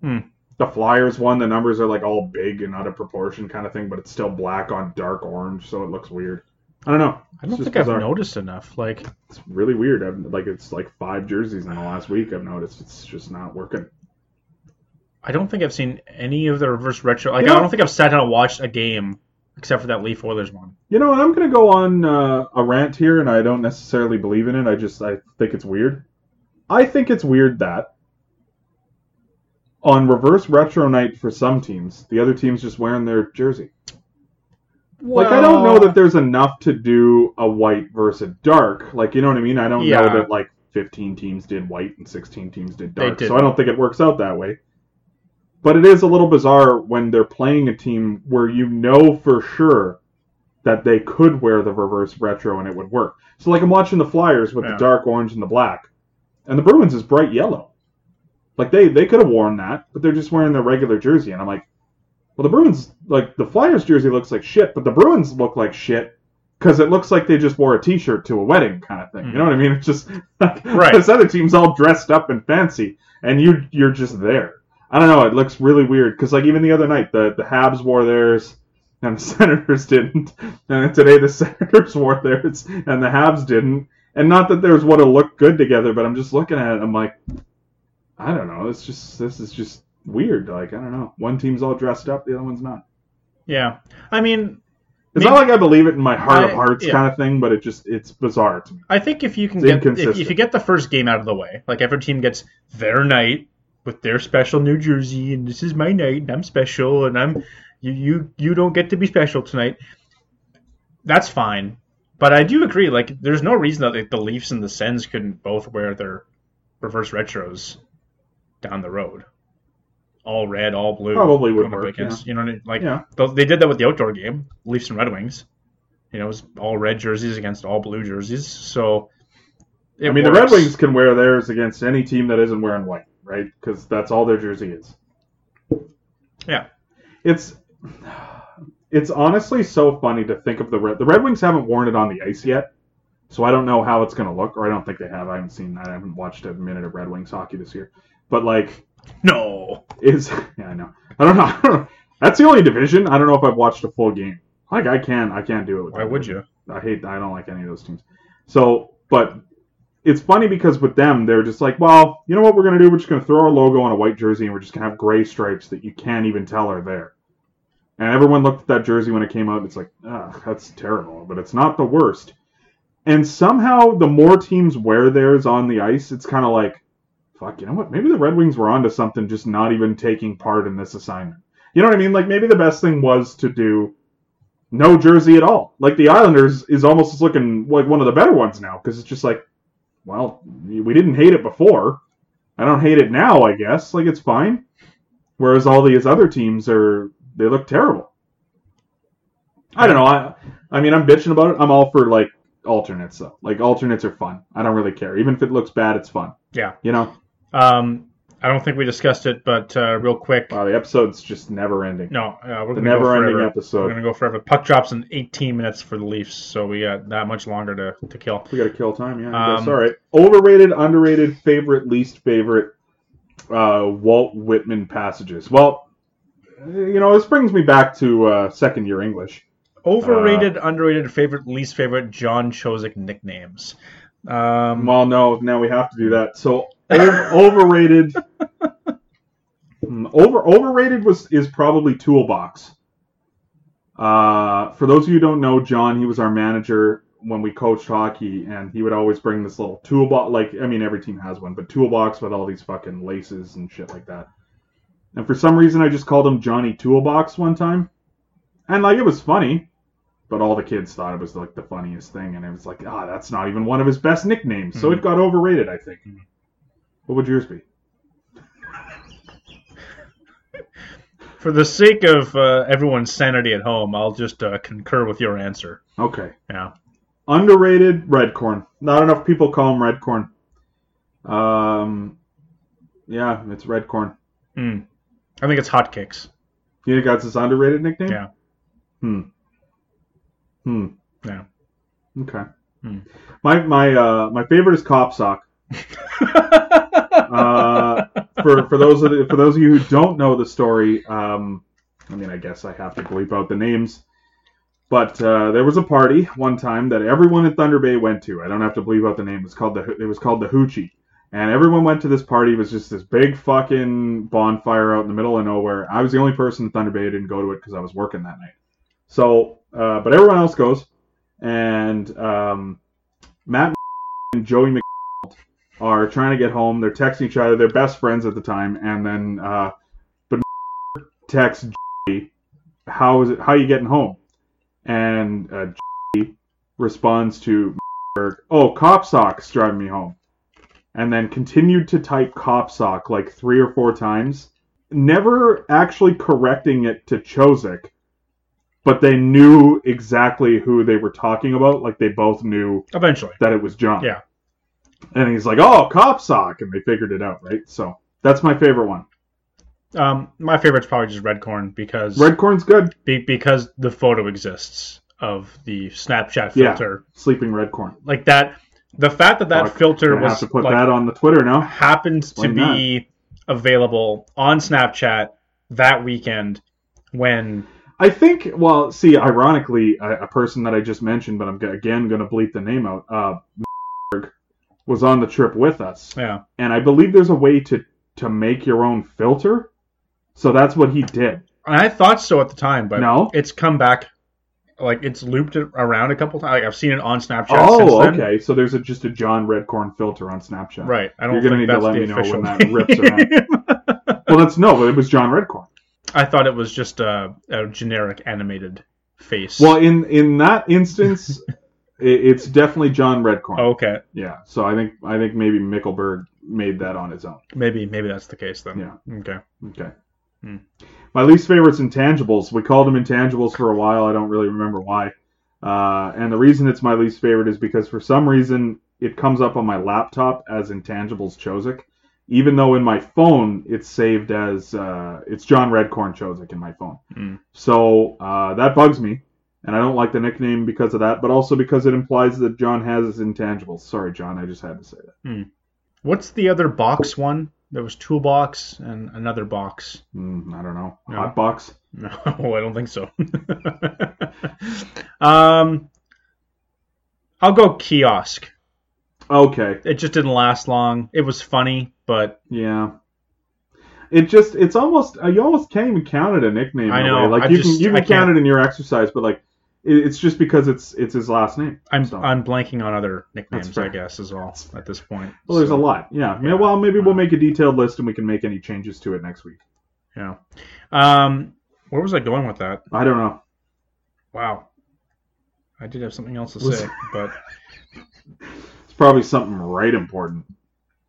Hmm. The Flyers one, the numbers are like all big and out of proportion kind of thing, but it's still black on dark orange, so it looks weird. I don't know. I don't think just I've noticed enough. Like, It's really weird. I've, like it's like five jerseys in the last week. I've noticed it's just not working. I don't think I've seen any of the reverse retro. Like, know- I don't think I've sat down and watched a game except for that Leaf Oilers one. You know, and I'm gonna go on uh, a rant here, and I don't necessarily believe in it. I just I think it's weird. I think it's weird that on reverse retro night for some teams, the other team's just wearing their jersey. Like I don't know that there's enough to do a white versus dark. Like you know what I mean? I don't Yeah. know that like 15 teams did white and 16 teams did dark. So I don't think it works out that way. But it is a little bizarre when they're playing a team where you know for sure that they could wear the reverse retro and it would work. So like I'm watching the Flyers with Yeah. the dark orange and the black, and the Bruins is bright yellow. Like they they could have worn that, but they're just wearing their regular jersey, and I'm like, well, the Bruins like the Flyers jersey looks like shit, but the Bruins look like shit because it looks like they just wore a T-shirt to a wedding kind of thing. You know mm-hmm. what I mean? It's just like Right. this other team's all dressed up and fancy, and you you're just there. I don't know. It looks really weird because like even the other night, the the Habs wore theirs. And the Senators didn't, and today the Senators wore theirs, and the Habs didn't. And not that there's what will look good together, but I'm just looking at it. I'm like, I don't know. It's just this is just weird. Like I don't know. One team's all dressed up, the other one's not. Yeah, I mean, It's Maybe- not like I believe it in my heart of hearts yeah. kind of thing, but it just it's bizarre to me. I think if you can It's get if, if you get the first game out of the way, like every team gets their night with their special New Jersey, and this is my night, and I'm special, and I'm you you you don't get to be special tonight. That's fine, but I do agree. Like, there's no reason that like, the Leafs and the Sens couldn't both wear their reverse retros down the road, all red, all blue. Probably would work, against- You know, what I mean? like Yeah. they did that with the outdoor game, Leafs and Red Wings. You know, it was all red jerseys against all blue jerseys. So, I mean, the Red. Wings can wear theirs against any team that isn't wearing white, right? Because that's all their jersey is. Yeah. It's it's honestly so funny to think of the Red. The Red Wings haven't worn it on the ice yet, so I don't know how it's going to look. Or I don't think they have. I haven't seen. I haven't watched a minute of Red Wings hockey this year. But like, No. is yeah, I know. I don't know. I don't know. That's the only division. I don't know if I've watched a full game. Like I can't. I can't do it. With Why would you? I hate. I don't like any of those teams. So, but it's funny because with them, they're just like, well, you know what we're gonna do? We're just gonna throw our logo on a white jersey, and we're just gonna have gray stripes that you can't even tell are there. And everyone looked at that jersey when it came out. And It's like, ugh, that's terrible, but it's not the worst. And somehow, the more teams wear theirs on the ice, it's kind of like, fuck, you know what? Maybe the Red Wings were onto something, just not even taking part in this assignment. You know what I mean? Like maybe the best thing was to do no jersey at all. Like the Islanders is almost looking like one of the better ones now because it's just like, well, we didn't hate it before. I don't hate it now. I guess like it's fine. Whereas all these other teams are they look terrible. I don't know. I I mean I'm bitching about it. I'm all for like alternates though. Like alternates are fun. I don't really care. Even if it looks bad, it's fun. Yeah. You know. Um, I don't think we discussed it, but uh, real quick. Wow, the episode's just never ending. No, uh, we're The go never-ending episode. We're gonna go forever. Puck drops in 18 minutes for the Leafs, so we got that much longer to, to kill. We got to kill time. Yeah. Um, all right. Overrated, underrated, favorite, least favorite. Uh, Walt Whitman passages. Well, you know, this brings me back to uh, second year English. Overrated, underrated, favorite, least favorite John Chosick nicknames. Um, Well, no, now we have to do that. So overrated. Hmm, Over overrated was is probably Toolbox. Uh, for those of you who don't know, John, he was our manager when we coached hockey, and he would always bring this little toolbox. Like, I mean, every team has one, but toolbox with all these fucking laces and shit like that. And for some reason, I just called him Johnny Toolbox one time, and like it was funny, but all the kids thought it was like the funniest thing, and it was like, ah, that's not even one of his best nicknames, so it got overrated. I think. What would yours be? for the sake of uh, everyone's sanity at home, I'll just uh, concur with your answer. Okay. Yeah. Underrated red corn. Not enough people call him red corn. Um, yeah, it's red corn. Hmm. I think it's hotcakes. You think that's his underrated nickname? Yeah. Hmm. Hmm. Yeah. Okay. Hmm. My my uh my favorite is cop sock. Uh, for for those of the, for those of you who don't know the story, um, I mean, I guess I have to bleep out the names. But uh, there was a party one time that everyone in Thunder Bay went to. I don't have to bleep out the name. It was called the it was called the Hoochie, and everyone went to this party. It was just this big fucking bonfire out in the middle of nowhere. I was the only person in Thunder Bay who didn't go to it because I was working that night. So, uh, but everyone else goes, and um, Matt and Joey are trying to get home. They're texting each other. They're best friends at the time, and then uh, but texts Joey, "How is it? How you getting home?" And uh, Joey responds to, "Oh, cop sock's driving me home," and then continued to type cop sock like three or four times, never actually correcting it to Chosick. But they knew exactly who they were talking about. Like they both knew Eventually. that it was John. Yeah. And he's like, "Oh, cop sock," and they figured it out, right? So that's my favorite one. Um, my favorite's probably just red corn because Red corn's good. be, because the photo exists of the Snapchat Yeah. filter Sleeping red corn. like that. The fact that that Fuck, filter was have to put like, that on the Twitter now. happened to Explain be available on Snapchat that weekend when I think. Well, see, ironically, a, a person that I just mentioned, but I'm again going to bleep the name out. Uh, was on the trip with us, yeah and I believe there's a way to to make your own filter. So that's what he did. and I thought so at the time, but No? it's come back like it's looped around a couple times. Like I've seen it on Snapchat oh, since then. okay. So there's a, just a John Redcorn filter on Snapchat. Right. I don't You're gonna think need to let me know when that rips around. Well, that's no, but it was John Redcorn. I thought it was just a, a generic animated face. Well, in in that instance, it's definitely John Redcorn. okay. Yeah. So I think I think maybe Mickelberg made that on his own. Maybe maybe that's the case then. Yeah. Okay. Okay. Hmm. My least favorite's intangibles. We called them intangibles for a while. I don't really remember why. Uh, and the reason it's my least favorite is because for some reason it comes up on my laptop as intangibles Chosick, even though in my phone it's saved as uh, it's John Redcorn Chosick in my phone. Hmm. So uh, that bugs me, and I don't like the nickname because of that, but also because it implies that John has his intangibles. Sorry, John, I just had to say that. What's the other box one? There was toolbox and another box. Mm, I don't know. No. Hot box. No, I don't think so. um, I'll go kiosk. Okay. It just didn't last long. It was funny, but Yeah. It just it's almost you almost can't even count it a nickname. I know. Like I you just- can you I can count can't- it in your exercise, but like it's just because it's it's his last name. I'm So- I'm blanking on other nicknames. I guess, as well at this point. well, there's a lot. Yeah. Yeah. Well, maybe we'll make a detailed list and we can make any changes to it next week. Yeah. Um, where was I going with that? I don't know. Wow. I did have something else to say, but It's probably something right important.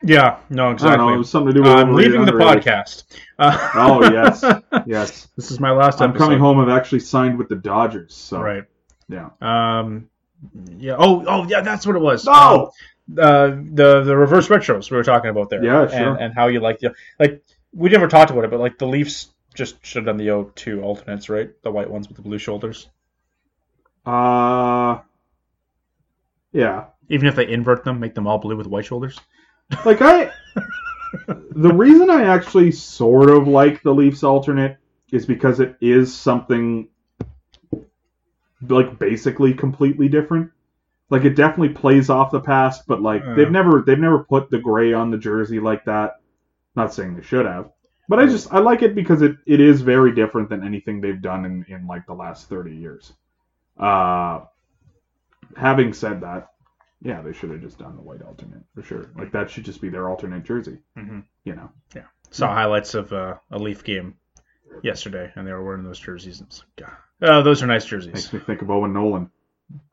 Yeah, no, exactly. know. It was something to do with I'm leaving the podcast. Uh, Oh yes, yes. This is my last time. I'm episode. coming home. I've actually signed with the Dodgers. So Right. yeah. Um. Yeah. Oh. Oh. Yeah. That's what it was. No! Um, uh, the the reverse retros we were talking about there. Yeah, sure. And, and how you like the like we never talked about it, but like the Leafs just should have done the O2 alternates, right? The white ones with the blue shoulders. Uh, yeah. Even if they invert them, make them all blue with white shoulders. Like I, the reason I actually sort of like the Leafs alternate is because it is something like basically completely different. Like it definitely plays off the past, but like Yeah. they've never they've never put the gray on the jersey like that. Not saying they should have, but I just I like it because it, it is very different than anything they've done in, in like the last thirty years. Uh, having said that, yeah, they should have just done the white alternate for sure. Like that should just be their alternate jersey. Mhm. You know, Yeah. Saw highlights of uh, a Leaf game yesterday, and they were wearing those jerseys. And it's like, God. Oh, those are nice jerseys. makes me think of Owen Nolan,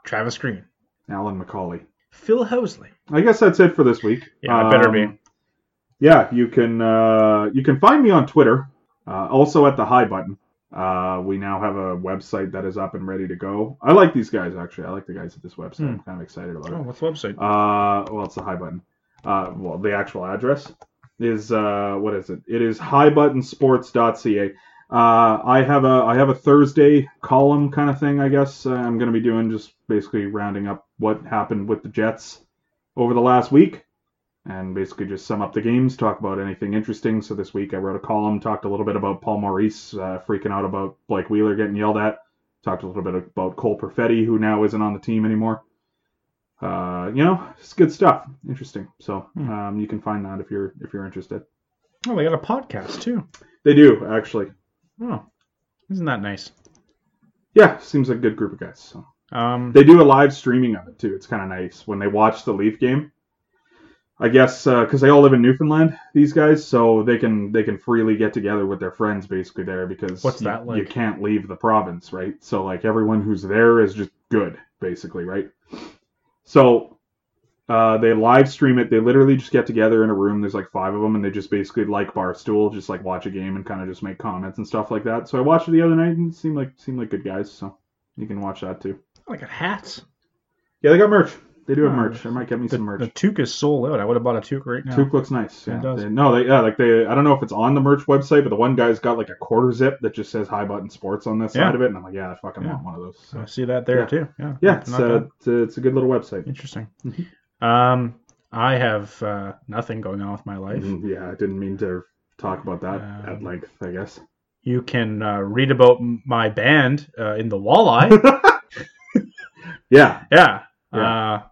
Travis Green, Alyn McCauley. Phil Housley. I guess that's it for this week. Yeah, it better be. Um, Yeah, you can uh, you can find me on Twitter, uh, also at the High button. Uh, we now have a website that is up and ready to go. I like these guys actually. I like the guys at this website. Hmm. I'm kind of excited about Oh, it. what's the website? Uh, well, it's the high button. Uh, well, the actual address is uh, what is it? It is highbuttonsports.ca. Uh, I have a I have a Thursday column kind of thing. I guess I'm going to be doing just basically rounding up what happened with the Jets over the last week, and basically just sum up the games, talk about anything interesting. So this week I wrote a column, talked a little bit about Paul Maurice uh, freaking out about Blake Wheeler getting yelled at, talked a little bit about Cole Perfetti, who now isn't on the team anymore uh, you know, it's good stuff. Interesting. So Hmm. um, you can find that if you're if you're interested. Oh, they got a podcast too. They do actually. Oh, isn't that nice? Yeah, seems like a good group of guys. So Um, they do a live streaming of it too. It's kind of nice when they watch the Leaf game. I guess because they all live in Newfoundland, these guys, so they can they can freely get together with their friends basically there because What's you, like? you can't leave the province, right? So like everyone who's there is just good, basically, right? So uh, they live stream it. They literally just get together in a room. There's like five of them, and they just basically like Barstool, just like watch a game and kind of just make comments and stuff like that. So I watched it the other night and it seemed like seemed like good guys. So you can watch that too. I got hats. Yeah, they got merch. They do have merch. I might get me The, some merch. the toque is sold out. I would have bought a toque right now. Toque looks nice. It Yeah. does. They- no, they yeah, like they. I don't know if it's on the merch website, but the one guy's got like a quarter zip that just says High Button Sports on this Yeah. side of it, and I'm like, yeah, I fucking Yeah. want one of those. So. I see that there Yeah. too. Yeah, Yeah, it's, uh, a, it's a good little website. interesting. Mhm. Um, I have uh, nothing going on with my life. Mhm, Yeah, I didn't mean to talk about that Um, at length. I guess. You can uh, read about my band uh, in the Walleye. Yeah, yeah. Yeah.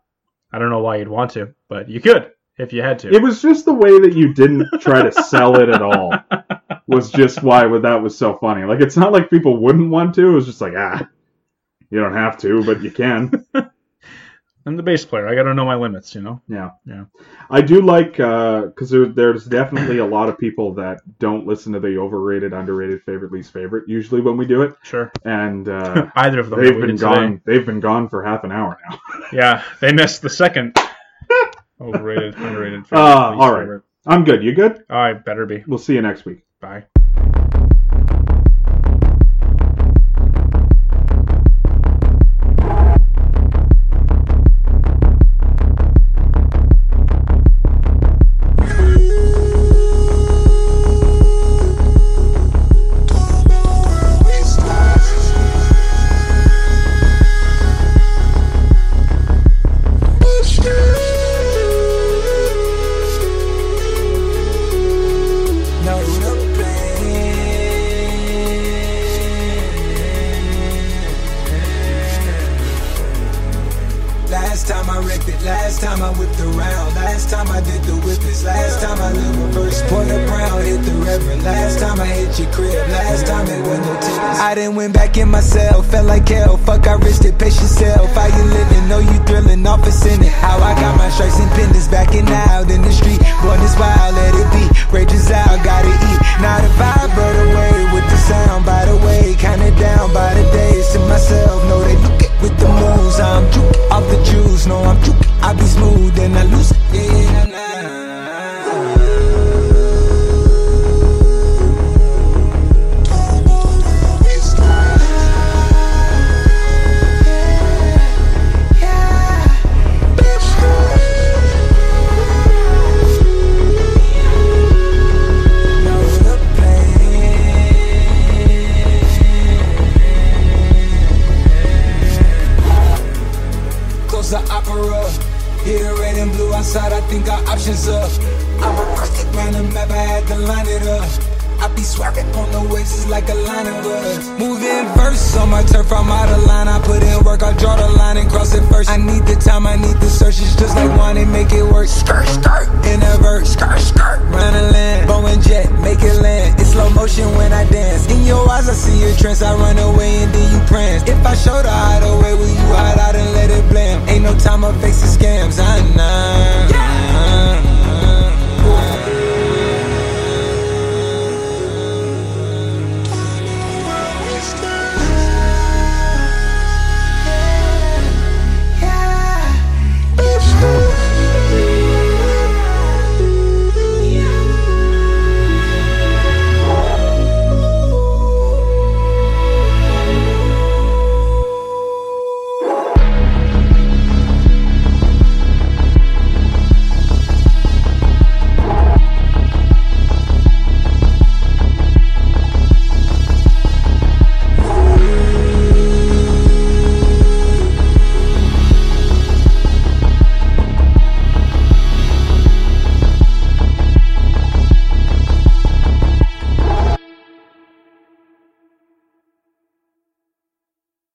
I don't know why you'd want to, but you could if you had to. it was just the way that you didn't try to sell it at all. Was just why that was so funny. Like it's not like people wouldn't want to. It was just like ah, you don't have to, but you can. I'm the bass player. I got to know my limits, you know. Yeah. Yeah. I do like because there, there's definitely a lot of people that don't listen to the overrated, underrated, favorite, least favorite. Usually when we do it, Sure. and uh, Either of them. they've been today. gone. They've been gone for half an hour now. Yeah, they missed the second. Overrated, underrated. favorite, Ah, least all right. favorite. I'm good. You good? I better be. We'll see you next week. Bye.